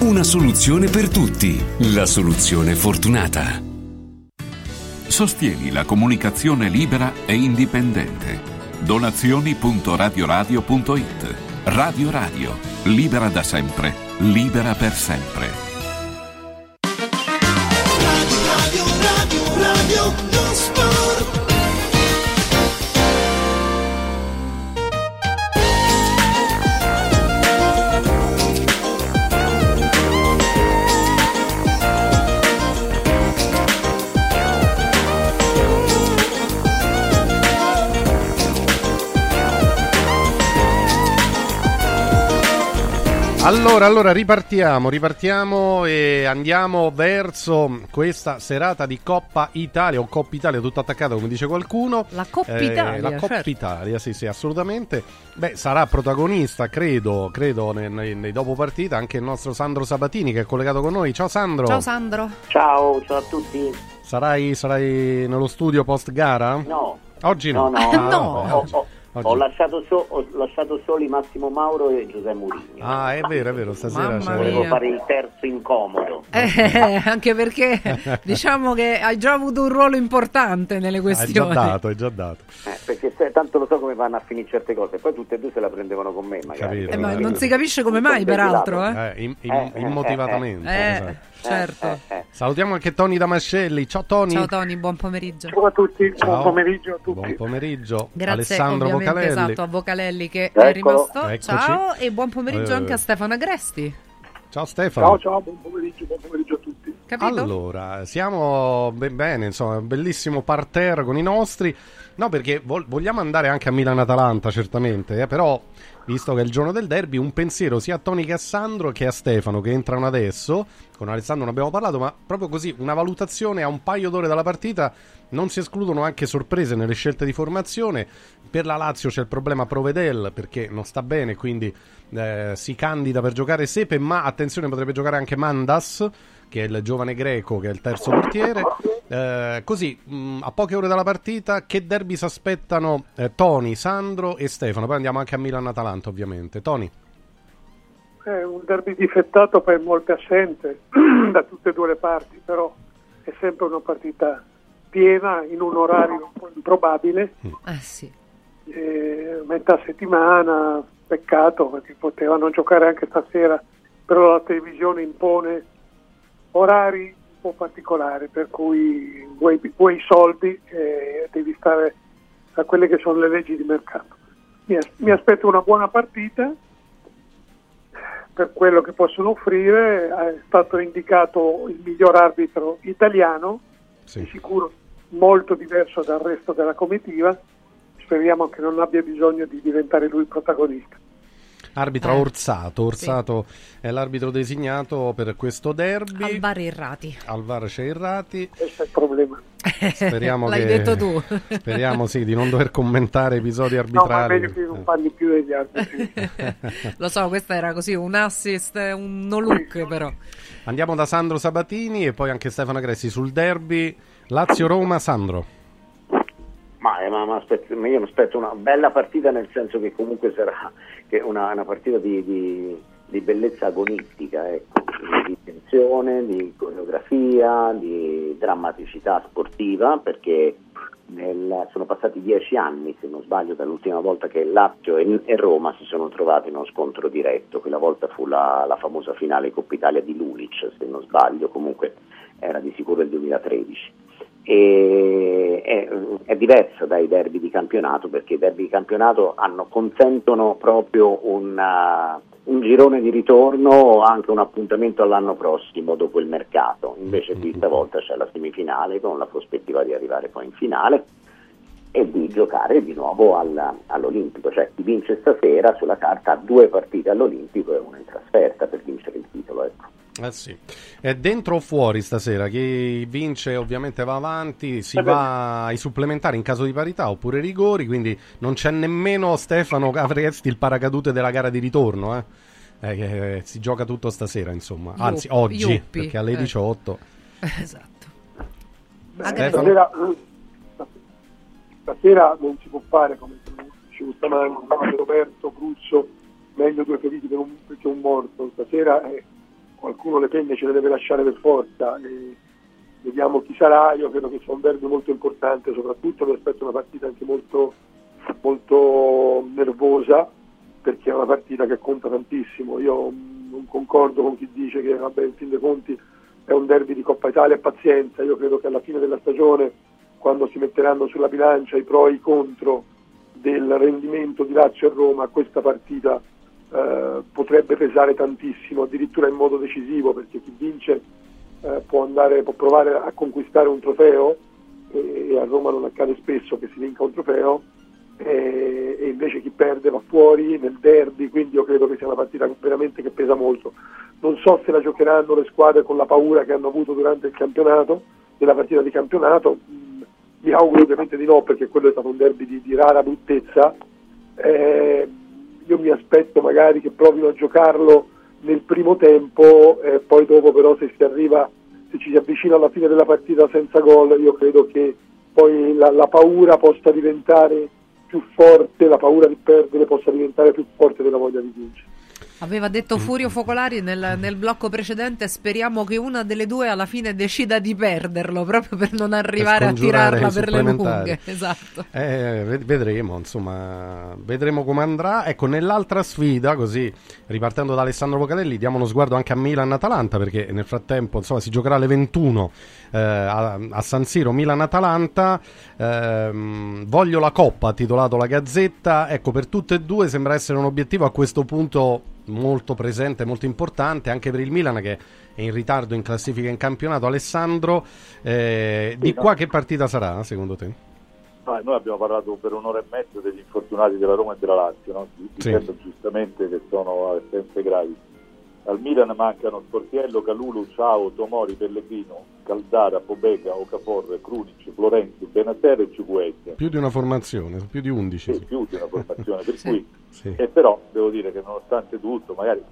Una soluzione per tutti. La soluzione fortunata. Sostieni la comunicazione libera e indipendente. Donazioni.radioradio.it Radio Radio. Libera da sempre. Libera per sempre. Allora, allora ripartiamo, ripartiamo e andiamo verso questa serata di Coppa Italia o Coppa Italia tutto attaccato come dice qualcuno. La Coppa eh, Italia. La Coppa certo. Italia, sì, sì, assolutamente. Beh, sarà protagonista, credo, credo nei, nei, nei dopo partita anche il nostro Sandro Sabatini che è collegato con noi. Ciao Sandro. Ciao Sandro. Ciao, ciao a tutti. Sarai, sarai nello studio post gara? No. Oggi no. no. No, Ah, no. vabbè, Ho, oggi- ho- oggi- ho lasciato, so- ho lasciato soli Massimo Mauro e Giuseppe Mourinho. Ah, è vero, è vero, stasera Volevo fare il terzo incomodo. Eh, anche perché diciamo che hai già avuto un ruolo importante nelle Hai già questioni. dato, hai già dato. Eh, perché se- tanto lo so come vanno a finire certe cose. Poi tutte e due se la prendevano con me, magari. Capito, Eh, ma non si capisce come mai, peraltro. Eh? Eh, in- in- Eh, eh, eh, certo. Salutiamo anche Tony Damascelli. Ciao Tony. Ciao Tony, buon pomeriggio. Ciao a tutti, Ciao. buon pomeriggio a tutti. Buon pomeriggio. Grazie Alessandro Vocalelli. esatto, a Vocalelli che Eccolo. è rimasto. Eccoci. Ciao e buon pomeriggio Eh. anche a Stefano Agresti. Ciao Stefano. Ciao, ciao, buon pomeriggio, buon pomeriggio a tutti. Capito? Allora, siamo ben bene, insomma, un bellissimo parterre con i nostri. No, perché vol- vogliamo andare anche a Milan-Atalanta, certamente, eh, però, visto che è il giorno del derby, un pensiero sia a Tony che a Sandro che a Stefano che entrano adesso. Con Alessandro non abbiamo parlato, ma proprio così, una valutazione a un paio d'ore dalla partita. Non si escludono anche sorprese nelle scelte di formazione. Per la Lazio c'è il problema Provedel perché non sta bene, quindi eh, si candida per giocare Sepe, ma attenzione potrebbe giocare anche Mandas, che è il giovane greco, che è il terzo portiere. Eh, così, mh, a poche ore dalla partita, che derby si aspettano eh, Tony, Sandro e Stefano? Poi andiamo anche a Milan-Atalanta, ovviamente. Tony. È un derby difettato per molte assenze da tutte e due le parti, però è sempre una partita piena in un orario un po' improbabile, Ah sì. eh, metà settimana, peccato perché potevano giocare anche stasera, però la televisione impone orari un po' particolari, per cui vuoi, vuoi i soldi e devi stare a quelle che sono le leggi di mercato. Mi, as- mi aspetto una buona partita per quello che possono offrire, è stato indicato il miglior arbitro italiano, di sicuro molto diverso dal resto della comitiva, speriamo che non abbia bisogno di diventare lui protagonista. Arbitra Eh, Orsato. Orsato è l'arbitro designato per questo derby. Al bar errati. Al VAR c'è Irrati. Questo è il problema. Speriamo L'hai che- detto tu. Speriamo sì, di non dover commentare episodi No, ma è arbitrali. meglio che non parli più degli arbitri. Lo so, questa era così un assist, un no look però. Andiamo da Sandro Sabatini e poi anche Stefano Gressi sul derby Lazio-Roma. Sandro. Ma, eh, ma- ma aspetto- ma io mi aspetto una bella partita nel senso che comunque sarà una, una partita di, di- di bellezza agonistica, ecco, di, tensione, di coreografia, di drammaticità sportiva, perché nel- sono passati dieci anni, se non sbaglio, dall'ultima volta che Lazio e, e Roma si sono trovati in uno scontro diretto. Quella volta fu la, la famosa finale Coppa Italia di Lulic, se non sbaglio, comunque era di sicuro il 2013 e è, è diverso dai derby di campionato perché i derby di campionato hanno- consentono proprio una- un girone di ritorno o anche un appuntamento all'anno prossimo dopo il mercato. Invece qui stavolta c'è la semifinale con la prospettiva di arrivare poi in finale e di giocare di nuovo al- all'Olimpico, cioè chi vince stasera sulla carta ha due partite all'Olimpico e una in trasferta per vincere il titolo. Ecco. Eh sì. È dentro o fuori stasera? Chi vince ovviamente va avanti, si Eh va ai supplementari in caso di parità oppure rigori, quindi non c'è nemmeno Stefano avresti il paracadute della gara di ritorno, eh? Eh, che, eh, si gioca tutto stasera, insomma. Anzi, oggi, iuppi, perché alle eh. 18. Esatto. Beh, stasera, stasera non si può fare come dicevo stamani, Roberto, Bruzzo, meglio due feriti per un, che un morto. Stasera eh, qualcuno le penne ce le deve lasciare per forza. e vediamo chi sarà, io credo che sia un derby molto importante, soprattutto mi aspetto una partita anche molto, molto nervosa perché è una partita che conta tantissimo. Io mh, non concordo con chi dice che vabbè, in fin dei conti è un derby di Coppa Italia pazienza, io credo che alla fine della stagione, quando si metteranno sulla bilancia i pro e i contro del rendimento di Lazio e Roma, questa partita eh, potrebbe pesare tantissimo, addirittura in modo decisivo, perché chi vince eh, può, andare, può provare a conquistare un trofeo e, e a Roma non accade spesso che si vinca un trofeo e, e invece chi perde va fuori nel derby, quindi io credo che sia una partita veramente che pesa molto. Non so se la giocheranno le squadre con la paura che hanno avuto durante il campionato, nella partita di campionato, mm, mi auguro ovviamente di no perché quello è stato un derby di, di rara bruttezza. Eh, io mi aspetto magari che provino a giocarlo nel primo tempo, eh, poi dopo però se si arriva, se ci si avvicina alla fine della partita senza gol, io credo che poi la, la paura possa diventare più forte, la paura di perdere possa diventare più forte della voglia di vincere. Aveva detto Furio Focolari nel, nel, blocco precedente: speriamo che una delle due alla fine decida di perderlo proprio per non arrivare per a tirarla per le lunghe. Esatto. Eh, vedremo, insomma, vedremo come andrà. Ecco, nell'altra sfida, così ripartendo da Alessandro Vocalelli, diamo uno sguardo anche a Milan-Atalanta perché nel frattempo insomma, si giocherà alle 21 eh, a, a, San Siro Milan-Atalanta. Eh, voglio la coppa, ha titolato la Gazzetta. Ecco, per tutte e due sembra essere un obiettivo a questo punto molto presente, molto importante anche per il Milan che è in ritardo in classifica in campionato. Alessandro, eh, di qua che partita sarà secondo te? Ah, noi abbiamo parlato per un'ora e mezza degli infortunati della Roma e della Lazio, no? dicendo sì. giustamente che sono assenze gravi. Al Milan mancano Sportiello, Calulu, Ciao, Tomori, Pellegrino, Caldara, Pobega, Okafor, Krunic, Florenzi, Benater e Ciuguezza. Più di una formazione, più di 11. Sì, sì. più di una formazione, per sì. cui... Sì. E però devo dire che nonostante tutto, magari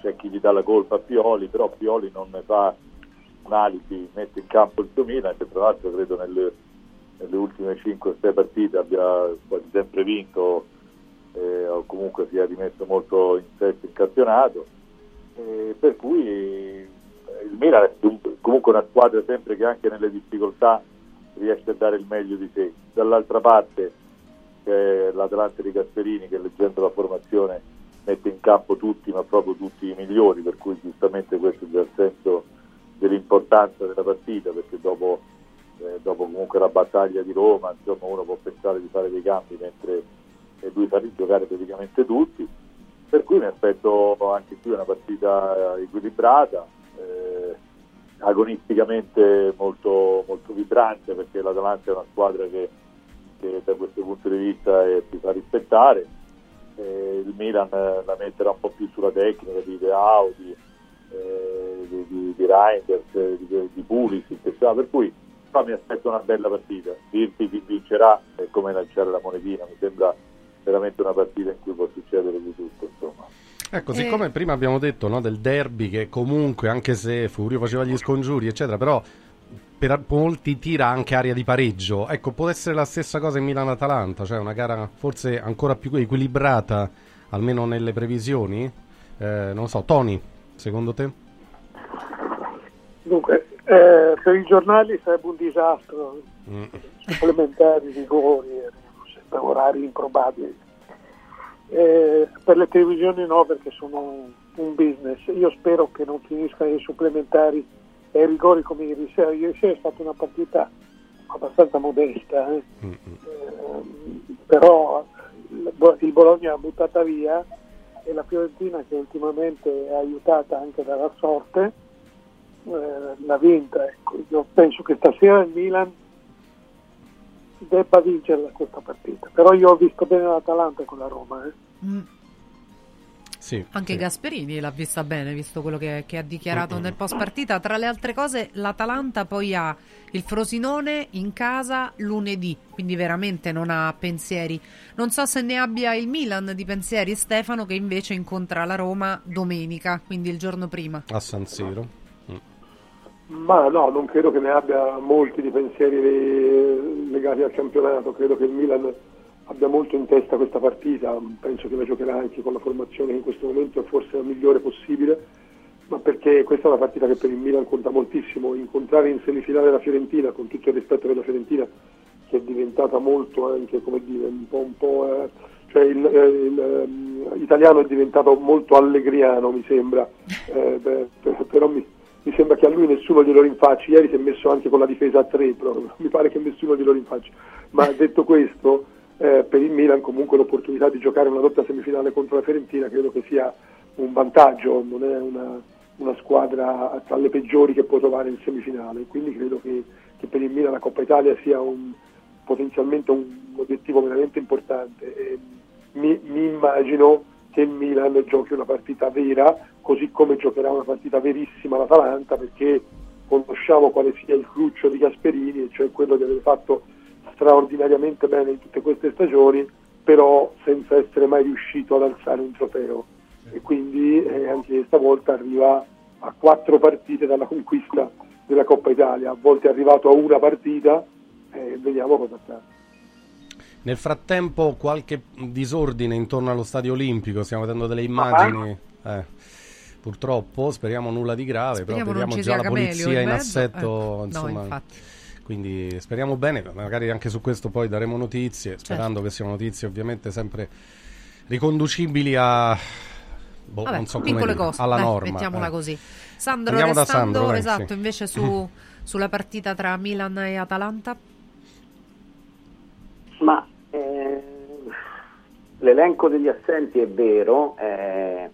c'è chi gli dà la colpa a Pioli, però Pioli non ne fa un alibi, mette in campo il suo Milan, che tra l'altro credo nelle, nelle ultime 5-6 partite abbia quasi sempre vinto eh, o comunque si è rimesso molto in sesto in campionato eh, per cui il Milan è comunque una squadra sempre che anche nelle difficoltà riesce a dare il meglio di sé. Dall'altra parte c'è l'Atlante di Gasperini che leggendo la formazione mette in campo tutti, ma proprio tutti i migliori, per cui giustamente questo è il senso dell'importanza della partita, perché dopo, eh, dopo comunque la battaglia di Roma insomma, uno può pensare di fare dei cambi mentre lui fa giocare praticamente tutti. Per cui mi aspetto anche qui una partita equilibrata, eh, agonisticamente molto, molto, vibrante perché l'Atalanta è una squadra che, che da questo punto di vista è, si fa rispettare, eh, il Milan la metterà un po' più sulla tecnica di Deao, di, eh, di, di, di Reinders, di, di Pulisic, per cui no, mi aspetto una bella partita, dirti chi vincerà è come lanciare la monetina, mi sembra veramente una partita in cui può succedere di tutto. Insomma. Ecco, siccome eh. prima abbiamo detto no, del derby che comunque, anche se Furio faceva gli scongiuri, eccetera, però per molti tira anche aria di pareggio. Ecco, può essere la stessa cosa in Milan-Atalanta, cioè una gara forse ancora più equilibrata, almeno nelle previsioni? Eh, non so, Tony, secondo te? Dunque, eh, per i giornali sarebbe un disastro, mm. supplementari, rigori, orari improbabili. Eh, per le televisioni no perché sono un business. Io spero che non finiscano i supplementari e i rigori come ieri sera. Ieri sera è stata una partita abbastanza modesta, eh. mm-hmm. eh, però il Bologna ha buttata via e la Fiorentina che ultimamente è aiutata anche dalla sorte eh, l'ha vinta. Ecco. Io penso che stasera il Milan debba vincere questa partita. Però io ho visto bene l'Atalanta con la Roma. Eh. Mm. Sì, Anche sì. Gasperini l'ha vista bene, visto quello che, che ha dichiarato mm-hmm. nel post partita. Tra le altre cose, l'Atalanta poi ha il Frosinone in casa lunedì, quindi veramente non ha pensieri. Non so se ne abbia il Milan di pensieri, Stefano, che invece incontra la Roma domenica, quindi il giorno prima. A San Siro. Ma no, non credo che ne abbia molti di pensieri legati al campionato, credo che il Milan abbia molto in testa questa partita, penso che la giocherà anche con la formazione che in questo momento è forse la migliore possibile, ma perché questa è una partita che per il Milan conta moltissimo, incontrare in semifinale la Fiorentina, con tutto il rispetto della Fiorentina, che è diventata molto anche, come dire, un po', un po' eh, cioè il, eh, il eh, italiano è diventato molto allegriano mi sembra, eh, beh, però mi mi sembra che a lui nessuno glielo rinfacci, ieri si è messo anche con la difesa a tre, proprio. mi pare che nessuno glielo rinfacci, ma detto questo, eh, per il Milan comunque l'opportunità di giocare una doppia semifinale contro la Fiorentina credo che sia un vantaggio, non è una, una squadra tra le peggiori che può trovare in semifinale, quindi credo che, che, per il Milan la Coppa Italia sia un, potenzialmente un obiettivo veramente importante. E mi, mi immagino che il Milan giochi una partita vera, così come giocherà una partita verissima l'Atalanta, perché conosciamo quale sia il cruccio di Gasperini, cioè quello di aver fatto straordinariamente bene in tutte queste stagioni, però senza essere mai riuscito ad alzare un trofeo. E quindi eh, anche stavolta arriva a quattro partite dalla conquista della Coppa Italia, a volte è arrivato a una partita e eh, vediamo cosa accade. Nel frattempo qualche disordine intorno allo stadio olimpico, stiamo vedendo delle immagini. Eh, purtroppo, speriamo nulla di grave, speriamo però vediamo già la polizia in, in assetto. Eh, insomma, no, quindi speriamo bene, magari anche su questo poi daremo notizie, sperando certo. che siano notizie ovviamente sempre riconducibili a... Boh, Vabbè, non so piccole come cose, alla dai, norma. Mettiamola eh. così. Sandro, Andiamo restando, Sandro, dai, esatto, sì. invece su, sulla partita tra Milan e Atalanta. Ma eh, l'elenco degli assenti è vero, eh,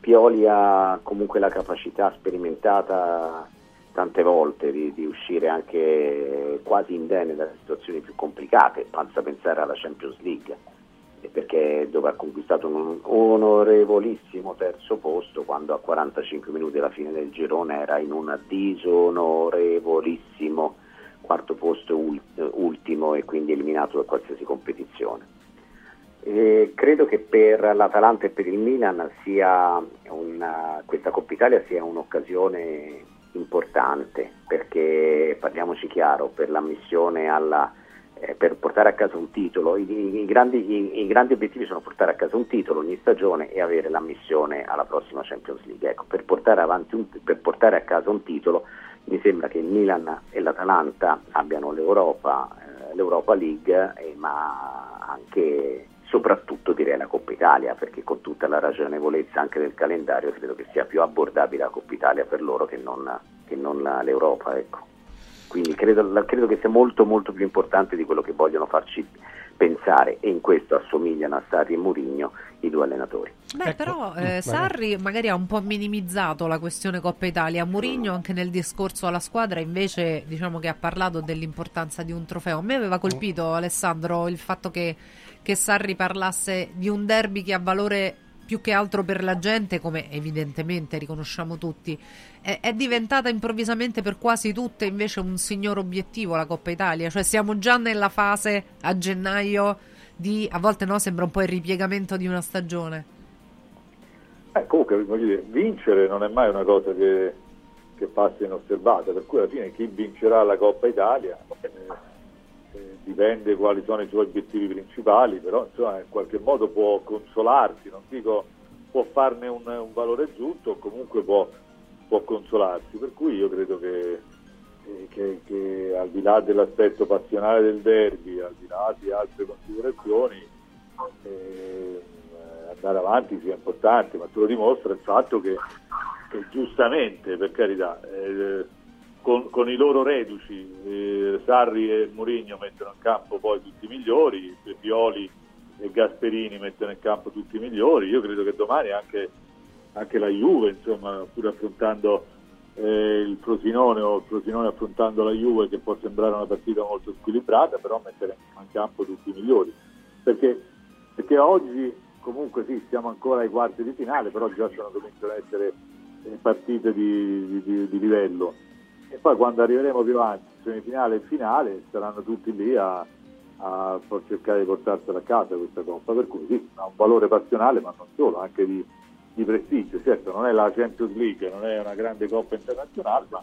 Pioli ha comunque la capacità sperimentata tante volte di, di, uscire anche quasi indenne dalle situazioni più complicate, basta pensare alla Champions League, perché dove ha conquistato un onorevolissimo terzo posto quando a 45 minuti alla fine del girone era in un disonorevolissimo quarto posto ultimo e quindi eliminato da qualsiasi competizione. E credo che per l'Atalanta e per il Milan una, questa Coppa Italia sia un'occasione importante perché parliamoci chiaro, per l'ammissione alla, eh, per portare a casa un titolo, i, i, grandi, i, i, grandi, obiettivi sono portare a casa un titolo ogni stagione e avere l'ammissione alla prossima Champions League. Ecco, per, portare un, per portare a casa un titolo mi sembra che il Milan e l'Atalanta abbiano l'Europa, eh, l'Europa League, eh, ma anche soprattutto direi la Coppa Italia, perché con tutta la ragionevolezza anche del calendario credo che sia più abbordabile la Coppa Italia per loro che non, che non la, l'Europa. Ecco. Quindi credo, credo, che sia molto molto più importante di quello che vogliono farci pensare e in questo assomigliano a Sarri e Murigno i due allenatori. Beh, ecco. però eh, Sarri magari ha un po' minimizzato la questione Coppa Italia. Mourinho anche nel discorso alla squadra invece diciamo che ha parlato dell'importanza di un trofeo. A me aveva colpito Alessandro il fatto che, che Sarri parlasse di un derby che ha valore più che altro per la gente, come evidentemente riconosciamo tutti, è, è, diventata improvvisamente per quasi tutte invece un signor obiettivo la Coppa Italia. Cioè siamo già nella fase a gennaio di, a volte no, sembra un po' il ripiegamento di una stagione. Eh, comunque, dire, vincere non è mai una cosa che, che, passa inosservata, per cui alla fine chi vincerà la Coppa Italia eh, eh, dipende quali sono i suoi obiettivi principali, però insomma in qualche modo può consolarsi, non dico può farne un, un valore giusto, comunque può, può, consolarsi, per cui io credo che, che, che, al di là dell'aspetto passionale del derby, al di là di altre considerazioni, eh, andare avanti sia importante, ma te lo dimostra il fatto che, che giustamente, per carità, eh, con, con, i loro reduci, eh, Sarri e Mourinho mettono in campo poi tutti i migliori, Pioli e Gasperini mettono in campo tutti i migliori, io credo che domani anche, anche la Juve, insomma, pur affrontando eh, il Frosinone o il Frosinone affrontando la Juve che può sembrare una partita molto squilibrata, però mettere in campo tutti i migliori, perché, perché oggi comunque sì, siamo ancora ai quarti di finale, però già sono cominciano ad essere eh, partite di, di, di, livello. E poi quando arriveremo più avanti, semifinale e finale, saranno tutti lì a, a cercare di portarsela a casa questa coppa. Per cui sì, ha un valore passionale, ma non solo, anche di, di prestigio. Certo, non è la Champions League, non è una grande coppa internazionale, ma,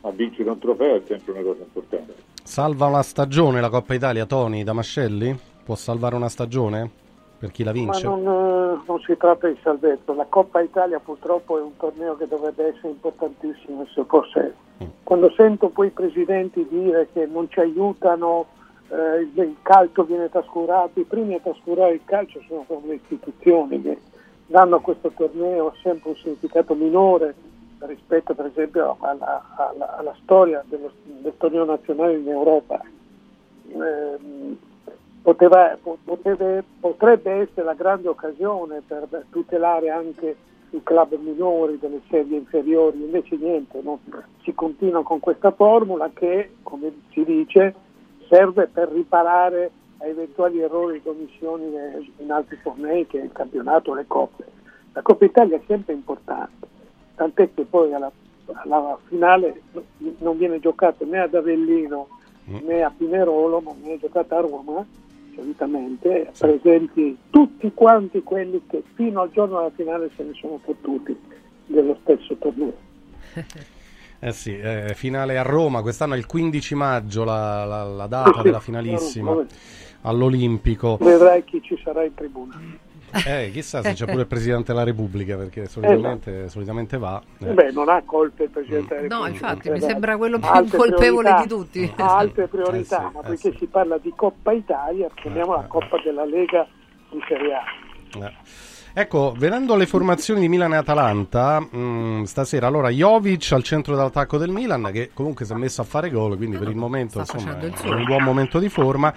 ma vincere un trofeo è sempre una cosa importante. Salva una stagione la Coppa Italia, Tony Damascelli? Può salvare una stagione? Per chi la vince? Ma non, eh, non, si tratta di salvezza, la Coppa Italia purtroppo è un torneo che dovrebbe essere importantissimo se fosse. Mm. Quando sento poi i presidenti dire che non ci aiutano, eh, il calcio viene trascurato, i primi a trascurare il calcio sono proprio le istituzioni che danno a questo torneo sempre un significato minore rispetto per esempio alla, alla, alla storia dello, del torneo nazionale in Europa. Eh, poteva, poteva, potrebbe essere la grande occasione per tutelare anche i club minori delle serie inferiori, invece niente, no? si continua con questa formula che, come si dice, serve per riparare a eventuali errori di commissioni in altri tornei che il campionato, le coppe. La Coppa Italia è sempre importante, tant'è che poi alla, alla finale non viene giocato né ad Avellino mm. né a Pinerolo, ma viene giocata a Roma solitamente, sì. presenti tutti quanti quelli che fino al giorno della finale se ne sono fottuti dello stesso torneo. Eh sì, eh, finale a Roma, quest'anno è il 15 maggio la, la, la data della finalissima all'Olimpico. Vedrai chi ci sarà in tribuna. Eh, chissà se c'è pure il Presidente della Repubblica, perché solitamente, esatto. solitamente va. Eh. Beh, non ha colpe il Presidente mm. della Repubblica. No, infatti, mi sembra quello più colpevole di tutti. Ha altre priorità, eh sì, ma poiché sì. si parla di Coppa Italia, chiamiamola eh, Coppa della Lega di Serie A. Eh. Ecco, vedendo le formazioni di Milan e Atalanta, mh, mm, stasera allora Jovic al centro dell'attacco del Milan, che comunque si è messo a fare gol, quindi per il momento insomma, è un buon momento di forma.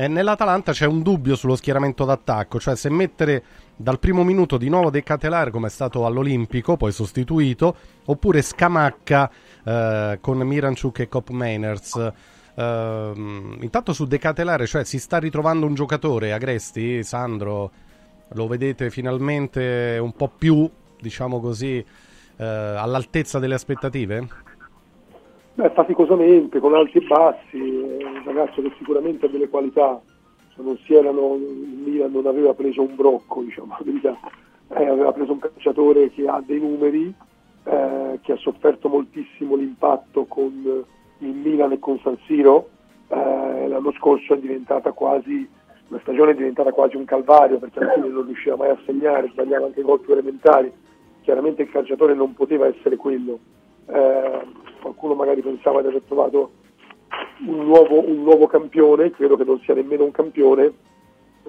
E nell'Atalanta c'è un dubbio sullo schieramento d'attacco, cioè se mettere dal primo minuto di nuovo De Catelare come è stato all'Olimpico, poi sostituito, oppure Scamacca eh, con Miranciuk e Cop Mainers. Uh, intanto su De Catelare, cioè si sta ritrovando un giocatore, Agresti, Sandro, lo vedete finalmente un po' più, diciamo così, eh, all'altezza delle aspettative? Beh, faticosamente, con alti e bassi, è un ragazzo che sicuramente ha delle qualità, non si erano, il Milan non aveva preso un brocco, diciamo eh, aveva preso un calciatore che ha dei numeri, eh, che ha sofferto moltissimo l'impatto con il Milan e con San Siro, eh, l'anno scorso è diventata quasi la stagione è diventata quasi un calvario perché alla fine non riusciva mai a segnare, sbagliava anche gol più elementari, chiaramente il calciatore non poteva essere quello, eh, qualcuno magari pensava di aver trovato un nuovo, un nuovo, campione, credo che non sia nemmeno un campione,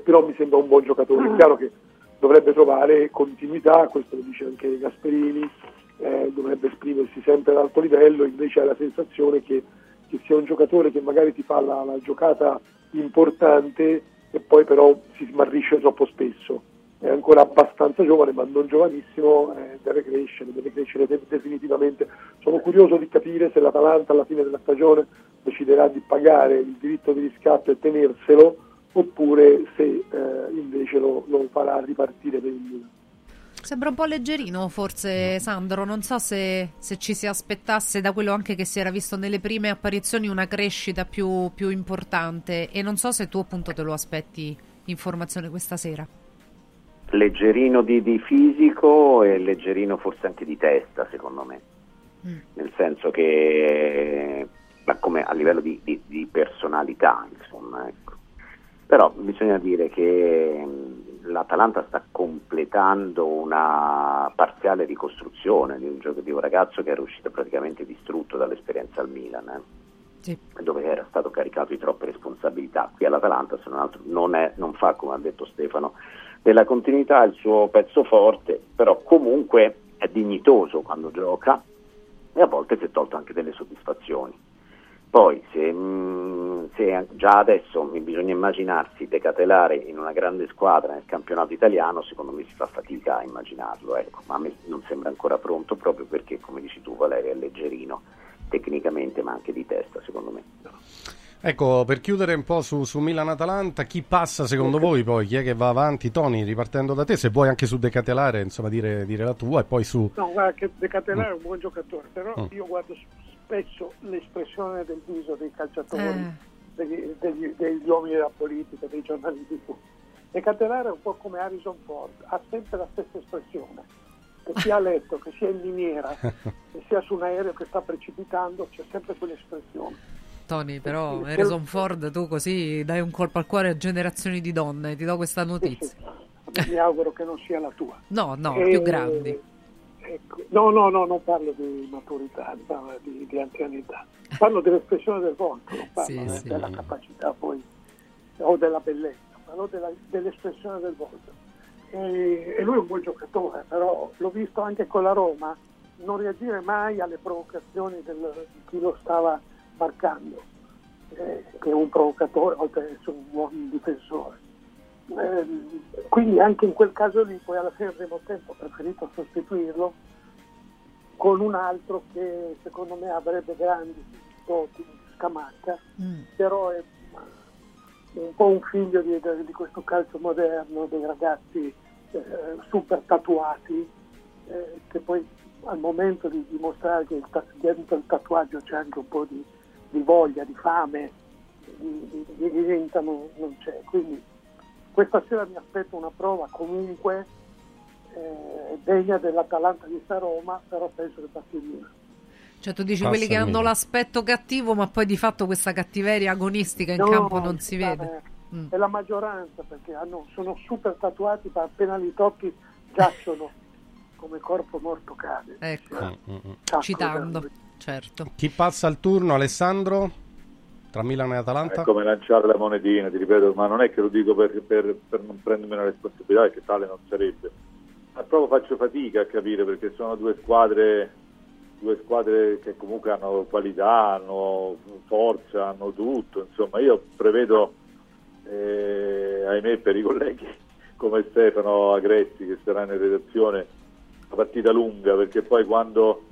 però mi sembra un buon giocatore, è chiaro che dovrebbe trovare continuità, questo lo dice anche Gasperini, eh, dovrebbe esprimersi sempre ad alto livello, invece ha la sensazione che, che sia un giocatore che magari ti fa la, la giocata importante e poi però si smarrisce troppo spesso. È ancora abbastanza giovane, ma non giovanissimo, eh, deve crescere, deve crescere de- definitivamente. Sono curioso di capire se l'Atalanta alla fine della stagione deciderà di pagare il diritto di riscatto e tenerselo oppure se eh, invece lo, lo farà ripartire per il Milan. Sembra un po' leggerino forse Sandro, non so se, se, ci si aspettasse da quello anche che si era visto nelle prime apparizioni una crescita più, più importante e non so se tu appunto te lo aspetti in formazione questa sera. Leggerino di, di fisico e leggerino forse anche di testa secondo me, mm. nel senso che come a livello di, di, di personalità insomma ecco. Però bisogna dire che l'Atalanta sta completando una parziale ricostruzione di un, gioco, di un ragazzo che era uscito praticamente distrutto dall'esperienza al Milan. Eh? Sì. dove era stato caricato di troppe responsabilità. Qui all'Atalanta, se non altro, non, è, non fa, come ha detto Stefano, della continuità il suo pezzo forte, però comunque è dignitoso quando gioca e a volte si è tolto anche delle soddisfazioni. Poi se, mm, se, già adesso bisogna immaginarsi decatelare in una grande squadra nel campionato italiano, secondo me si fa fatica a immaginarlo, ecco. ma a me non sembra ancora pronto proprio perché, come dici tu Valerio, è leggerino tecnicamente ma anche di testa secondo me. Ecco, per chiudere un po' su, su Milan-Atalanta, chi passa secondo voi poi? Chi è che va avanti? Tony, ripartendo da te, se vuoi anche su Decatelare, insomma, dire, dire la tua e poi su... No, guarda che Decatelare mm. è un buon giocatore, però mm. io guardo spesso l'espressione del viso dei calciatori, eh. degli, degli, degli, uomini della politica, dei giornalisti. E Catenara è un po' come Harrison Ford, ha sempre la stessa espressione, che sia a letto, che sia in miniera, che sia su un aereo che sta precipitando, c'è sempre quell'espressione. Tony, però Harrison Ford tu così dai un colpo al cuore a generazioni di donne, ti do questa notizia. Sì, sì. Mi auguro che non sia la tua. No, no, e... più grandi. Ecco. No, no, no, non parlo di maturità, parlo di, di anzianità. Parlo dell'espressione del volto, non parlo sì, della sì. capacità poi o della bellezza, parlo della, dell'espressione del volto. E, e, lui è un buon giocatore, però l'ho visto anche con la Roma non reagire mai alle provocazioni del, di chi lo stava marcando, eh, che è un provocatore oltre ad essere un buon difensore. Ehm, quindi anche in quel caso lì poi alla fine primo tempo ho preferito sostituirlo con un altro che secondo me avrebbe grandi doti, Scamacca, mm. però è un po' un figlio di, di questo calcio moderno, dei ragazzi eh, super tatuati, eh, che poi al momento di dimostrare che dentro il tatuaggio c'è anche un po' di, di voglia, di fame, di, di, di diventano, non c'è. Quindi questa sera mi aspetto una prova comunque eh, degna dell'Atalanta di Sta Roma, però penso che passi via. Cioè tu dici Passa quelli che hanno l'aspetto cattivo ma poi di fatto questa cattiveria agonistica in no, campo non si vede. Mm. È la maggioranza perché hanno, sono super tatuati ma appena li tocchi giacciono come corpo morto cade. Ecco, cioè, mm, mm, citando, certo. Chi passa il turno Alessandro? Tra Milano e Atalanta? È come lanciare la monetina, ti ripeto, ma non è che lo dico per, per, per non prendermi una responsabilità, perché tale non sarebbe. Ma proprio faccio fatica a capire perché sono due squadre due squadre che comunque hanno qualità, hanno forza, hanno tutto, insomma io prevedo, eh, ahimè per i colleghi come Stefano Agresti che sarà in redazione, una partita lunga perché poi quando,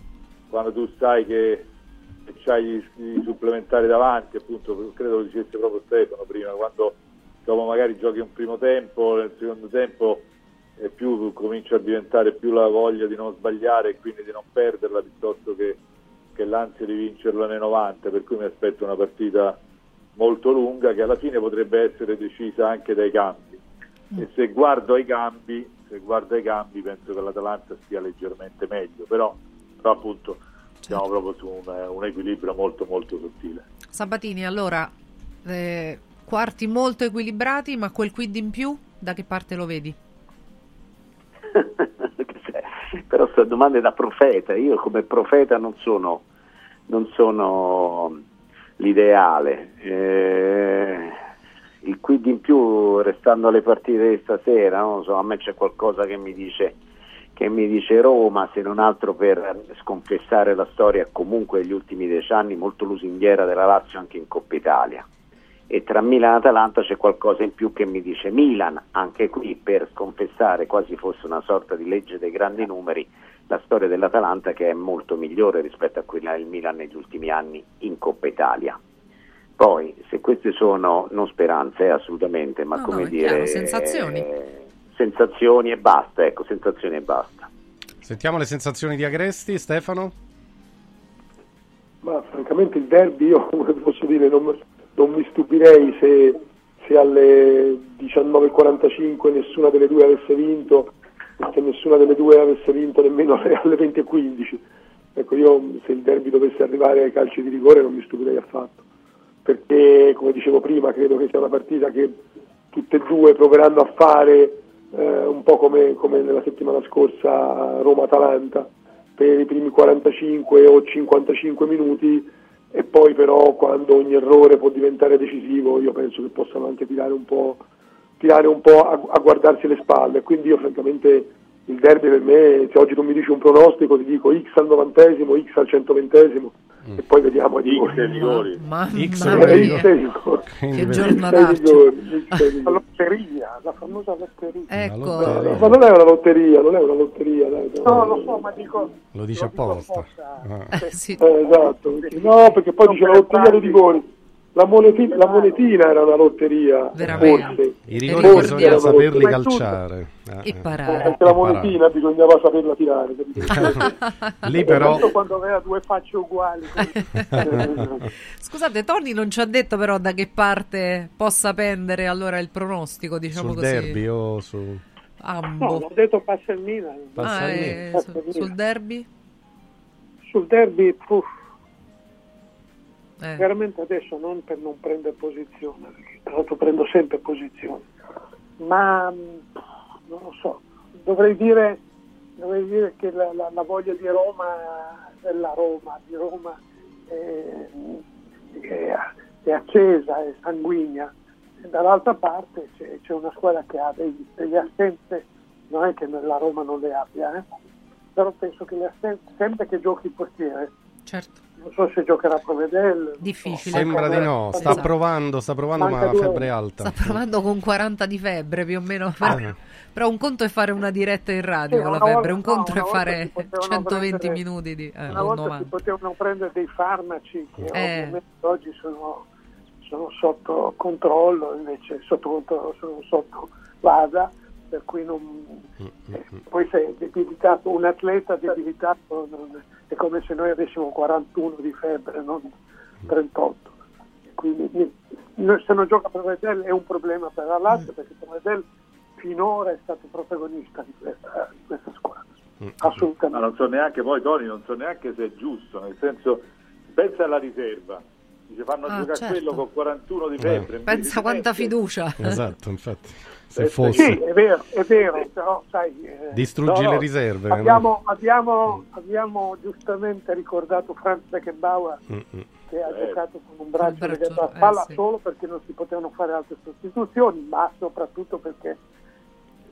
quando tu sai che c'hai i supplementari davanti, appunto credo lo dicesse proprio Stefano prima, quando dopo magari giochi un primo tempo, nel secondo tempo e più comincia a diventare più la voglia di non sbagliare e quindi di non perderla piuttosto che, che l'ansia di vincerla nei 90, per cui mi aspetto una partita molto lunga che alla fine potrebbe essere decisa anche dai cambi. E se guardo ai cambi, se guardo ai cambi penso che l'Atalanta stia leggermente meglio, però, però appunto siamo certo. proprio su un, un, equilibrio molto molto sottile. Sabatini, allora eh, quarti molto equilibrati, ma quel quid in più da che parte lo vedi? Però domanda è da profeta, io come profeta non sono, non sono l'ideale. Eh, il quid in più, restando alle partite di stasera, non so, a me c'è qualcosa che mi dice che mi dice Roma, se non altro per sconfessare la storia comunque degli ultimi dieci anni molto lusinghiera della Lazio anche in Coppa Italia e tra Milan e Atalanta c'è qualcosa in più che mi dice Milan, anche qui per sconfessare quasi fosse una sorta di legge dei grandi numeri, la storia dell'Atalanta che è molto migliore rispetto a quella del Milan negli ultimi anni in Coppa Italia. Poi, se queste sono non speranze, assolutamente, ma no, come no, dire... Chiaro, sensazioni. Eh, sensazioni e basta, ecco, sensazioni e basta. Sentiamo le sensazioni di Agresti, Stefano? Ma francamente il derby io, come posso dire, non, non mi stupirei se, se alle 19.45 nessuna delle due avesse vinto e se nessuna delle due avesse vinto nemmeno alle 20.15. Ecco, io se il derby dovesse arrivare ai calci di rigore non mi stupirei affatto, perché come dicevo prima credo che sia una partita che tutte e due proveranno a fare eh, un po' come, come nella settimana scorsa Roma-Atalanta, per i primi 45 o 55 minuti e poi però quando ogni errore può diventare decisivo io penso che possano anche tirare un po', tirare un po a, a, guardarsi le spalle, quindi io francamente il derby per me, se oggi tu mi dici un pronostico ti dico X al novantesimo, X al centoventesimo mm. e poi vediamo di X e rigori. Ma, X e rigori. Che giornataccio. La lotteria, la famosa lotteria. Ecco. No, ma non è una lotteria, non è una lotteria. Dai, no, lo so, ma dico... Lo dice apposta. Ah. sì. eh, esatto. No, perché poi dice la lotteria dei rigori. La monetina, la monetina, era una lotteria, Veramente. I rigori bisogna saperli calciare. Eh, e parare. Perché la monetina parare. bisognava saperla tirare. Lì però... Quando aveva due facce uguali. Scusate, Tony non ci ha detto però da che parte possa pendere allora il pronostico, diciamo sul così. derby o su... Ambo. No, ho detto passa il Milan. Ah. Eh, su, sul derby? Sul derby, puff eh. Veramente adesso non per non prendere posizione, perché tra l'altro prendo sempre posizione, ma mm, non lo so, dovrei dire, dovrei dire che la, la, la, voglia di Roma, della Roma, di Roma è, è, è accesa, è sanguigna, e dall'altra parte c'è, c'è, una squadra che ha dei, delle assenze, non è che la Roma non le abbia, eh? però penso che le assenze, sempre che giochi il portiere, certo non so se giocherà Provedel. Difficile. Sembra di no, sta esatto. provando, sta provando ma ha febbre alta. Sta provando con 40 di febbre più o meno. Ah. Però un conto è fare una diretta in radio sì, con la febbre, un conto no, è fare 120 prendere, minuti di... Eh, una volta 90. si potevano prendere dei farmaci che eh. ovviamente oggi sono, sono sotto controllo, invece sotto controllo sono sotto vada, per cui non, eh, poi sei debilitato, un atleta debilitato non, è come se noi avessimo 41 di febbre, non 38. Quindi se non gioca Provedel è un problema per la Lazio perché Provedel finora è stato protagonista di questa, di questa squadra. Assolutamente. Ma non so neanche poi Toni, non so neanche se è giusto, nel senso pensa alla riserva. Dice fanno Ah, giocare certo. quello con 41 di Eh. febbre. Pensa quanta fiducia. Esatto, infatti. Se Eh, fosse... Sì, è vero, è vero, però sai... eh, Distruggi no, le no, riserve. Abbiamo, abbiamo, abbiamo giustamente ricordato Franz Beckenbauer no? Mm, mm. che ha Eh. giocato con un braccio braccio, legato alla eh, spalla sì. solo perché non si potevano fare altre sostituzioni, ma soprattutto perché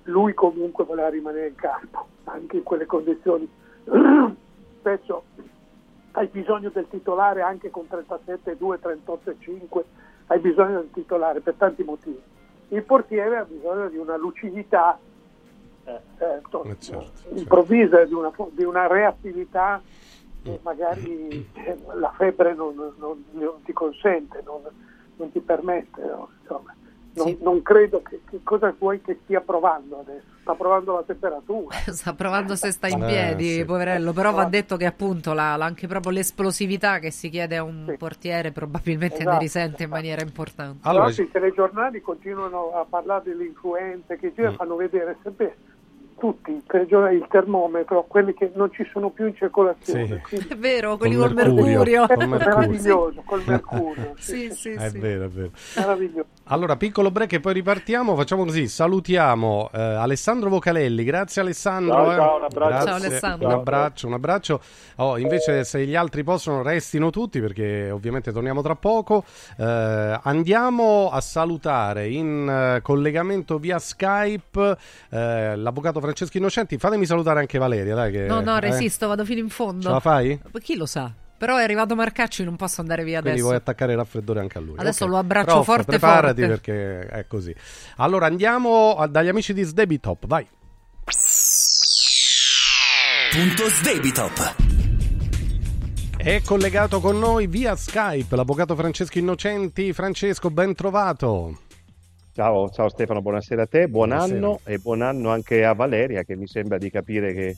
lui comunque voleva rimanere in campo, anche in quelle condizioni. Spesso hai bisogno del titolare anche con 37-2, 38-5, hai bisogno del titolare per tanti motivi. Il portiere ha bisogno di una lucidità eh, certo, Eh, certo, improvvisa, di una, di una reattività che magari eh, la febbre non, non- non ti consente, non, non ti permette. no? Insomma, non, Sì. non credo che, che cosa vuoi che stia provando adesso. Sta provando la temperatura. Sta provando se sta in Eh, piedi, sì. poverello. Però va detto che appunto la- la- anche proprio l'esplosività che si chiede a un Sì. portiere probabilmente ne Esatto. risente in maniera importante. Allora, Però i telegiornali continuano a parlare delle influenze che gira Mm. fanno vedere sempre tutti il termometro, quelli che non ci sono più in circolazione. Sì. Quindi È vero, quelli Col col mercurio. mercurio. È meraviglioso, col mercurio. Sì, sì, È sì. vero, è vero. Meraviglioso. Allora, piccolo break e poi ripartiamo. Facciamo così: salutiamo eh, Alessandro Vocalelli. Grazie, Alessandro. Ciao, eh. ciao, un abbraccio. Grazie, Ciao, Alessandro. Un abbraccio, un abbraccio. Oh, invece, se gli altri possono, restino tutti perché ovviamente torniamo tra poco. Eh, andiamo a salutare in eh, collegamento via Skype eh, l'avvocato Francesco Innocenti. Fatemi salutare anche Valeria, dai. Che, No, no, eh, resisto, vado fino in fondo. Ce la fai? Chi lo sa? Però è arrivato Marcacci, non posso andare via Quindi adesso. vuoi attaccare il raffreddore anche a lui. Adesso Ok. lo abbraccio Prof, forte, preparati forte. perché è così. Allora andiamo a- dagli amici di Sdebitop, vai. Punto Sdebitop. È collegato con noi via Skype l'avvocato Francesco Innocenti. Francesco, ben trovato. Ciao, ciao Stefano, buonasera a te, buon Buonasera. anno e buon anno anche a Valeria che mi sembra di capire che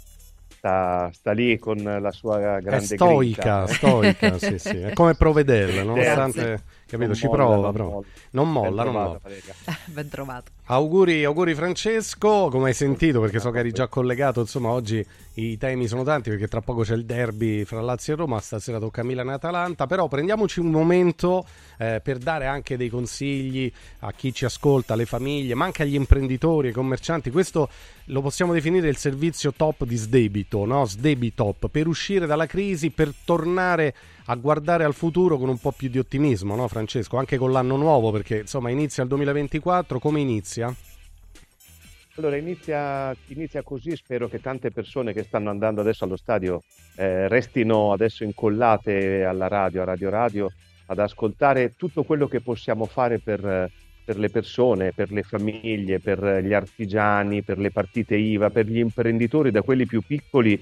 sta, sta lì con la sua È grande stoica, grinta, stoica, sì, sì. È come provvederla, nonostante, capito, Non ci molla, prova, non però. molla. Non molla, Ben non trovata, molla. Valeria. Ben trovato. Auguri, auguri Francesco, come hai sentito perché so che eri già collegato, insomma oggi i temi sono tanti perché tra poco c'è il derby fra Lazio e Roma, stasera tocca Milan e Atalanta, però prendiamoci un momento eh, per dare anche dei consigli a chi ci ascolta, alle famiglie, ma anche agli imprenditori, ai commercianti, questo lo possiamo definire il servizio top di Sdebito, no? Sdebitop, per uscire dalla crisi, per tornare a guardare al futuro con un po' più di ottimismo, no Francesco? Anche con l'anno nuovo, perché insomma inizia il 2024, come inizia? Allora inizia, inizia così, spero che tante persone che stanno andando adesso allo stadio eh, restino adesso incollate alla radio, a Radio Radio, ad ascoltare tutto quello che possiamo fare per, per le persone, per le famiglie, per gli artigiani, per le partite IVA, per gli imprenditori, da quelli più piccoli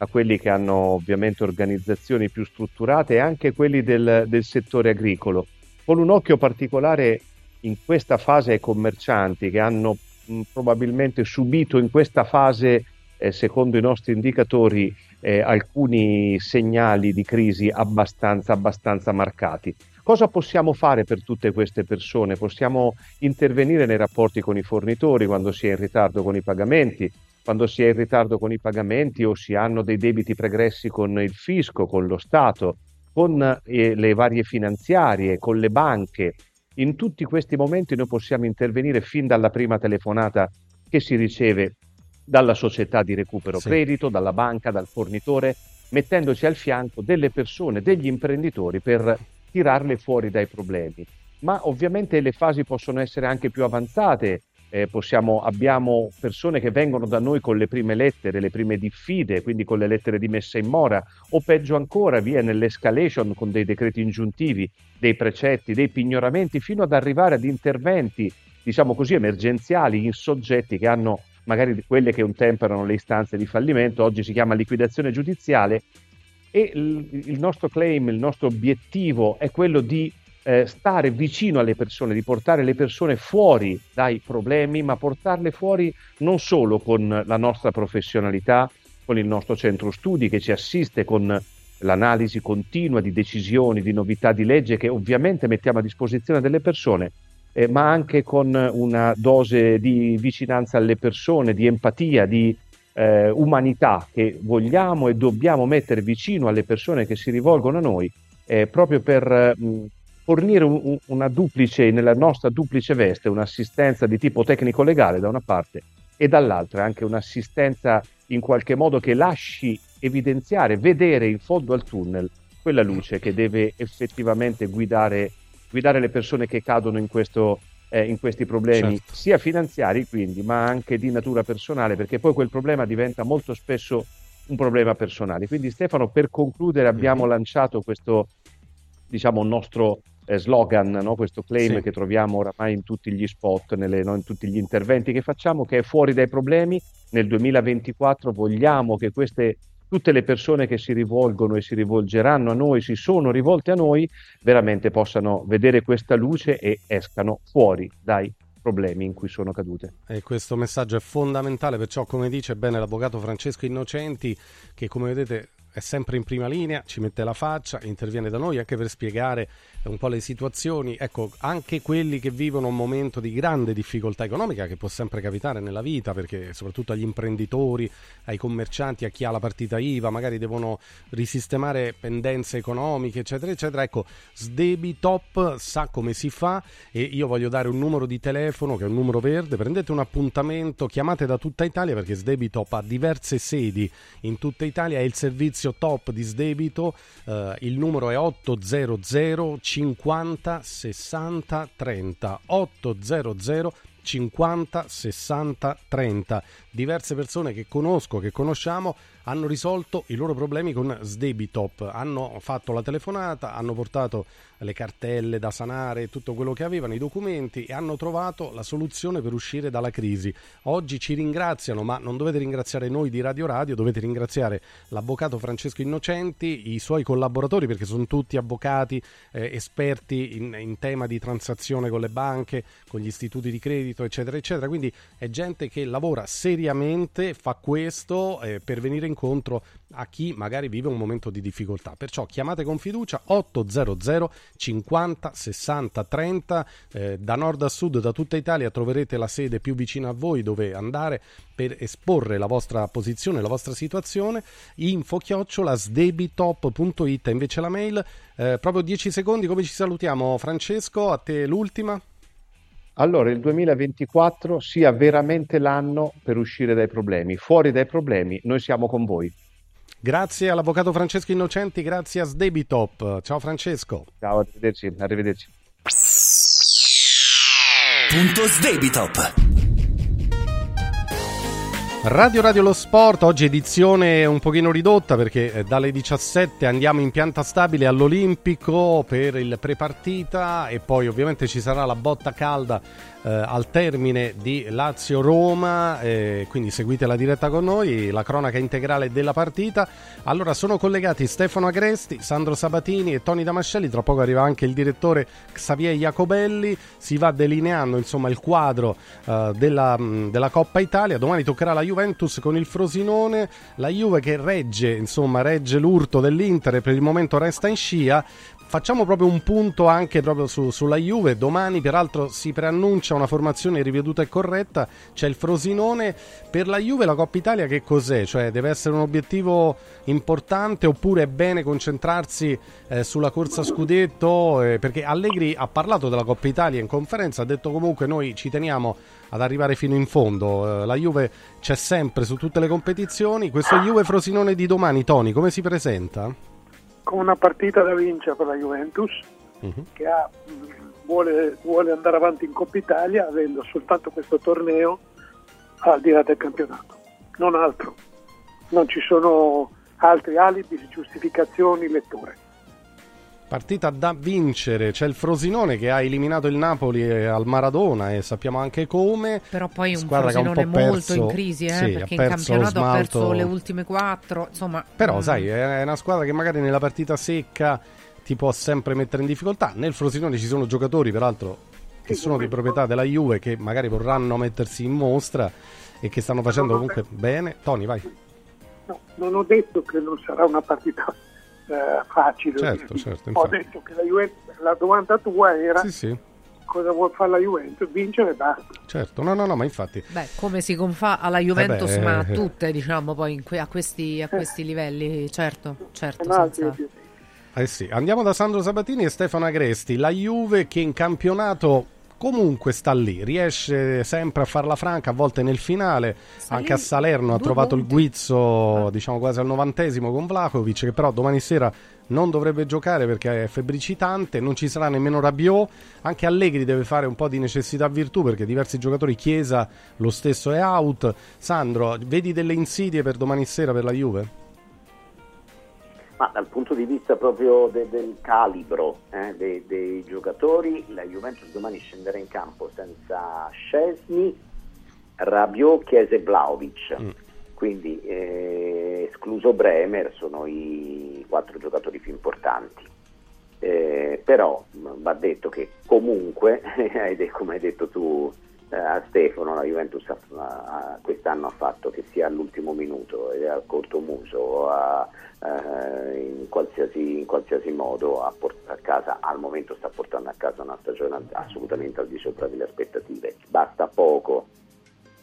a quelli che hanno ovviamente organizzazioni più strutturate e anche quelli del, del settore agricolo, con un occhio particolare in questa fase ai commercianti che hanno mh, probabilmente subito in questa fase, eh, secondo i nostri indicatori, eh, alcuni segnali di crisi abbastanza, abbastanza marcati. Cosa possiamo fare per tutte queste persone? Possiamo intervenire nei rapporti con i fornitori quando si è in ritardo con i pagamenti, quando si è in ritardo con i pagamenti o si hanno dei debiti pregressi con il fisco, con lo Stato, con eh, le varie finanziarie, con le banche. In tutti questi momenti noi possiamo intervenire fin dalla prima telefonata che si riceve dalla società di recupero Sì. credito, dalla banca, dal fornitore, mettendoci al fianco delle persone, degli imprenditori per tirarle fuori dai problemi. Ma ovviamente le fasi possono essere anche più avanzate. Eh, possiamo- abbiamo persone che vengono da noi con le prime lettere, le prime diffide, quindi con le lettere di messa in mora, o peggio ancora, via nell'escalation con dei decreti ingiuntivi, dei precetti, dei pignoramenti, fino ad arrivare ad interventi, diciamo così, emergenziali in soggetti che hanno magari quelle che un tempo erano le istanze di fallimento, oggi si chiama liquidazione giudiziale e il, nostro claim, il nostro obiettivo è quello di eh, stare vicino alle persone, di portare le persone fuori dai problemi, ma portarle fuori non solo con la nostra professionalità, con il nostro centro studi che ci assiste con l'analisi continua di decisioni, di novità di legge che ovviamente mettiamo a disposizione delle persone, eh, ma anche con una dose di vicinanza alle persone, di empatia, di eh, umanità che vogliamo e dobbiamo mettere vicino alle persone che si rivolgono a noi, eh, proprio per mh, fornire un, una duplice, nella nostra duplice veste, un'assistenza di tipo tecnico-legale da una parte e dall'altra anche un'assistenza in qualche modo che lasci evidenziare, vedere in fondo al tunnel quella luce che deve effettivamente guidare, guidare le persone che cadono in, questo, eh, in questi problemi, certo. sia finanziari quindi, ma anche di natura personale, perché poi quel problema diventa molto spesso un problema personale. Quindi Stefano, per concludere abbiamo mm-hmm. lanciato questo, diciamo, nostro eh, slogan, no? questo claim sì. che troviamo oramai in tutti gli spot, nelle, no? in tutti gli interventi che facciamo, che è fuori dai problemi. Nel 2024 vogliamo che queste tutte le persone che si rivolgono e si rivolgeranno a noi, si sono rivolte a noi, veramente possano vedere questa luce e escano fuori dai problemi in cui sono cadute. E questo messaggio è fondamentale, perciò come dice bene l'avvocato Francesco Innocenti, che come vedete è sempre in prima linea, ci mette la faccia, interviene da noi anche per spiegare un po' le situazioni, ecco, anche quelli che vivono un momento di grande difficoltà economica che può sempre capitare nella vita, perché soprattutto agli imprenditori, ai commercianti, a chi ha la partita IVA, magari devono risistemare pendenze economiche, eccetera, eccetera. Ecco, Sdebitop sa come si fa? E io voglio dare un numero di telefono che è un numero verde, prendete un appuntamento, chiamate da tutta Italia perché Sdebitop ha diverse sedi in tutta Italia, è il servizio top di Sdebito, eh, il numero è 800 50 60 30 800 50 60 30 diverse persone che conosco che conosciamo hanno risolto i loro problemi con Sdebitop. Hanno fatto la telefonata hanno portato le cartelle da sanare, tutto quello che avevano, i documenti e hanno trovato la soluzione per uscire dalla crisi. Oggi ci ringraziano, ma non dovete ringraziare noi di Radio Radio, dovete ringraziare l'avvocato Francesco Innocenti, i suoi collaboratori perché sono tutti avvocati eh, esperti in, in tema di transazione con le banche, con gli istituti di credito, eccetera, eccetera. Quindi è gente che lavora seriamente, fa questo eh, per venire incontro a chi magari vive un momento di difficoltà. Perciò chiamate con fiducia 800 50 60 30 eh, da nord a sud da tutta Italia troverete la sede più vicina a voi dove andare per esporre la vostra posizione, la vostra situazione. Info chiocciola sdebitop.it invece la mail. Eh, proprio 10 secondi, come ci salutiamo Francesco? A te l'ultima. Allora, il 2024 sia veramente l'anno per uscire dai problemi. Fuori dai problemi, noi siamo con voi. Grazie all'avvocato Francesco Innocenti, grazie a Sdebitop. Ciao Francesco. Ciao, arrivederci. arrivederci. Punto Sdebitop. Radio Radio Lo Sport, oggi edizione un pochino ridotta perché eh, dalle 17 andiamo in pianta stabile all'Olimpico per il prepartita e poi ovviamente ci sarà la botta calda eh, al termine di Lazio-Roma, eh, quindi seguite la diretta con noi, la cronaca integrale della partita. Allora sono collegati Stefano Agresti, Sandro Sabatini e Tony Damascelli, tra poco arriva anche il direttore Xavier Jacobelli, si va delineando insomma il quadro eh, della, della, Coppa Italia, domani toccherà la Juventus con il Frosinone, la Juve che regge, insomma, regge l'urto dell'Inter e per il momento resta in scia, Facciamo proprio un punto anche proprio su, sulla Juve. Domani, peraltro, si preannuncia una formazione riveduta e corretta. C'è il Frosinone. Per la Juve, la Coppa Italia, che cos'è? Cioè, deve essere un obiettivo importante oppure è bene concentrarsi eh, sulla corsa scudetto? Eh, perché Allegri ha parlato della Coppa Italia in conferenza. Ha detto comunque noi ci teniamo ad arrivare fino in fondo. Eh, la Juve c'è sempre su tutte le competizioni. Questo Juve Frosinone di domani, Tony, come si presenta? Con una partita da vincere per la Juventus uh-huh. che ha, vuole, vuole, andare avanti in Coppa Italia avendo soltanto questo torneo al di là del campionato, non altro. Non ci sono altri alibi, giustificazioni, letture. Partita da vincere, c'è il Frosinone che ha eliminato il Napoli al Maradona e sappiamo anche come. Però poi un Frosinone un molto perso, in crisi, eh, sì, perché in campionato ha perso le ultime quattro. Insomma, Però mh. Mm. sai, è una squadra che magari nella partita secca ti può sempre mettere in difficoltà. Nel Frosinone ci sono giocatori, peraltro, che sono di proprietà della Juve che magari vorranno mettersi in mostra e che stanno facendo comunque bene. Tony, vai. No, non ho detto che non sarà una partita eh, facile. Certo, certo, ho detto che la, Juventus, la domanda tua era sì, sì. cosa vuole fare la Juventus, vincere e basta. Certo, no, no, no, ma infatti... Beh, come si confà alla Juventus, eh beh, ma a tutte, diciamo, poi que- a, questi, a questi livelli, certo, certo. Senza... Eh sì, andiamo da Sandro Sabatini e Stefano Agresti. La Juve che in campionato comunque sta lì, riesce sempre a farla franca, a volte nel finale, Salì, anche a Salerno ha trovato punti. il guizzo ah. diciamo quasi al novantesimo con Vlakovic che però domani sera non dovrebbe giocare perché è febbricitante, non ci sarà nemmeno Rabiot, anche Allegri deve fare un po' di necessità virtù perché diversi giocatori, Chiesa lo stesso è out. Sandro, vedi delle insidie per domani sera per la Juve? Ma dal punto di vista proprio de- del calibro eh, dei-, dei, giocatori, la Juventus domani scenderà in campo senza Scesni, Rabiot, Chiesa e Vlaovic. Mm. Quindi eh, escluso Bremer sono i quattro giocatori più importanti. Eh, però va detto che comunque, come hai detto tu a Stefano, la Juventus ha, quest'anno ha fatto che sia all'ultimo minuto e al corto muso a, eh, in, qualsiasi, in, qualsiasi, modo a portare a casa, al momento sta portando a casa una stagione assolutamente al di sopra delle aspettative. Basta poco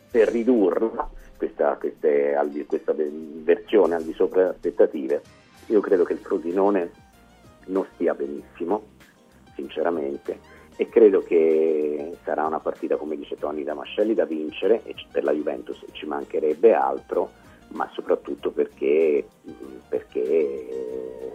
per ridurla questa, queste, questa versione al di sopra delle aspettative. Io credo che il Frosinone non stia benissimo, sinceramente e credo che sarà una partita, come dice Tony Damascelli, da vincere e per la Juventus ci mancherebbe altro, ma soprattutto perché, perché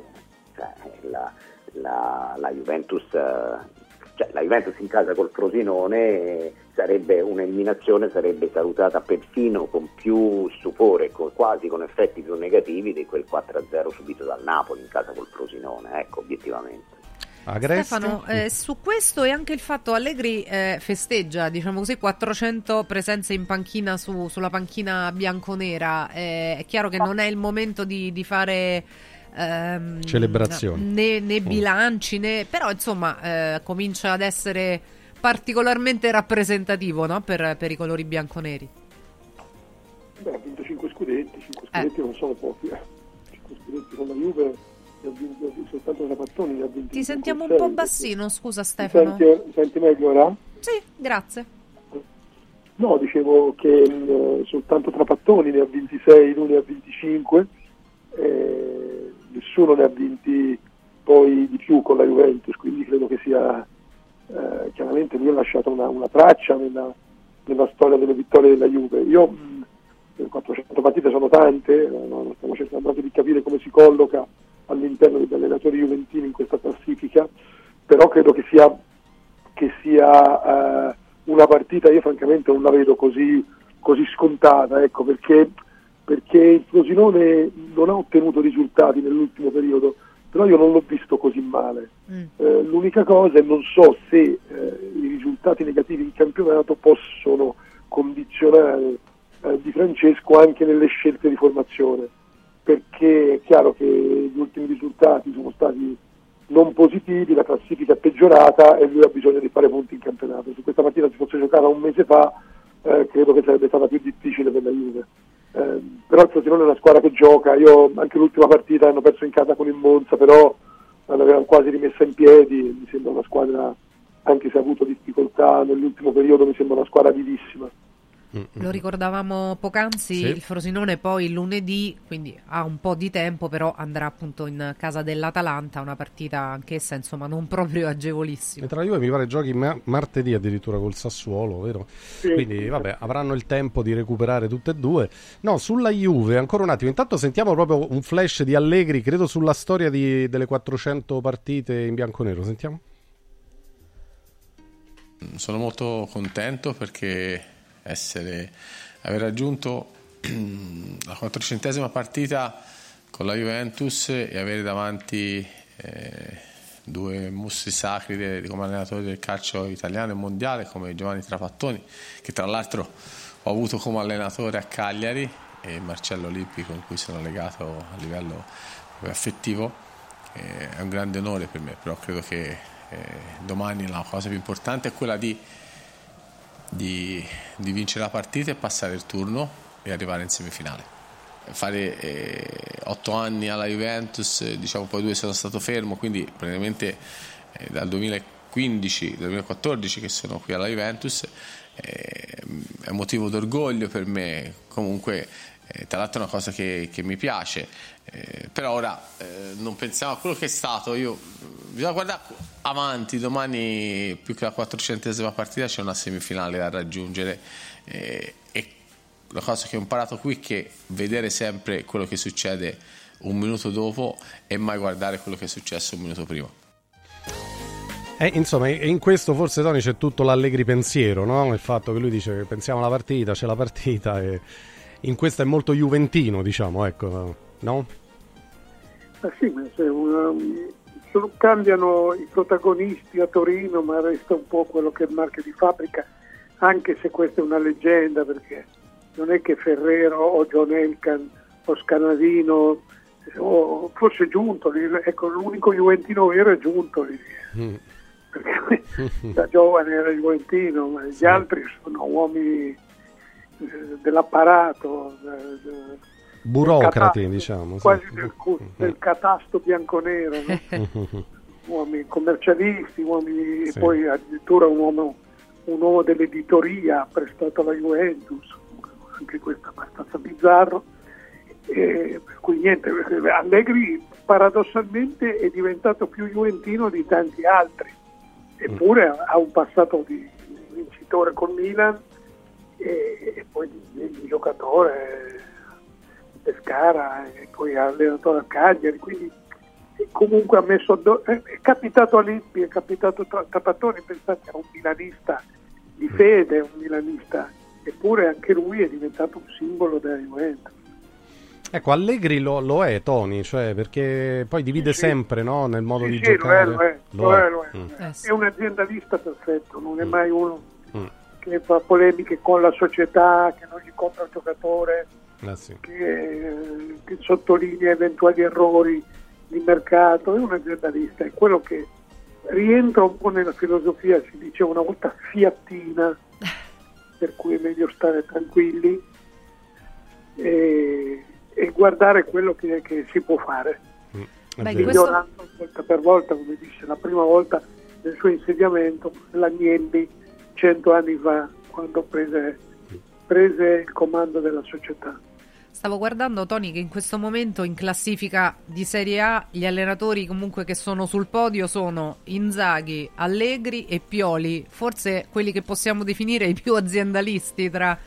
cioè, la, la, la, Juventus, cioè, la, Juventus, in casa col Frosinone sarebbe un'eliminazione, sarebbe salutata perfino con più stupore, con, quasi con effetti più negativi di quel 4-0 subito dal Napoli in casa col Frosinone, ecco, obiettivamente. Agresti. Stefano, eh, su questo e anche il fatto Allegri eh, festeggia, diciamo così, 400 presenze in panchina su, sulla panchina bianconera. Eh, è chiaro che non è il momento di, di fare ehm, celebrazioni né, né, bilanci, né, però insomma eh, comincia ad essere particolarmente rappresentativo no? per, per, i colori bianconeri. Beh, ha vinto 5 scudetti, 5 scudetti non sono pochi, 5 eh. scudetti con la Juve soltanto Trapattoni ne ha vinto Ti sentiamo un po' bassino, scusa Stefano. Senti, senti meglio ora? Sì, grazie. No, dicevo che mm, soltanto Trapattoni ne ha 26, lui ne ha 25, eh, nessuno ne ha vinti poi di più con la Juventus, quindi credo che sia eh, chiaramente lui ha lasciato una, una traccia nella, nella, storia delle vittorie della Juve. Io mh, 400 partite sono tante, stiamo cercando di capire come si colloca all'interno degli allenatori juventini in questa classifica, però credo che sia, che sia eh, una partita, io francamente non la vedo così, così scontata, ecco, perché, perché il Frosinone non ha ottenuto risultati nell'ultimo periodo, però io non l'ho visto così male. Mm. Eh, l'unica cosa è non so se eh, i risultati negativi in campionato possono condizionare eh, Di Francesco anche nelle scelte di formazione perché è chiaro che gli ultimi risultati sono stati non positivi, la classifica è peggiorata e lui ha bisogno di fare punti in campionato. Se questa partita si fosse giocata un mese fa, eh, credo che sarebbe stata più difficile per la Juve. Eh, però il Frosinone è una squadra che gioca, io anche l'ultima partita hanno perso in casa con il Monza, però l'avevano quasi rimessa in piedi, mi sembra una squadra, anche se ha avuto difficoltà nell'ultimo periodo, mi sembra una squadra vivissima. Lo ricordavamo poc'anzi, sì. il Frosinone poi lunedì, quindi ha un po' di tempo, però andrà appunto in casa dell'Atalanta, una partita anch'essa insomma non proprio agevolissima. E tra la Juve mi pare giochi ma- martedì addirittura col Sassuolo, vero? Sì. Quindi vabbè, avranno il tempo di recuperare tutte e due. No, sulla Juve, ancora un attimo, intanto sentiamo proprio un flash di Allegri, credo sulla storia di, delle 400 partite in bianco-nero, sentiamo? Sono molto contento perché essere, aver raggiunto la quattrocentesima partita con la Juventus e avere davanti eh, due mostri sacri de, come allenatori del calcio italiano e mondiale come Giovanni Trapattoni che tra l'altro ho avuto come allenatore a Cagliari e Marcello Lippi con cui sono legato a livello affettivo. Eh, è un grande onore per me, però credo che eh, domani la cosa più importante è quella di, di, di, vincere la partita e passare il turno e arrivare in semifinale. Fare eh, otto anni alla Juventus, diciamo poi due sono stato fermo, quindi praticamente eh, dal 2015, 2014 che sono qui alla Juventus, eh, è motivo d'orgoglio per me, comunque eh, tra l'altro è una cosa che, che mi piace, eh, però ora eh, non pensiamo a quello che è stato, io, bisogna guardare avanti, domani più che la 400esima partita c'è una semifinale da raggiungere eh, e la cosa che ho imparato qui è che vedere sempre quello che succede un minuto dopo e mai guardare quello che è successo un minuto prima. Eh, insomma, in questo forse Tony c'è tutto l'allegri pensiero, no? Il fatto che lui dice che pensiamo alla partita, c'è la partita e in questo è molto juventino, diciamo, ecco, no? Ma sì, ma una, sono, cambiano i protagonisti a Torino, ma resta un po' quello che è il marchio di fabbrica, anche se questa è una leggenda, perché non è che Ferrero o John Elkan o Scanavino o forse Giuntoli, ecco l'unico Juventino vero è Giuntoli. Mm perché da giovane era juventino, ma gli sì. altri sono uomini eh, dell'apparato. Burocrati, diciamo. Quasi sì. del, del, catasto bianconero, no? uomini commercialisti, uomini, sì. poi addirittura un uomo, un uomo dell'editoria prestato alla Juventus, anche questo è abbastanza bizzarro. E, per cui niente, Allegri paradossalmente è diventato più juventino di tanti altri eppure ha un passato di vincitore con Milan e, e poi di, di, giocatore Pescara e poi allenatore a Cagliari, quindi comunque ha messo addosso, è capitato a Lippi, è capitato a Tapattoni, pensate a un milanista di fede, un milanista, eppure anche lui è diventato un simbolo della Juventus. Ecco, Allegri lo, lo, è Tony, cioè perché poi divide sì, sempre no, nel modo sì, di sì, giocare. Lo è, lo è, lo è. Mm. Eh, è un aziendalista perfetto, non è mm. mai uno mm. Che fa polemiche con la società, che non gli compra il giocatore, ah, sì. che, che, sottolinea eventuali errori di mercato, è un aziendalista, è quello che rientra un po' nella filosofia, si diceva una volta fiattina, per cui è meglio stare tranquilli. E, e guardare quello che, che si può fare. Mm, Beh, migliorando questo... volta per volta, come disse la prima volta nel suo insediamento, l'Agnelli cento anni fa, quando prese, prese il comando della società. Stavo guardando Tony che in questo momento in classifica di Serie A gli allenatori comunque che sono sul podio sono Inzaghi, Allegri e Pioli, forse quelli che possiamo definire i più aziendalisti tra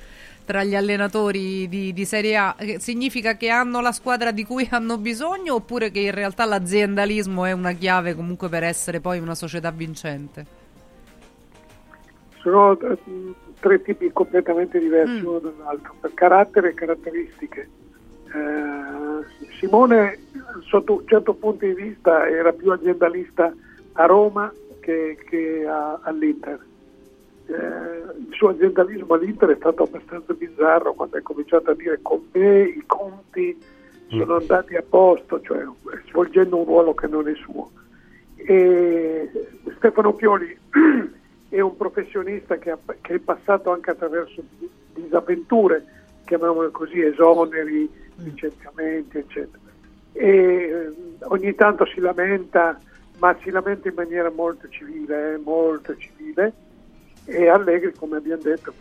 tra gli allenatori di, di, Serie A significa che hanno la squadra di cui hanno bisogno oppure che in realtà l'aziendalismo è una chiave comunque per essere poi una società vincente? Sono eh, tre tipi completamente diversi mm. uno dall'altro, per carattere e caratteristiche. Eh, Simone sotto un certo punto di vista era più aziendalista a Roma che, che a, all'Inter eh, il suo aziendalismo all'Inter è stato abbastanza bizzarro quando ha cominciato a dire con me i conti sono mm. andati a posto, cioè svolgendo un ruolo che non è suo. E Stefano Pioli è un professionista che, ha, che, è passato anche attraverso disavventure, chiamiamole così, esoneri, licenziamenti, eccetera. E eh, ogni tanto si lamenta, ma si lamenta in maniera molto civile, eh, molto civile e Allegri come abbiamo detto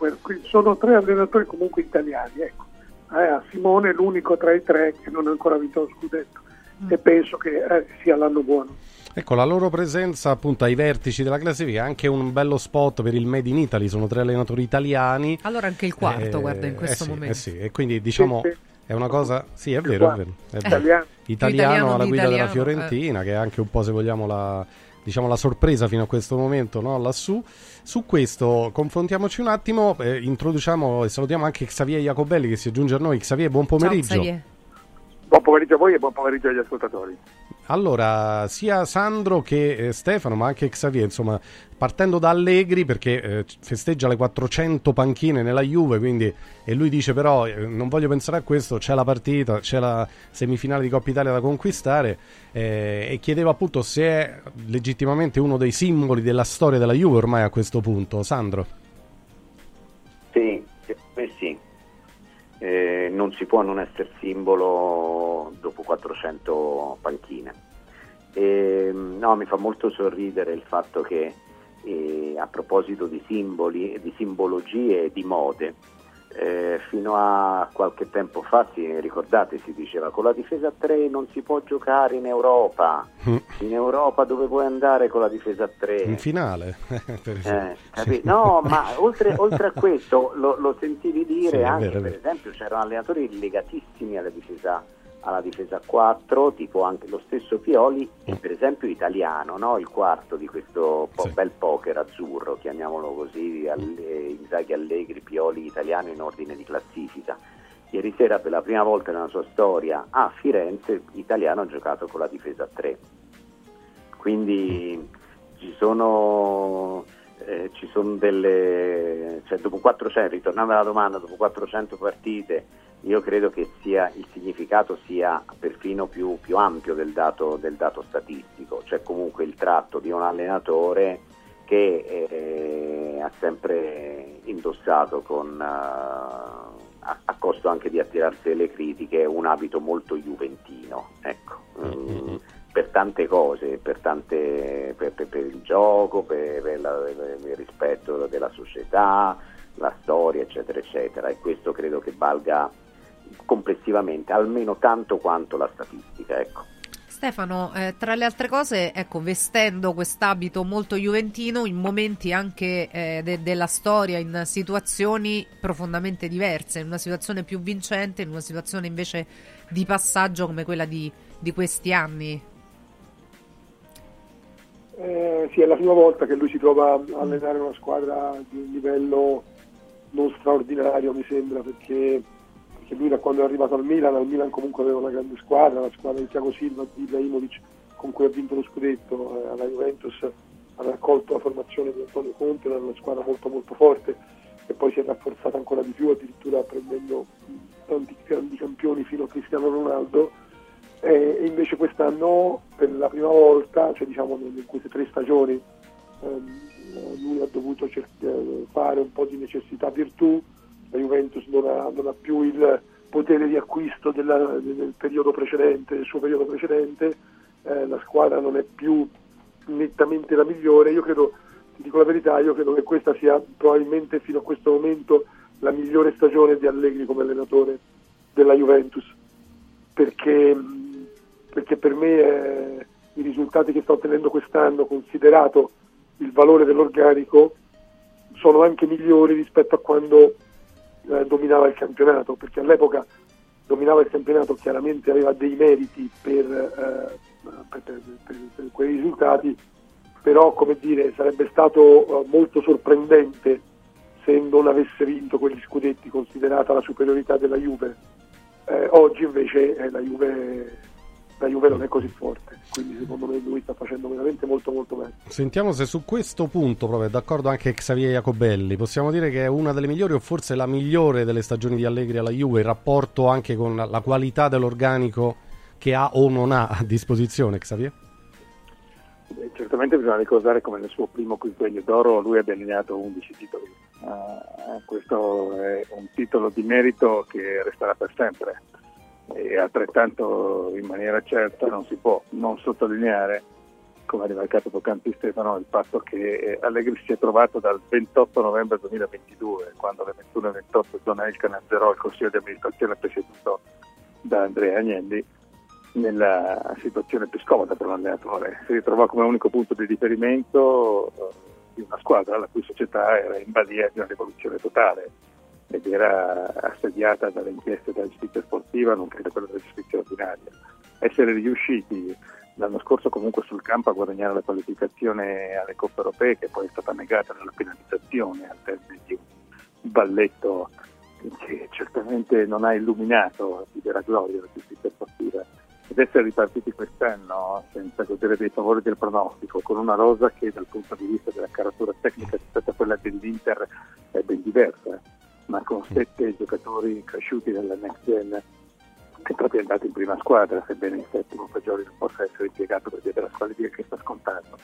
sono tre allenatori comunque italiani ecco. eh, Simone è l'unico tra i tre che non ha ancora vinto lo scudetto mm. e penso che eh, sia l'anno buono Ecco, la loro presenza appunto ai vertici della classifica è anche un bello spot per il Made in Italy, sono tre allenatori italiani. Allora anche il quarto, eh, guarda, in questo eh sì, momento. Eh sì, e quindi diciamo sì, sì. è una cosa, sì è vero, è vero, è vero. Italiano. italiano alla guida della Fiorentina, che è anche un po' se vogliamo la, diciamo, la sorpresa fino a questo momento no? lassù. Su questo confrontiamoci un attimo, eh, introduciamo e salutiamo anche Xavier Jacobelli che si aggiunge a noi. Xavier, buon pomeriggio. Ciao, Xavier. Buon pomeriggio a voi e buon pomeriggio agli ascoltatori. Allora, sia Sandro che eh, Stefano, ma anche Xavier, insomma, partendo da Allegri perché eh, festeggia le 400 panchine nella Juve, quindi e lui dice però eh, non voglio pensare a questo, c'è la partita, c'è la semifinale di Coppa Italia da conquistare eh, e chiedeva appunto se è legittimamente uno dei simboli della storia della Juve ormai a questo punto. Sandro? Sì, sì. Eh, non si può non essere simbolo dopo 400 panchine. E, no, mi fa molto sorridere il fatto che e a proposito di simboli, di simbologie e di mode, eh, fino a qualche tempo fa, si, ricordate, si diceva con la difesa 3 non si può giocare in Europa. Mm. In Europa dove puoi andare con la difesa 3? In finale. eh, no, ma oltre, oltre, a questo lo, lo sentivi dire sì, anche, vero, per esempio, c'erano allenatori legatissimi alla difesa 3 alla difesa 4, tipo anche lo stesso Pioli, e per esempio italiano, no? il quarto di questo po- sì. bel poker azzurro, chiamiamolo così, alle, Inzaghi Allegri, Pioli italiano in ordine di classifica. Ieri sera per la prima volta nella sua storia a Firenze italiano ha giocato con la difesa 3. Quindi ci sono, eh, ci sono delle... Cioè dopo 400, ritornando alla domanda, dopo 400 partite io credo che sia, il significato sia perfino più, più ampio del dato, del dato, statistico, cioè comunque il tratto di un allenatore che eh, ha sempre indossato con, uh, a, a, costo anche di attirarsi le critiche un abito molto juventino, ecco. mm, per tante cose, per, tante, per, per, per il gioco, per, la, il rispetto della società, la storia, eccetera, eccetera, e questo credo che valga complessivamente, almeno tanto quanto la statistica. Ecco. Stefano, eh, tra le altre cose, ecco, vestendo quest'abito molto juventino in momenti anche eh, de- della storia, in situazioni profondamente diverse, in una situazione più vincente, in una situazione invece di passaggio come quella di, di questi anni. Eh, sì, è la prima volta che lui si trova a allenare una squadra di un livello non straordinario, mi sembra, perché perché lui da quando è arrivato al Milan, al Milan comunque aveva una grande squadra, la squadra di Thiago Silva, di Ibrahimovic con cui ha vinto lo scudetto, eh, alla Juventus ha raccolto la formazione di Antonio Conte, era una squadra molto molto forte e poi si è rafforzata ancora di più, addirittura prendendo tanti grandi campioni fino a Cristiano Ronaldo. E invece quest'anno per la prima volta, cioè diciamo in queste tre stagioni, ehm, lui ha dovuto fare un po' di necessità virtù, la Juventus non ha, non ha più il potere di acquisto della, del, periodo precedente, del suo periodo precedente, eh, la squadra non è più nettamente la migliore, io credo, ti dico la verità, io credo che questa sia probabilmente fino a questo momento la migliore stagione di Allegri come allenatore della Juventus, perché, perché per me eh, i risultati che sta ottenendo quest'anno, considerato il valore dell'organico, sono anche migliori rispetto a quando eh, dominava il campionato, perché all'epoca dominava il campionato, chiaramente aveva dei meriti per, eh, per, per, per quei risultati, però come dire, sarebbe stato eh, molto sorprendente se non avesse vinto quegli scudetti, considerata la superiorità della Juve. Eh, oggi invece eh, la Juve la Juve non è così forte, quindi secondo me lui sta facendo veramente molto molto bene. Sentiamo se su questo punto proprio è d'accordo anche Xavier Jacobelli, possiamo dire che è una delle migliori o forse la migliore delle stagioni di Allegri alla Juve, il rapporto anche con la qualità dell'organico che ha o non ha a disposizione Xavier? Eh, certamente bisogna ricordare come nel suo primo quinquennio d'oro lui abbia allineato 11 titoli. Uh, questo è un titolo di merito che resterà per sempre e altrettanto in maniera certa non si può non sottolineare, come ha rimarcato poc'anzi Stefano, il fatto che Allegri si è trovato dal 28 novembre 2022, quando alle 21.28 Zona Elkan azzerò il consiglio di amministrazione presieduto da Andrea Agnelli, nella situazione più scomoda per l'allenatore. Si ritrovò come unico punto di riferimento eh, di una squadra la cui società era in balia di una rivoluzione totale ed era assediata dalle inchieste della giustizia sportiva, nonché da quella della giustizia ordinaria. Essere riusciti l'anno scorso comunque sul campo a guadagnare la qualificazione alle Coppe Europee, che poi è stata negata nella penalizzazione al termine di un balletto che certamente non ha illuminato di vera gloria la giustizia sportiva ed essere ripartiti quest'anno senza godere dei favori del pronostico, con una rosa che dal punto di vista della caratura tecnica rispetto a quella dell'Inter è ben diversa, ma con sette giocatori cresciuti nella next gen è proprio andato in prima squadra, sebbene il settimo Fagioli non possa essere impiegato per via della squalifica che sta scontando.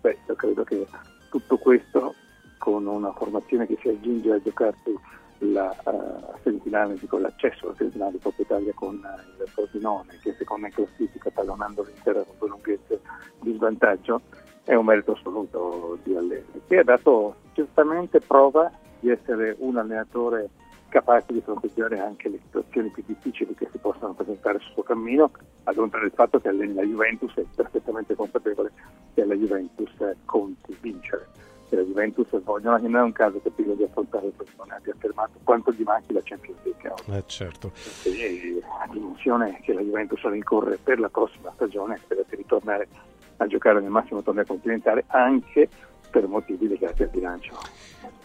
Beh, io credo che tutto questo con una formazione che si aggiunge a giocarsi la uh, semifinale, con l'accesso alla semifinale di Coppa Italia con uh, il Frosinone, che secondo in classifica tallonando l'intera con due lunghezze di svantaggio, è un merito assoluto di Allegri, che ha dato certamente prova di essere un allenatore capace di fronteggiare anche le situazioni più difficili che si possono presentare sul suo cammino, ad oltre del fatto che la Juventus è perfettamente consapevole che alla Juventus conti vincere. Se la Juventus voglia, non è un caso che prima di affrontare il Frosinone abbia affermato quanto gli manchi la Champions League Eh certo. E la dimensione che la Juventus rincorre per la prossima stagione è quella di ritornare a giocare nel massimo torneo continentale anche per motivi legati al bilancio.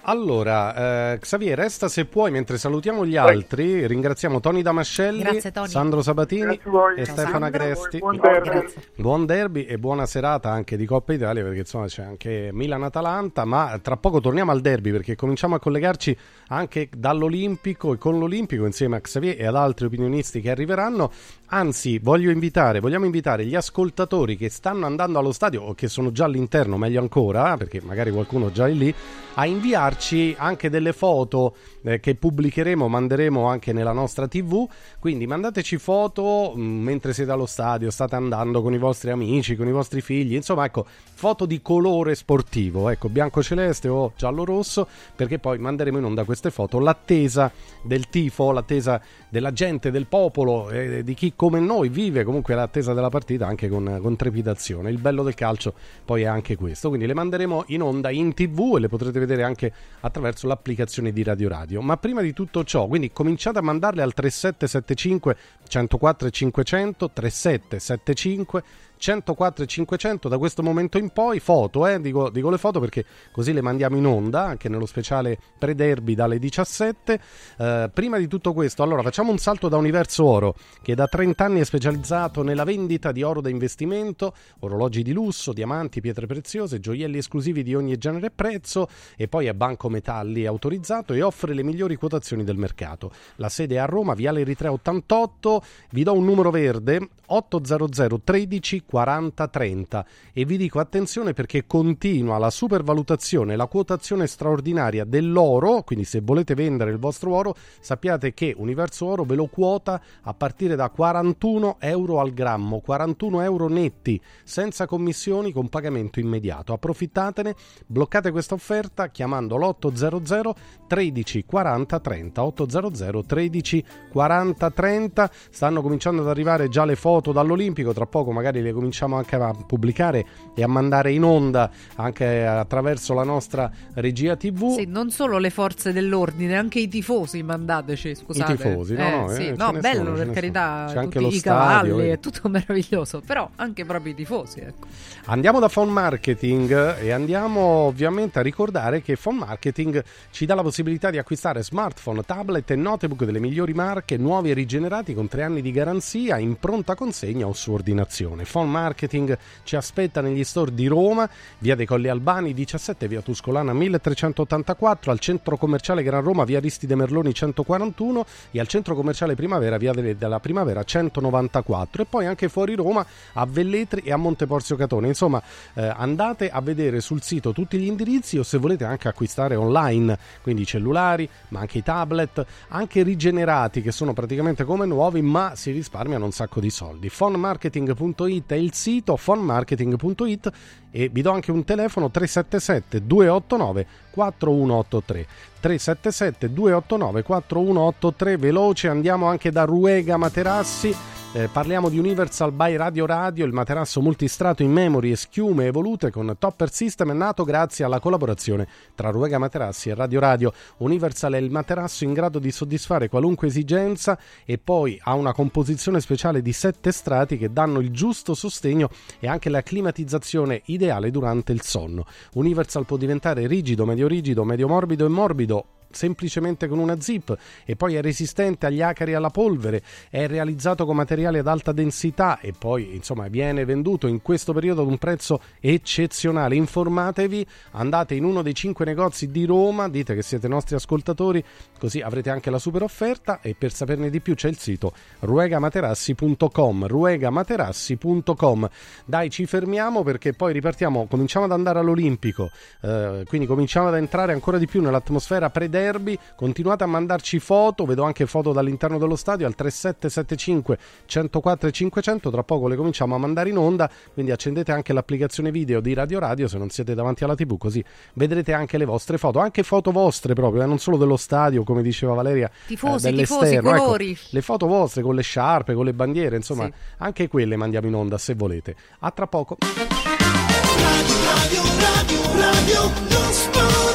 Allora, eh, Xavier, resta se puoi mentre salutiamo gli altri. Ringraziamo Tony Damascelli, Grazie, Tony. Sandro Sabatini e Ciao, Stefano Sandro. Agresti. Buon derby. Buon derby e buona serata anche di Coppa Italia perché insomma c'è anche Milan-Atalanta, ma tra poco torniamo al derby perché cominciamo a collegarci anche dall'Olimpico e con l'Olimpico insieme a Xavier e ad altri opinionisti che arriveranno. Anzi, voglio invitare, vogliamo invitare gli ascoltatori che stanno andando allo stadio o che sono già all'interno, meglio ancora, perché magari qualcuno già è lì, a inviarci anche delle foto eh, che pubblicheremo, manderemo anche nella nostra TV. Quindi mandateci foto mh, mentre siete allo stadio, state andando con i vostri amici, con i vostri figli, insomma, ecco, foto di colore sportivo, ecco, bianco-celeste o giallo-rosso, perché poi manderemo in onda queste foto, l'attesa del tifo, l'attesa della gente, del popolo, eh, di chi come noi vive comunque l'attesa della partita anche con, con trepidazione. Il bello del calcio poi è anche questo, quindi le manderemo in onda in TV e le potrete vedere anche attraverso l'applicazione di Radio Radio. Ma prima di tutto ciò, quindi cominciate a mandarle al 3775 104 500 3775 104 e 500 da questo momento in poi foto, eh, dico, dico, le foto perché così le mandiamo in onda anche nello speciale pre-derby dalle 17 eh, prima di tutto questo allora facciamo un salto da Universo Oro che da 30 anni è specializzato nella vendita di oro da investimento orologi di lusso, diamanti, pietre preziose gioielli esclusivi di ogni genere e prezzo e poi è Banco Metalli autorizzato e offre le migliori quotazioni del mercato. La sede è a Roma, Viale Eritrea 88 vi do un numero verde 800 13 40 30 e vi dico attenzione perché continua la supervalutazione, la quotazione straordinaria dell'oro, quindi se volete vendere il vostro oro sappiate che Universo Oro ve lo quota a partire da 41 euro al grammo, 41 euro netti, senza commissioni con pagamento immediato. Approfittatene, bloccate questa offerta chiamando l'800 13 40 30, 800 13 40 30, stanno cominciando ad arrivare già le foto dall'Olimpico, tra poco magari le cominciamo anche a pubblicare e a mandare in onda anche attraverso la nostra regia TV. Sì, non solo le forze dell'ordine, anche i tifosi mandateci, scusate. I tifosi, no, eh, no, sì, eh, no ce ne bello sono, per carità. C'è anche tutti lo i stadio, cavalli, eh. è tutto meraviglioso, però anche proprio i tifosi, ecco. Andiamo da Phone Marketing e andiamo ovviamente a ricordare che Phone Marketing ci dà la possibilità di acquistare smartphone, tablet e notebook delle migliori marche, nuovi e rigenerati con tre anni di garanzia in pronta consegna o su ordinazione. Phone Marketing ci aspetta negli store di Roma, via dei Colli Albani 17, via Tuscolana 1384, al centro commerciale Gran Roma, via Aristide Merloni 141 e al centro commerciale Primavera, via della Primavera 194 e poi anche fuori Roma a Velletri e a Monteporzio Catone. Insomma, eh, andate a vedere sul sito tutti gli indirizzi o se volete anche acquistare online, quindi cellulari, ma anche i tablet, anche rigenerati che sono praticamente come nuovi, ma si risparmiano un sacco di soldi. Fonmarketing.it è il sito, fonmarketing.it e vi do anche un telefono 377 289 4183 377 289 4183 veloce andiamo anche da Ruega Materassi eh, parliamo di Universal by Radio Radio, il materasso multistrato in memory e schiume evolute con Topper System, nato grazie alla collaborazione tra Ruega Materassi e Radio Radio. Universal è il materasso in grado di soddisfare qualunque esigenza e poi ha una composizione speciale di sette strati che danno il giusto sostegno e anche la climatizzazione ideale durante il sonno. Universal può diventare rigido, medio rigido, medio morbido e morbido semplicemente con una zip e poi è resistente agli acari e alla polvere, è realizzato con materiali ad alta densità e poi insomma viene venduto in questo periodo ad un prezzo eccezionale. Informatevi, andate in uno dei cinque negozi di Roma, dite che siete nostri ascoltatori, così avrete anche la super offerta e per saperne di più c'è il sito ruegamaterassi.com ruegamaterassi.com dai ci fermiamo perché poi ripartiamo cominciamo ad andare all'Olimpico eh, quindi cominciamo ad entrare ancora di più nell'atmosfera pre-derby continuate a mandarci foto vedo anche foto dall'interno dello stadio al 3775 104 e 500 tra poco le cominciamo a mandare in onda quindi accendete anche l'applicazione video di Radio Radio se non siete davanti alla tv così vedrete anche le vostre foto anche foto vostre proprio eh, non solo dello stadio come diceva Valeria tifosi, eh, tifosi, ecco, colori. ecco, le foto vostre con le sciarpe con le bandiere insomma sì. anche quelle mandiamo in onda se volete. A tra poco. Radio, radio, radio, radio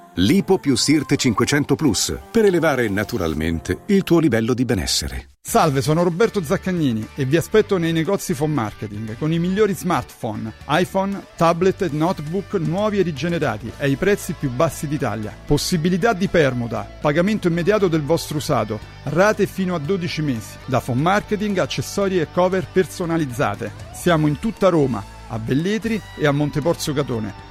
Lipo più Sirte 500 Plus per elevare naturalmente il tuo livello di benessere. Salve, sono Roberto Zaccagnini e vi aspetto nei negozi Phone Marketing con i migliori smartphone, iPhone, tablet e notebook nuovi e rigenerati ai prezzi più bassi d'Italia. Possibilità di permuta, pagamento immediato del vostro usato, rate fino a 12 mesi. Da Phone Marketing, accessori e cover personalizzate. Siamo in tutta Roma, a Velletri e a Monteporzio Catone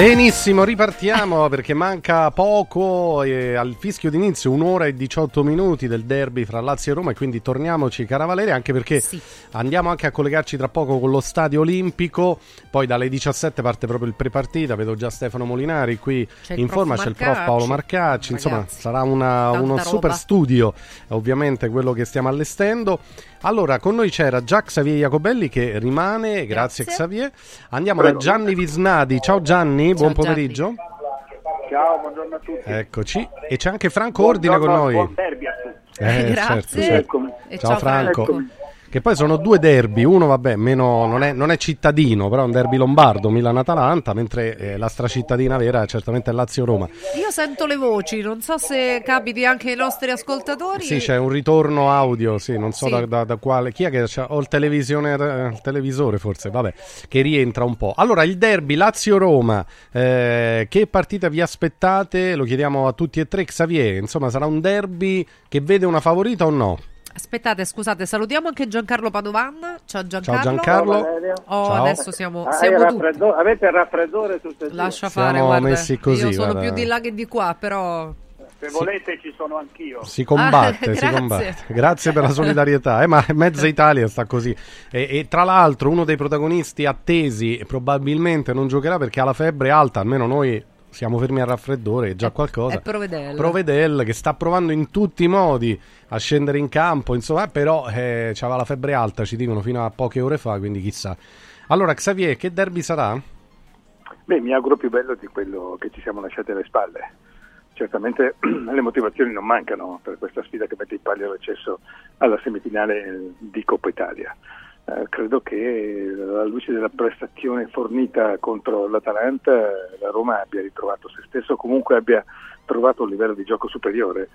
Benissimo, ripartiamo perché manca poco e al fischio d'inizio un'ora e 18 minuti del derby fra Lazio e Roma e quindi torniamoci Caravaleri anche perché sì. andiamo anche a collegarci tra poco con lo stadio olimpico, poi dalle 17 parte proprio il prepartita, vedo già Stefano Molinari qui c'è in forma, c'è il prof Paolo Marcacci, insomma sarà una, uno roba. super studio ovviamente quello che stiamo allestendo. Allora, con noi c'era già Xavier Jacobelli che rimane, grazie, grazie Xavier. Andiamo Prego. da Gianni Visnadi. Ciao Gianni, Ciao buon pomeriggio. Gianni. Ciao, buongiorno a tutti. Eccoci. E c'è anche Franco Ordine con noi. Buon derby a tutti. Eh, grazie. Certo, certo. Ciao, ciao, Franco. Eccomi. Che poi sono due derby, uno vabbè, meno, non, è, non, è, cittadino, però è un derby lombardo, Milan-Atalanta, mentre eh, la stracittadina vera è certamente Lazio-Roma. Io sento le voci, non so se capiti anche ai nostri ascoltatori. Sì, c'è un ritorno audio, sì, non so sì. Da, da, da, quale... Chi è che c'ha? O il, televisione, eh, il televisore forse, vabbè, che rientra un po'. Allora, il derby Lazio-Roma, eh, che partita vi aspettate? Lo chiediamo a tutti e tre, Xavier, insomma sarà un derby che vede una favorita o no? Aspettate, scusate, salutiamo anche Giancarlo Padovan. Ciao Giancarlo. Ciao Giancarlo. Oh, Ciao. adesso siamo, ah, siamo raffreddo- Avete il raffreddore tutte e Lascia fare, siamo guarda. messi così. Io sono guarda. più di là che di qua, però se volete ci sono anch'io. Si combatte, ah, si combatte. Grazie per la solidarietà. Eh, ma mezza Italia sta così. E, e, tra l'altro uno dei protagonisti attesi probabilmente non giocherà perché ha la febbre alta, almeno noi siamo fermi al raffreddore, è già qualcosa. È Provedel. Provedel che sta provando in tutti i modi a scendere in campo, insomma, però eh, aveva la febbre alta, ci dicono fino a poche ore fa, quindi chissà. Allora, Xavier, che derby sarà? Beh, mi auguro più bello di quello che ci siamo lasciati alle spalle. Certamente le motivazioni non mancano per questa sfida che mette in palio l'accesso alla semifinale di Coppa Italia. Eh, credo che alla luce della prestazione fornita contro l'Atalanta la Roma abbia ritrovato se stesso, comunque abbia trovato un livello di gioco superiore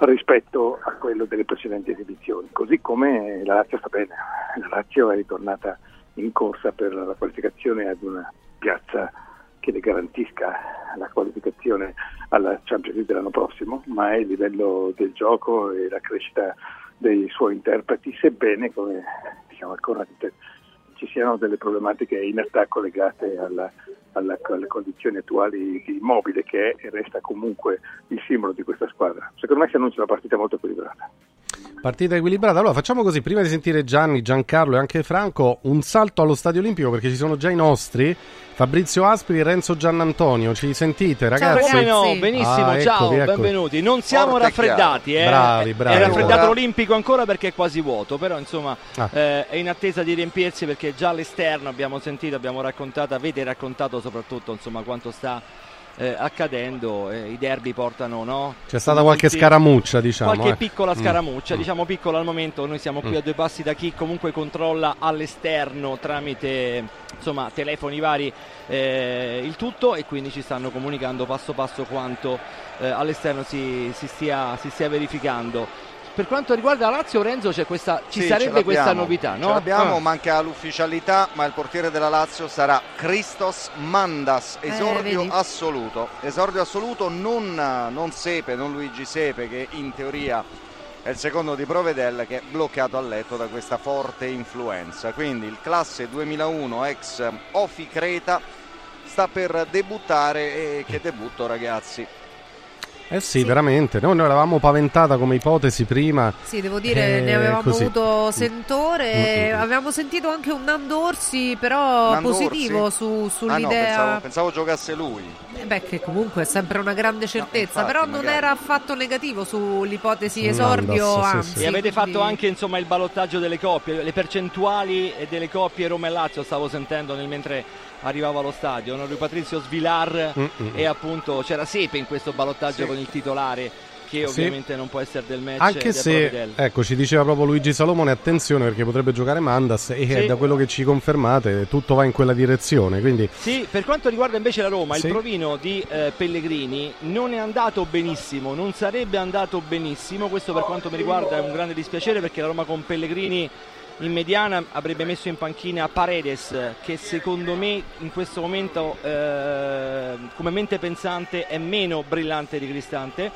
rispetto a quello delle precedenti esibizioni, così come la Lazio sta bene, la Lazio è ritornata in corsa per la qualificazione ad una piazza che le garantisca la qualificazione alla Champions League dell'anno prossimo, ma è il livello del gioco e la crescita dei suoi interpreti, sebbene, come diciamo ancora ci siano delle problematiche in attacco legate alla, alla, alle condizioni attuali di immobile che è e resta comunque il simbolo di questa squadra. Secondo me si annuncia una partita molto equilibrata. Partita equilibrata. Allora facciamo così, prima di sentire Gianni, Giancarlo e anche Franco, un salto allo Stadio Olimpico perché ci sono già i nostri. Fabrizio Aspri e Renzo Giannantonio, ci sentite ragazzi? Ciao, come no, benissimo, ah, ciao, eccovi, eccovi. benvenuti. Non siamo Forte raffreddati, eh. Bravi, bravi. È raffreddato l'Olimpico ancora perché è quasi vuoto, però insomma ah. eh, è in attesa di riempirsi perché già all'esterno abbiamo sentito, abbiamo raccontato, avete raccontato soprattutto insomma quanto sta eh, accadendo, eh, i derby portano, no? C'è stata qualche scaramuccia, diciamo. Qualche eh. piccola mm. scaramuccia, mm. diciamo piccola al momento, noi siamo qui mm. a due passi da chi comunque controlla all'esterno tramite insomma, telefoni vari eh, il tutto e quindi ci stanno comunicando passo passo quanto eh, all'esterno si, si, stia, si stia verificando. Per quanto riguarda la Lazio, Renzo, questa, ci sì, sarebbe questa novità, no? Ce l'abbiamo, ah. manca l'ufficialità, ma il portiere della Lazio sarà Christos Mandas, eh, esordio eh, assoluto. Esordio assoluto, non, non Sepe, non Luigi Sepe, che in teoria è il secondo di Provedel che è bloccato a letto da questa forte influenza. Quindi il classe 2001 ex Ofi Creta sta per debuttare e che debutto ragazzi. Eh sì, sì, veramente. Noi, noi l'avevamo paventata come ipotesi prima. Sì, devo dire, eh, ne avevamo così. avuto sentore. Mm-hmm. Avevamo sentito anche un Nando Orsi, però Nando positivo? Su, sull'idea. Ah, no, pensavo, pensavo, giocasse lui. Eh beh, che comunque è sempre una grande certezza, no, infatti, però non era affatto negativo sull'ipotesi esordio. Nando, sì, sì, sì. E avete fatto anche insomma, il ballottaggio delle coppie, le percentuali delle coppie Roma e Lazio, stavo sentendo nel mentre arrivava allo stadio, no? Lui Patrizio Svilar Mm-mm. e appunto c'era Sepe in questo ballottaggio sì. con il titolare che ovviamente sì. non può essere del match anche se ecco ci diceva proprio Luigi Salomone attenzione perché potrebbe giocare Mandas e sì. da quello che ci confermate tutto va in quella direzione quindi... sì per quanto riguarda invece la Roma sì. il provino di eh, Pellegrini non è andato benissimo non sarebbe andato benissimo questo per quanto mi riguarda è un grande dispiacere perché la Roma con Pellegrini in mediana avrebbe messo in panchina Paredes che secondo me in questo momento eh, come mente pensante è meno brillante di Cristante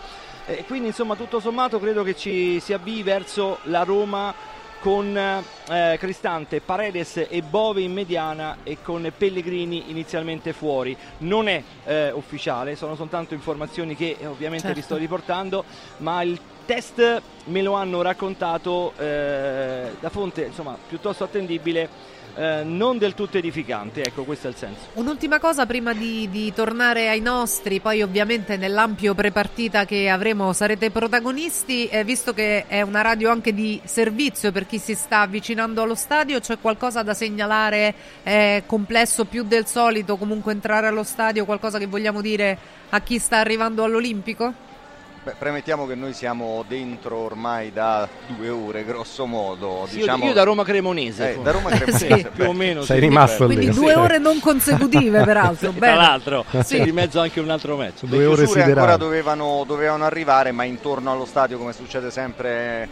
e quindi insomma tutto sommato credo che ci si avvii verso la Roma con eh, Cristante, Paredes e Bove in mediana e con Pellegrini inizialmente fuori. Non è eh, ufficiale, sono soltanto informazioni che eh, ovviamente certo. vi sto riportando, ma il test me lo hanno raccontato eh, da fonte insomma, piuttosto attendibile eh, non del tutto edificante, ecco questo è il senso. Un'ultima cosa prima di, di, tornare ai nostri, poi ovviamente nell'ampio prepartita che avremo sarete protagonisti, eh, visto che è una radio anche di servizio per chi si sta avvicinando allo stadio, c'è qualcosa da segnalare È complesso più del solito comunque entrare allo stadio, qualcosa che vogliamo dire a chi sta arrivando all'Olimpico? Beh, premettiamo che noi siamo dentro ormai da due ore, grosso modo. Sì, diciamo... io, da Roma Cremonese. Eh, da Roma Cremonese, sì. più o meno. Sei rimasto lì. Quindi due ore non consecutive, peraltro. Tra l'altro, sì. di mezzo anche un altro match. Due Le ore ancora dovevano, dovevano arrivare, ma intorno allo stadio, come succede sempre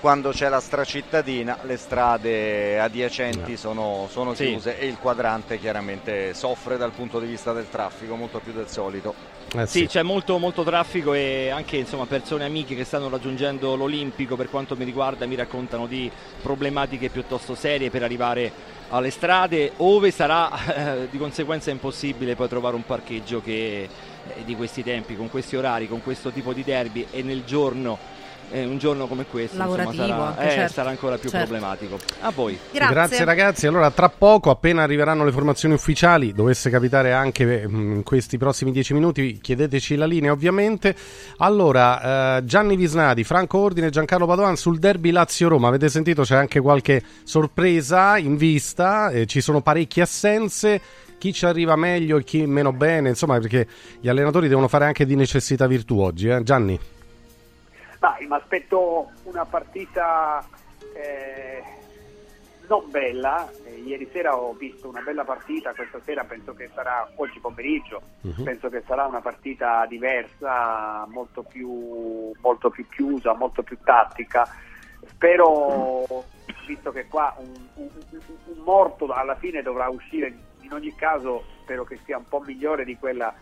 quando c'è la stracittadina le strade adiacenti no. sono, sono sì. chiuse e il quadrante chiaramente soffre dal punto di vista del traffico molto più del solito. Eh sì. sì, c'è molto, molto, traffico e anche insomma, persone amiche che stanno raggiungendo l'Olimpico per quanto mi riguarda mi raccontano di problematiche piuttosto serie per arrivare alle strade ove sarà eh, di conseguenza impossibile poi trovare un parcheggio che eh, di questi tempi, con questi orari, con questo tipo di derby e nel giorno eh, un giorno come questo insomma, sarà, eh, certo. sarà, ancora più certo. problematico. A voi. Grazie. Grazie. ragazzi. Allora, tra poco, appena arriveranno le formazioni ufficiali, dovesse capitare anche mm, in questi prossimi dieci minuti, chiedeteci la linea ovviamente. Allora, eh, Gianni Visnadi, Franco Ordine, Giancarlo Padovan sul derby Lazio-Roma. Avete sentito c'è anche qualche sorpresa in vista, eh, ci sono parecchie assenze chi ci arriva meglio e chi meno bene, insomma, perché gli allenatori devono fare anche di necessità virtù oggi, eh? Gianni? Dai, mi aspetto una partita eh, non bella. Eh, ieri sera ho visto una bella partita, questa sera penso che sarà, oggi pomeriggio, uh-huh. penso che sarà una partita diversa, molto più, molto più chiusa, molto più tattica. Spero, visto che qua un, un, un morto alla fine dovrà uscire, in ogni caso spero che sia un po' migliore di quella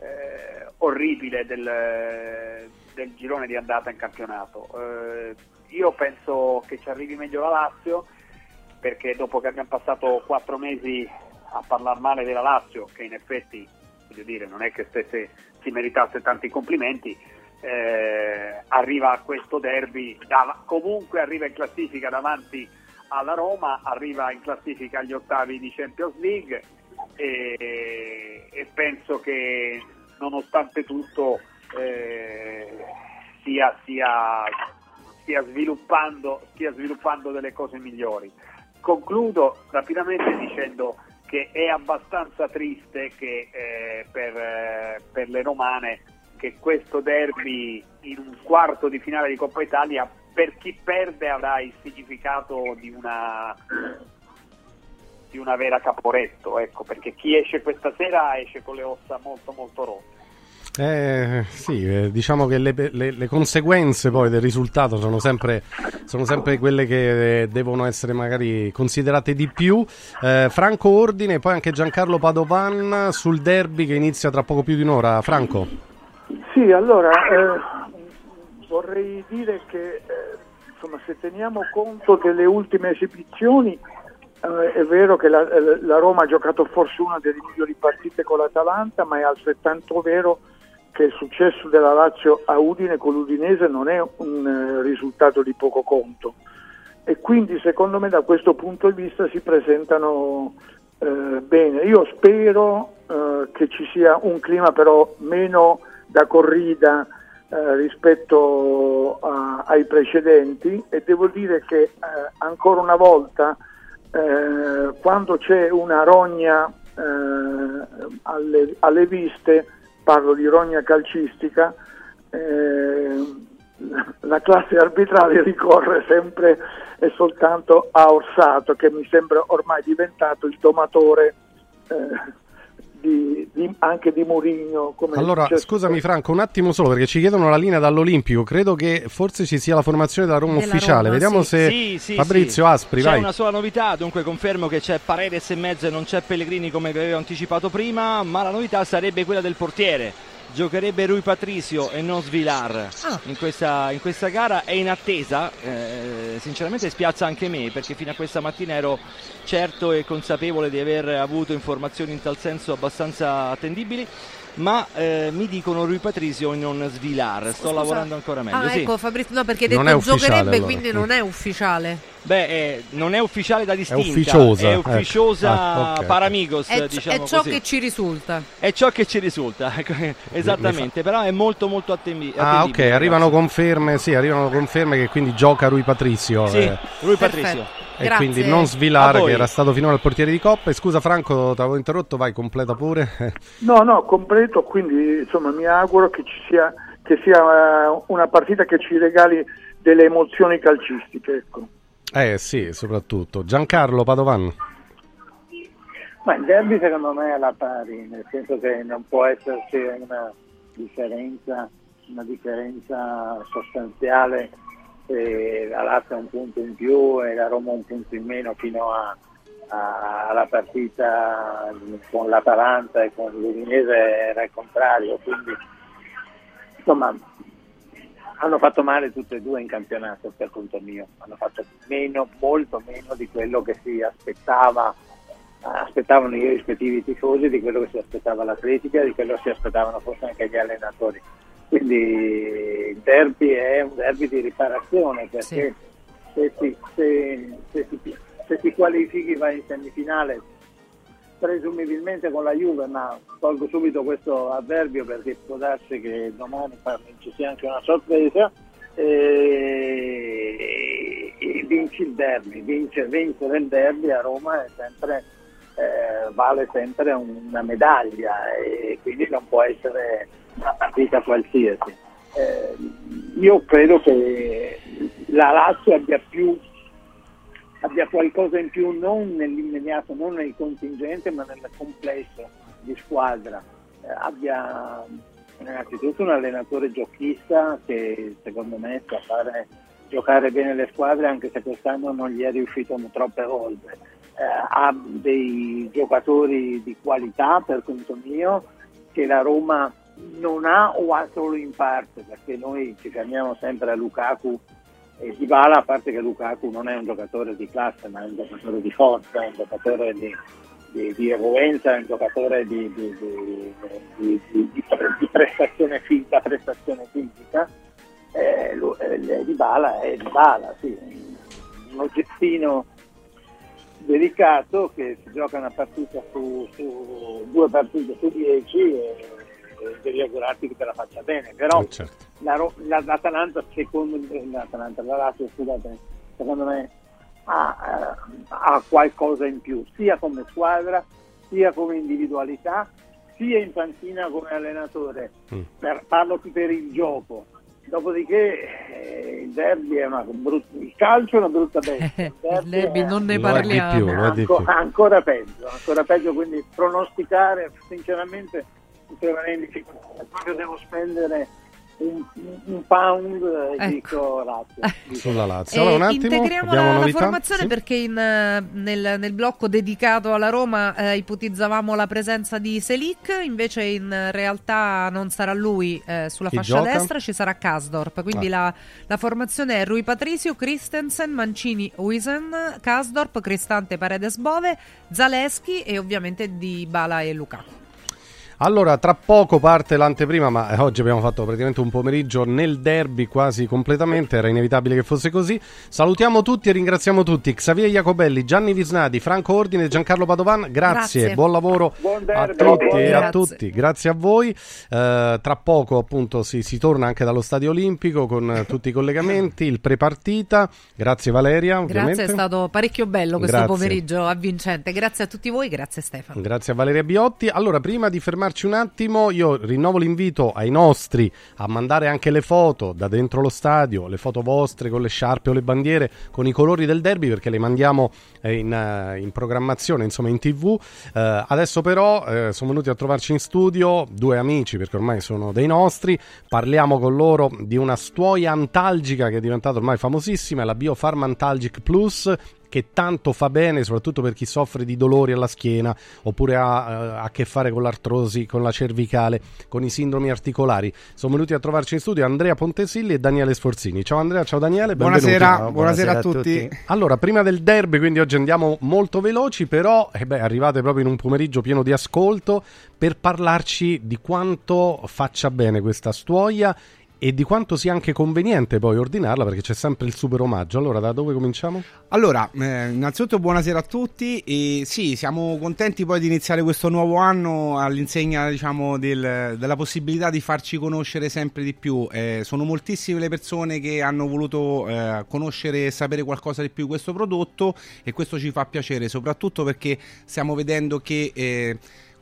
eh, orribile del del girone di andata in campionato. Eh, io penso che ci arrivi meglio la Lazio perché dopo che abbiamo passato quattro mesi a parlare male della Lazio, che in effetti voglio dire, non è che stesse, si meritasse tanti complimenti, eh, arriva a questo derby, da, comunque arriva in classifica davanti alla Roma, arriva in classifica agli ottavi di Champions League e, e penso che nonostante tutto eh, stia, stia, stia, sviluppando, stia sviluppando delle cose migliori. Concludo rapidamente dicendo che è abbastanza triste che, eh, per, eh, per, le romane che questo derby in un quarto di finale di Coppa Italia per chi perde avrà il significato di una, di una vera caporetto, ecco, perché chi esce questa sera esce con le ossa molto molto rotte. Eh, sì, eh, diciamo che le, le, le, conseguenze poi del risultato sono sempre, sono sempre quelle che eh, devono essere magari considerate di più. Eh, Franco Ordine, poi anche Giancarlo Padovan sul derby che inizia tra poco più di un'ora. Franco. Sì, allora eh, vorrei dire che eh, insomma, se teniamo conto delle ultime esibizioni Uh, è vero che la, la, Roma ha giocato forse una delle migliori partite con l'Atalanta, ma è altrettanto vero che il successo della Lazio a Udine con l'Udinese non è un eh, risultato di poco conto e quindi secondo me da questo punto di vista si presentano eh, bene. Io spero eh, che ci sia un clima però meno da corrida eh, rispetto a, ai precedenti e devo dire che eh, ancora una volta eh, quando c'è una rogna alle, alle viste parlo di rogna calcistica, eh, la classe arbitrale ricorre sempre e soltanto a Orsato, che mi sembra ormai diventato il domatore eh, di, di, anche di Mourinho. allora, scusami Franco, un attimo solo perché ci chiedono la linea dall'Olimpico. Credo che forse ci sia la formazione della Roma della ufficiale. Roma, Vediamo sì. se sì, sì, Fabrizio Aspri. C'è vai. una sola novità, dunque confermo che c'è Paredes in mezzo e non c'è Pellegrini come vi avevo anticipato prima, ma la novità sarebbe quella del portiere giocherebbe Rui Patricio e non Svilar ah. in, questa, in, questa, gara è in attesa eh, sinceramente spiazza anche me perché fino a questa mattina ero certo e consapevole di aver avuto informazioni in tal senso abbastanza attendibili ma eh, mi dicono Rui Patrizio non Svilar. Sto Scusa. lavorando ancora meglio. Ah, sì. ecco Fabrizio, no, perché detto giocherebbe, allora. quindi non è ufficiale. Beh, eh, non è ufficiale da distinta, è ufficiosa, è ecco. ufficiosa ecco. ah, okay. paramigos, è, diciamo è ciò così. che ci risulta. È ciò che ci risulta, ecco, esattamente, però è molto molto attendi- Ah, ok, arrivano conferme, sì, arrivano conferme che quindi gioca Rui Patrizio. Sì, eh. Rui Patrizio. E Grazie. quindi non svilare che era stato finora il portiere di Coppa. E scusa Franco, ti avevo interrotto, vai, completa pure. no, no, completo, quindi insomma mi auguro che ci sia, che sia uh, una partita che ci regali delle emozioni calcistiche. Ecco. Eh sì, soprattutto. Giancarlo Padovan. Ma il derby secondo me è alla pari, nel senso che non può esserci una differenza, una differenza sostanziale eh, la Lazio un punto in più e la Roma un punto in meno fino a, a, alla partita con l'Atalanta e con l'Udinese era il contrario, quindi insomma hanno fatto male tutte e due in campionato per conto mio, hanno fatto meno, molto meno di quello che si aspettava aspettavano i rispettivi tifosi, di quello che si aspettava l'atletica, di quello che si aspettavano forse anche gli allenatori. Quindi il derby è un derby di riparazione perché sì. se, si, se, se, si, se si qualifichi va in semifinale presumibilmente con la Juve, ma tolgo subito questo avverbio perché può darsi che domani ci sia anche una sorpresa. E, e vinci il derby, vince, vincere il derby a Roma sempre, eh, vale sempre una medaglia e quindi non può essere una partita qualsiasi. Eh, io credo che la Lazio abbia più abbia qualcosa in più non nell'immediato, non nel contingente, ma nel complesso di squadra. Eh, abbia innanzitutto un allenatore giochista che secondo me sa fare giocare bene le squadre anche se quest'anno non gli è riuscito troppe volte. Eh, ha dei giocatori di qualità per conto mio che la Roma non ha o ha solo in parte, perché noi ci fermiamo sempre a Lukaku e Dybala, a parte che Lukaku non è un giocatore di classe, ma è un giocatore di forza, è un giocatore di, di, di eruenza, è un giocatore di, di, prestazione, fisica, prestazione fisica. Eh, eh, Dybala è Dybala, sì, un oggettino delicato che si gioca una partita su, su due partite su dieci e devi augurarti che te la faccia bene, però eh, certo. la, la, l'Atalanta, secondo me, l'Atalanta, la Lazio, scusate, secondo me ha, eh, ha, qualcosa in più, sia come squadra, sia come individualità, sia in panchina come allenatore. Mm. Per, parlo più per il gioco. Dopodiché eh, il derby è una brutta, il calcio è una brutta bestia. Il derby, il derby non ne parliamo. Più, Anco, ancora peggio, ancora peggio, quindi pronosticare sinceramente mi in difficoltà, proprio devo spendere un, un pound ecco. dico Lazio. Sulla Lazio. Allora, un attimo, integriamo la, la, formazione sì. perché in, nel, nel, blocco dedicato alla Roma eh, ipotizzavamo la presenza di Selic, invece in realtà non sarà lui eh, sulla Chi fascia gioca? destra, ci sarà Kasdorp. Quindi ah. la, la, formazione è Rui Patricio, Christensen, Mancini, Wisen, Kasdorp, Cristante, Paredes Bove, Zaleschi e ovviamente Di Bala e Lukaku. Allora, tra poco parte l'anteprima, ma eh, oggi abbiamo fatto praticamente un pomeriggio nel derby quasi completamente, era inevitabile che fosse così. Salutiamo tutti e ringraziamo tutti. Xavier Jacobelli, Gianni Visnadi, Franco Ordine, Giancarlo Padovan, grazie, grazie. buon lavoro buon a tutti e a tutti, grazie a voi. Uh, tra poco appunto si, si, torna anche dallo Stadio Olimpico con tutti i collegamenti, il prepartita. Grazie Valeria. Ovviamente. Grazie, è stato parecchio bello questo grazie. pomeriggio avvincente. Grazie a tutti voi, grazie Stefano. Grazie a Valeria Biotti. Allora, prima di fermarci fermarci un attimo, io rinnovo l'invito ai nostri a mandare anche le foto da dentro lo stadio, le foto vostre con le sciarpe o le bandiere, con i colori del derby, perché le mandiamo eh, in, eh, in programmazione, insomma in tv. Eh, adesso però eh, sono venuti a trovarci in studio due amici, perché ormai sono dei nostri, parliamo con loro di una stuoia antalgica che è diventata ormai famosissima, la Biofarm Antalgic Plus che tanto fa bene, soprattutto per chi soffre di dolori alla schiena oppure ha eh, a che fare con l'artrosi, con la cervicale, con i sindromi articolari. Sono venuti a trovarci in studio Andrea Pontesilli e Daniele Sforzini. Ciao Andrea, ciao Daniele, buonasera, buonasera, buonasera, a, tutti. tutti. Allora, prima del derby, quindi oggi andiamo molto veloci, però eh beh, arrivate proprio in un pomeriggio pieno di ascolto per parlarci di quanto faccia bene questa stuoia e di quanto sia anche conveniente poi ordinarla perché c'è sempre il super omaggio. Allora, da dove cominciamo? Allora, eh, innanzitutto buonasera a tutti e sì, siamo contenti poi di iniziare questo nuovo anno all'insegna diciamo, del, della possibilità di farci conoscere sempre di più. Eh, sono moltissime le persone che hanno voluto eh, conoscere e sapere qualcosa di più di questo prodotto e questo ci fa piacere, soprattutto perché stiamo vedendo che eh,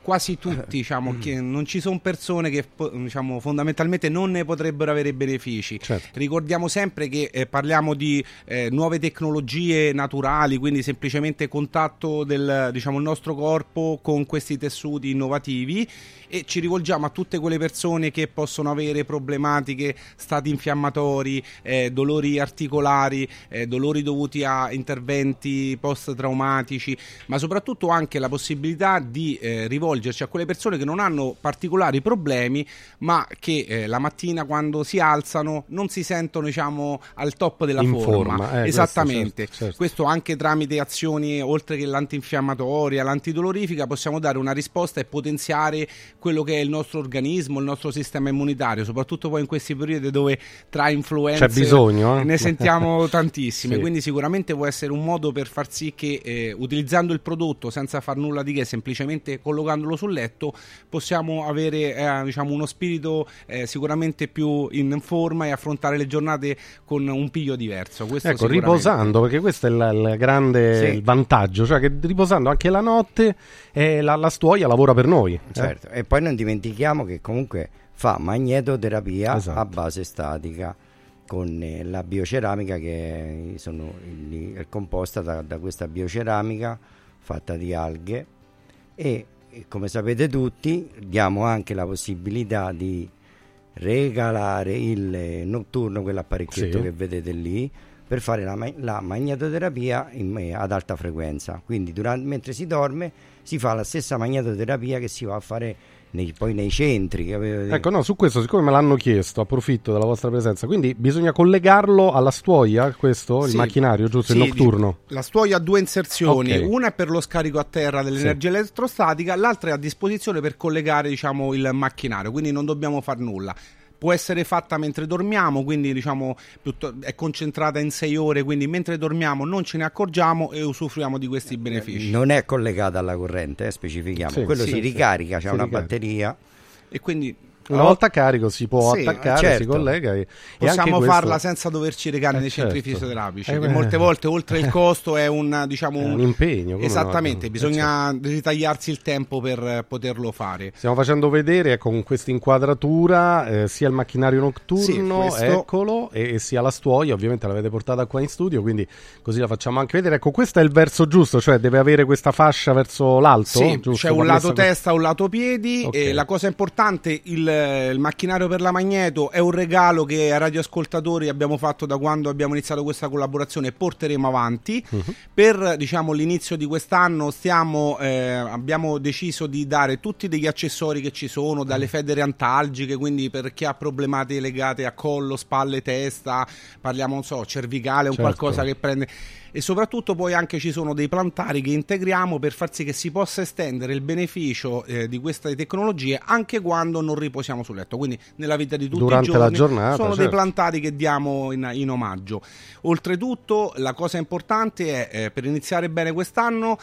quasi tutti, diciamo, che non ci sono persone che diciamo, fondamentalmente non ne potrebbero avere benefici. Certo. Ricordiamo sempre che eh, parliamo di eh, nuove tecnologie naturali, quindi semplicemente contatto del diciamo, nostro corpo con questi tessuti innovativi e ci rivolgiamo a tutte quelle persone che possono avere problematiche, stati infiammatori, eh, dolori articolari, eh, dolori dovuti a interventi post-traumatici, ma soprattutto anche la possibilità di eh, rivolgerci a quelle persone che non hanno particolari problemi, ma che eh, la mattina quando si alzano non si sentono diciamo, al top della In forma. forma. Eh, Esattamente. Questo, certo, certo. questo anche tramite azioni oltre che l'antinfiammatoria, l'antidolorifica, possiamo dare una risposta e potenziare quello che è il nostro organismo, il nostro sistema immunitario, soprattutto poi in questi periodi dove tra influenze bisogno, eh? ne sentiamo tantissime, Sì. quindi sicuramente può essere un modo per far sì che eh, utilizzando il prodotto senza far nulla di che, semplicemente collocandolo sul letto, possiamo avere eh, diciamo uno spirito eh, sicuramente più in forma e affrontare le giornate con un piglio diverso. Questo Ecco, riposando, perché questo è il, il grande Sì. vantaggio, cioè che riposando anche la notte eh, la, la stuoia lavora per noi. eh. Certo, e poi non dimentichiamo che comunque fa magnetoterapia Esatto. a base statica con eh, la bioceramica che sono, è composta da, da questa bioceramica fatta di alghe e, come sapete tutti diamo anche la possibilità di regalare il eh, notturno, quell'apparecchietto Sì. che vedete lì per fare la, la magnetoterapia in- ad alta frequenza. Quindi durante- mentre si dorme si fa la stessa magnetoterapia che si va a fare nei- poi nei centri. Ecco, no, su questo, siccome me l'hanno chiesto, approfitto della vostra presenza. Quindi bisogna collegarlo alla stuoia, questo, il Sì. macchinario, giusto? il Sì, notturno. La stuoia ha due inserzioni, Ok. una è per lo scarico a terra dell'energia elettrostatica, l'altra è a disposizione per collegare diciamo, il macchinario, quindi non dobbiamo fare nulla. Può essere fatta mentre dormiamo, quindi diciamo è concentrata in sei ore, quindi mentre dormiamo non ce ne accorgiamo e usufruiamo di questi benefici. Non è collegata alla corrente, eh, specifichiamo. Sì, Quello sì, si sì. ricarica, c'è Si una ricarica. batteria. E quindi Una volta carico si può Sì, attaccare, si certo. collega e, e Possiamo questo- farla senza doverci recare Eh, nei centri certo. fisioterapici, Eh, che molte volte oltre il costo è un, diciamo, È un impegno, Esattamente, no? Eh, bisogna ritagliarsi il tempo per poterlo fare. Stiamo facendo vedere ecco, con questa inquadratura eh, sia il macchinario notturno, Sì, questo- eccolo, e, e sia la stuoia, ovviamente l'avete portata qua in studio, quindi così la facciamo anche vedere. Ecco, questo è il verso giusto, cioè deve avere questa fascia verso l'alto, Sì, giusto? c'è un lato testa, un lato piedi. Ok. E la cosa importante, il, il macchinario per la magneto è un regalo che ai radioascoltatori abbiamo fatto da quando abbiamo iniziato questa collaborazione e porteremo avanti. Mhm. Per diciamo, l'inizio di quest'anno stiamo, eh, abbiamo deciso di dare tutti degli accessori che ci sono, dalle Mm. federe antalgiche, quindi per chi ha problematiche legate a collo, spalle, testa, parliamo, non so, cervicale, un Certo. qualcosa che prende e soprattutto poi anche ci sono dei plantari che integriamo per far sì che si possa estendere il beneficio eh, di queste tecnologie anche quando non riposiamo sul letto, quindi nella vita di tutti Durante i giorni la giornata, sono dei certo. plantari che diamo in, in omaggio. Oltretutto la cosa importante è eh, per iniziare bene quest'anno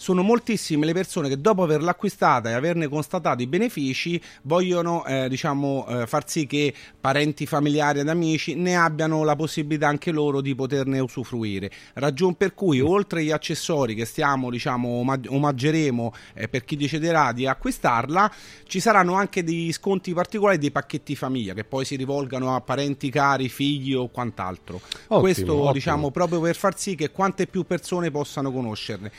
sono moltissime le persone che dopo averla acquistata e averne constatato i benefici vogliono eh, diciamo eh, far sì che parenti familiari ed amici ne abbiano la possibilità anche loro di poterne usufruire. Ragion per cui oltre agli accessori che stiamo diciamo omag- omaggeremo eh, per chi deciderà di acquistarla ci saranno anche degli sconti particolari dei pacchetti famiglia che poi si rivolgano a parenti cari figli o quant'altro. Ottimo, questo ottimo. diciamo proprio per far sì che quante più persone possano conoscerne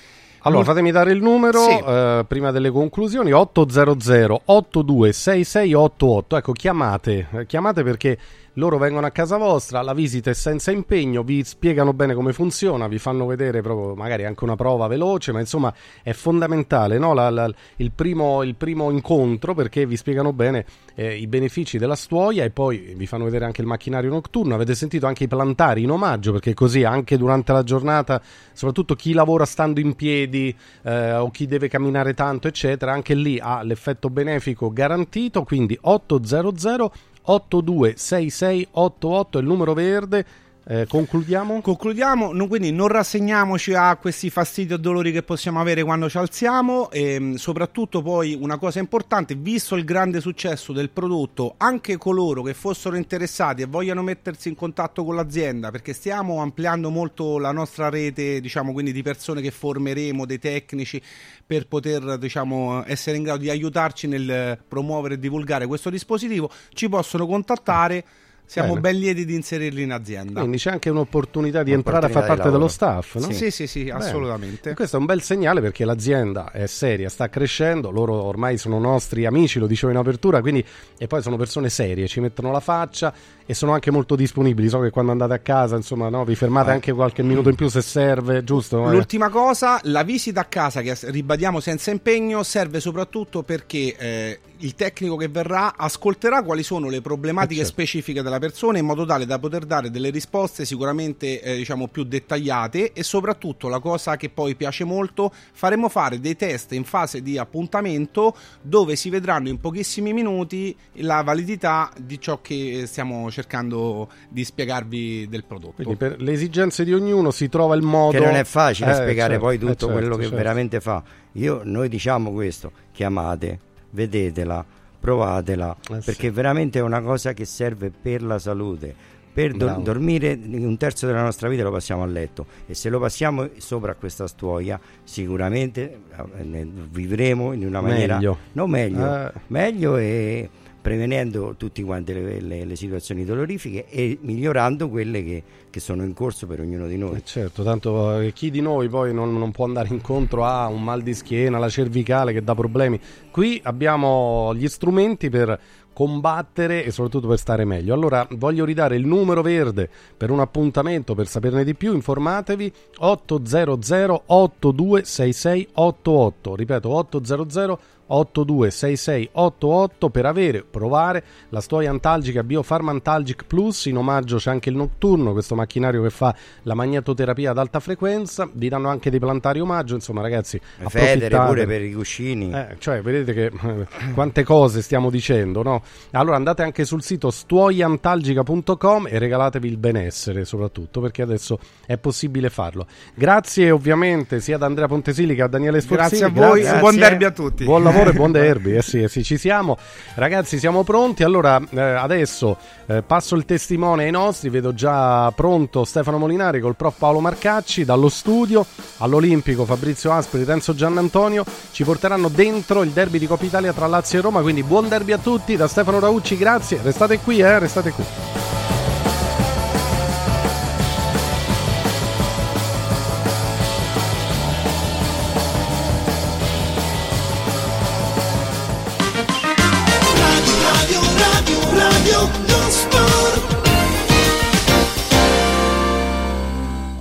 Allora, fatemi dare il numero Sì. eh, prima delle conclusioni: 800 826688. Ecco, chiamate, eh, chiamate perché loro vengono a casa vostra, la visita è senza impegno, vi spiegano bene come funziona, vi fanno vedere proprio magari anche una prova veloce, ma insomma è fondamentale no? la, la, il, primo, il, primo, incontro perché vi spiegano bene eh, i benefici della stuoia e poi vi fanno vedere anche il macchinario notturno, avete sentito anche i plantari in omaggio perché così anche durante la giornata, soprattutto chi lavora stando in piedi eh, o chi deve camminare tanto eccetera, anche lì ha l'effetto benefico garantito, quindi 800 826688 è il numero verde eh, concludiamo? Concludiamo, no, quindi non rassegniamoci a questi fastidi o dolori che possiamo avere quando ci alziamo e ehm, soprattutto poi una cosa importante, visto il grande successo del prodotto, anche coloro che fossero interessati e vogliano mettersi in contatto con l'azienda perché stiamo ampliando molto la nostra rete, diciamo quindi di persone che formeremo, dei tecnici per poter diciamo essere in grado di aiutarci nel promuovere e divulgare questo dispositivo, ci possono contattare siamo Bene. ben lieti di inserirli in azienda. Quindi c'è anche un'opportunità di entrare a far parte dello staff, no? Sì, sì, sì, sì assolutamente. E questo è un bel segnale perché l'azienda è seria, sta crescendo, loro ormai sono nostri amici, lo dicevo in apertura, quindi e poi sono persone serie, ci mettono la faccia e sono anche molto disponibili. So che quando andate a casa, insomma, no, vi fermate eh. anche qualche minuto in più se serve, giusto? L'ultima cosa, la visita a casa che ribadiamo senza impegno serve soprattutto perché eh, il tecnico che verrà ascolterà quali sono le problematiche eh certo. specifiche della persona in modo tale da poter dare delle risposte sicuramente eh, diciamo più dettagliate e soprattutto la cosa che poi piace molto faremo fare dei test in fase di appuntamento dove si vedranno in pochissimi minuti la validità di ciò che stiamo cercando di spiegarvi del prodotto. Quindi per le esigenze di ognuno si trova il modo che non è facile eh, spiegare certo, poi tutto certo, quello che certo. veramente fa. Io, noi diciamo questo, chiamate vedetela, provatela, eh perché sì. veramente è una cosa che serve per la salute. Per do- dormire un terzo della nostra vita lo passiamo a letto e se lo passiamo sopra questa stuoia sicuramente eh, vivremo in una maniera meglio. non meglio, eh. meglio e prevenendo tutte quante le, le, le, situazioni dolorifiche e migliorando quelle che, che, sono in corso per ognuno di noi. Eh certo, tanto eh, chi di noi poi non, non, può andare incontro a un mal di schiena, la cervicale che dà problemi. Qui abbiamo gli strumenti per combattere e soprattutto per stare meglio. Allora voglio ridare il numero verde per un appuntamento per saperne di più, informatevi 800 826688, ripeto 800 826688 per avere, provare la storia antalgica Biofarmantalgic Plus. In omaggio c'è anche il notturno, questo macchinario che fa la magnetoterapia ad alta frequenza. Vi danno anche dei plantari omaggio. Insomma, ragazzi, federe pure per i cuscini. Eh, cioè, vedete che eh, quante cose stiamo dicendo, no? Allora andate anche sul sito stuoiantalgica.com e regalatevi il benessere, soprattutto perché adesso è possibile farlo. Grazie ovviamente sia ad Andrea Pontesili che a Daniele Sforzini. Grazie a voi, Grazie. buon derby a tutti. Buon lavoro e buon derby. Eh sì, eh sì, ci siamo. Ragazzi, siamo pronti. Allora, eh, adesso eh, passo il testimone ai nostri. Vedo già pronto Stefano Molinari col prof Paolo Marcacci dallo studio all'Olimpico. Fabrizio Asperi, Renzo Giannantonio ci porteranno dentro il derby di Coppa Italia tra Lazio e Roma. Quindi buon derby a tutti da Stefano Raucci. Grazie. Restate qui, eh, restate qui.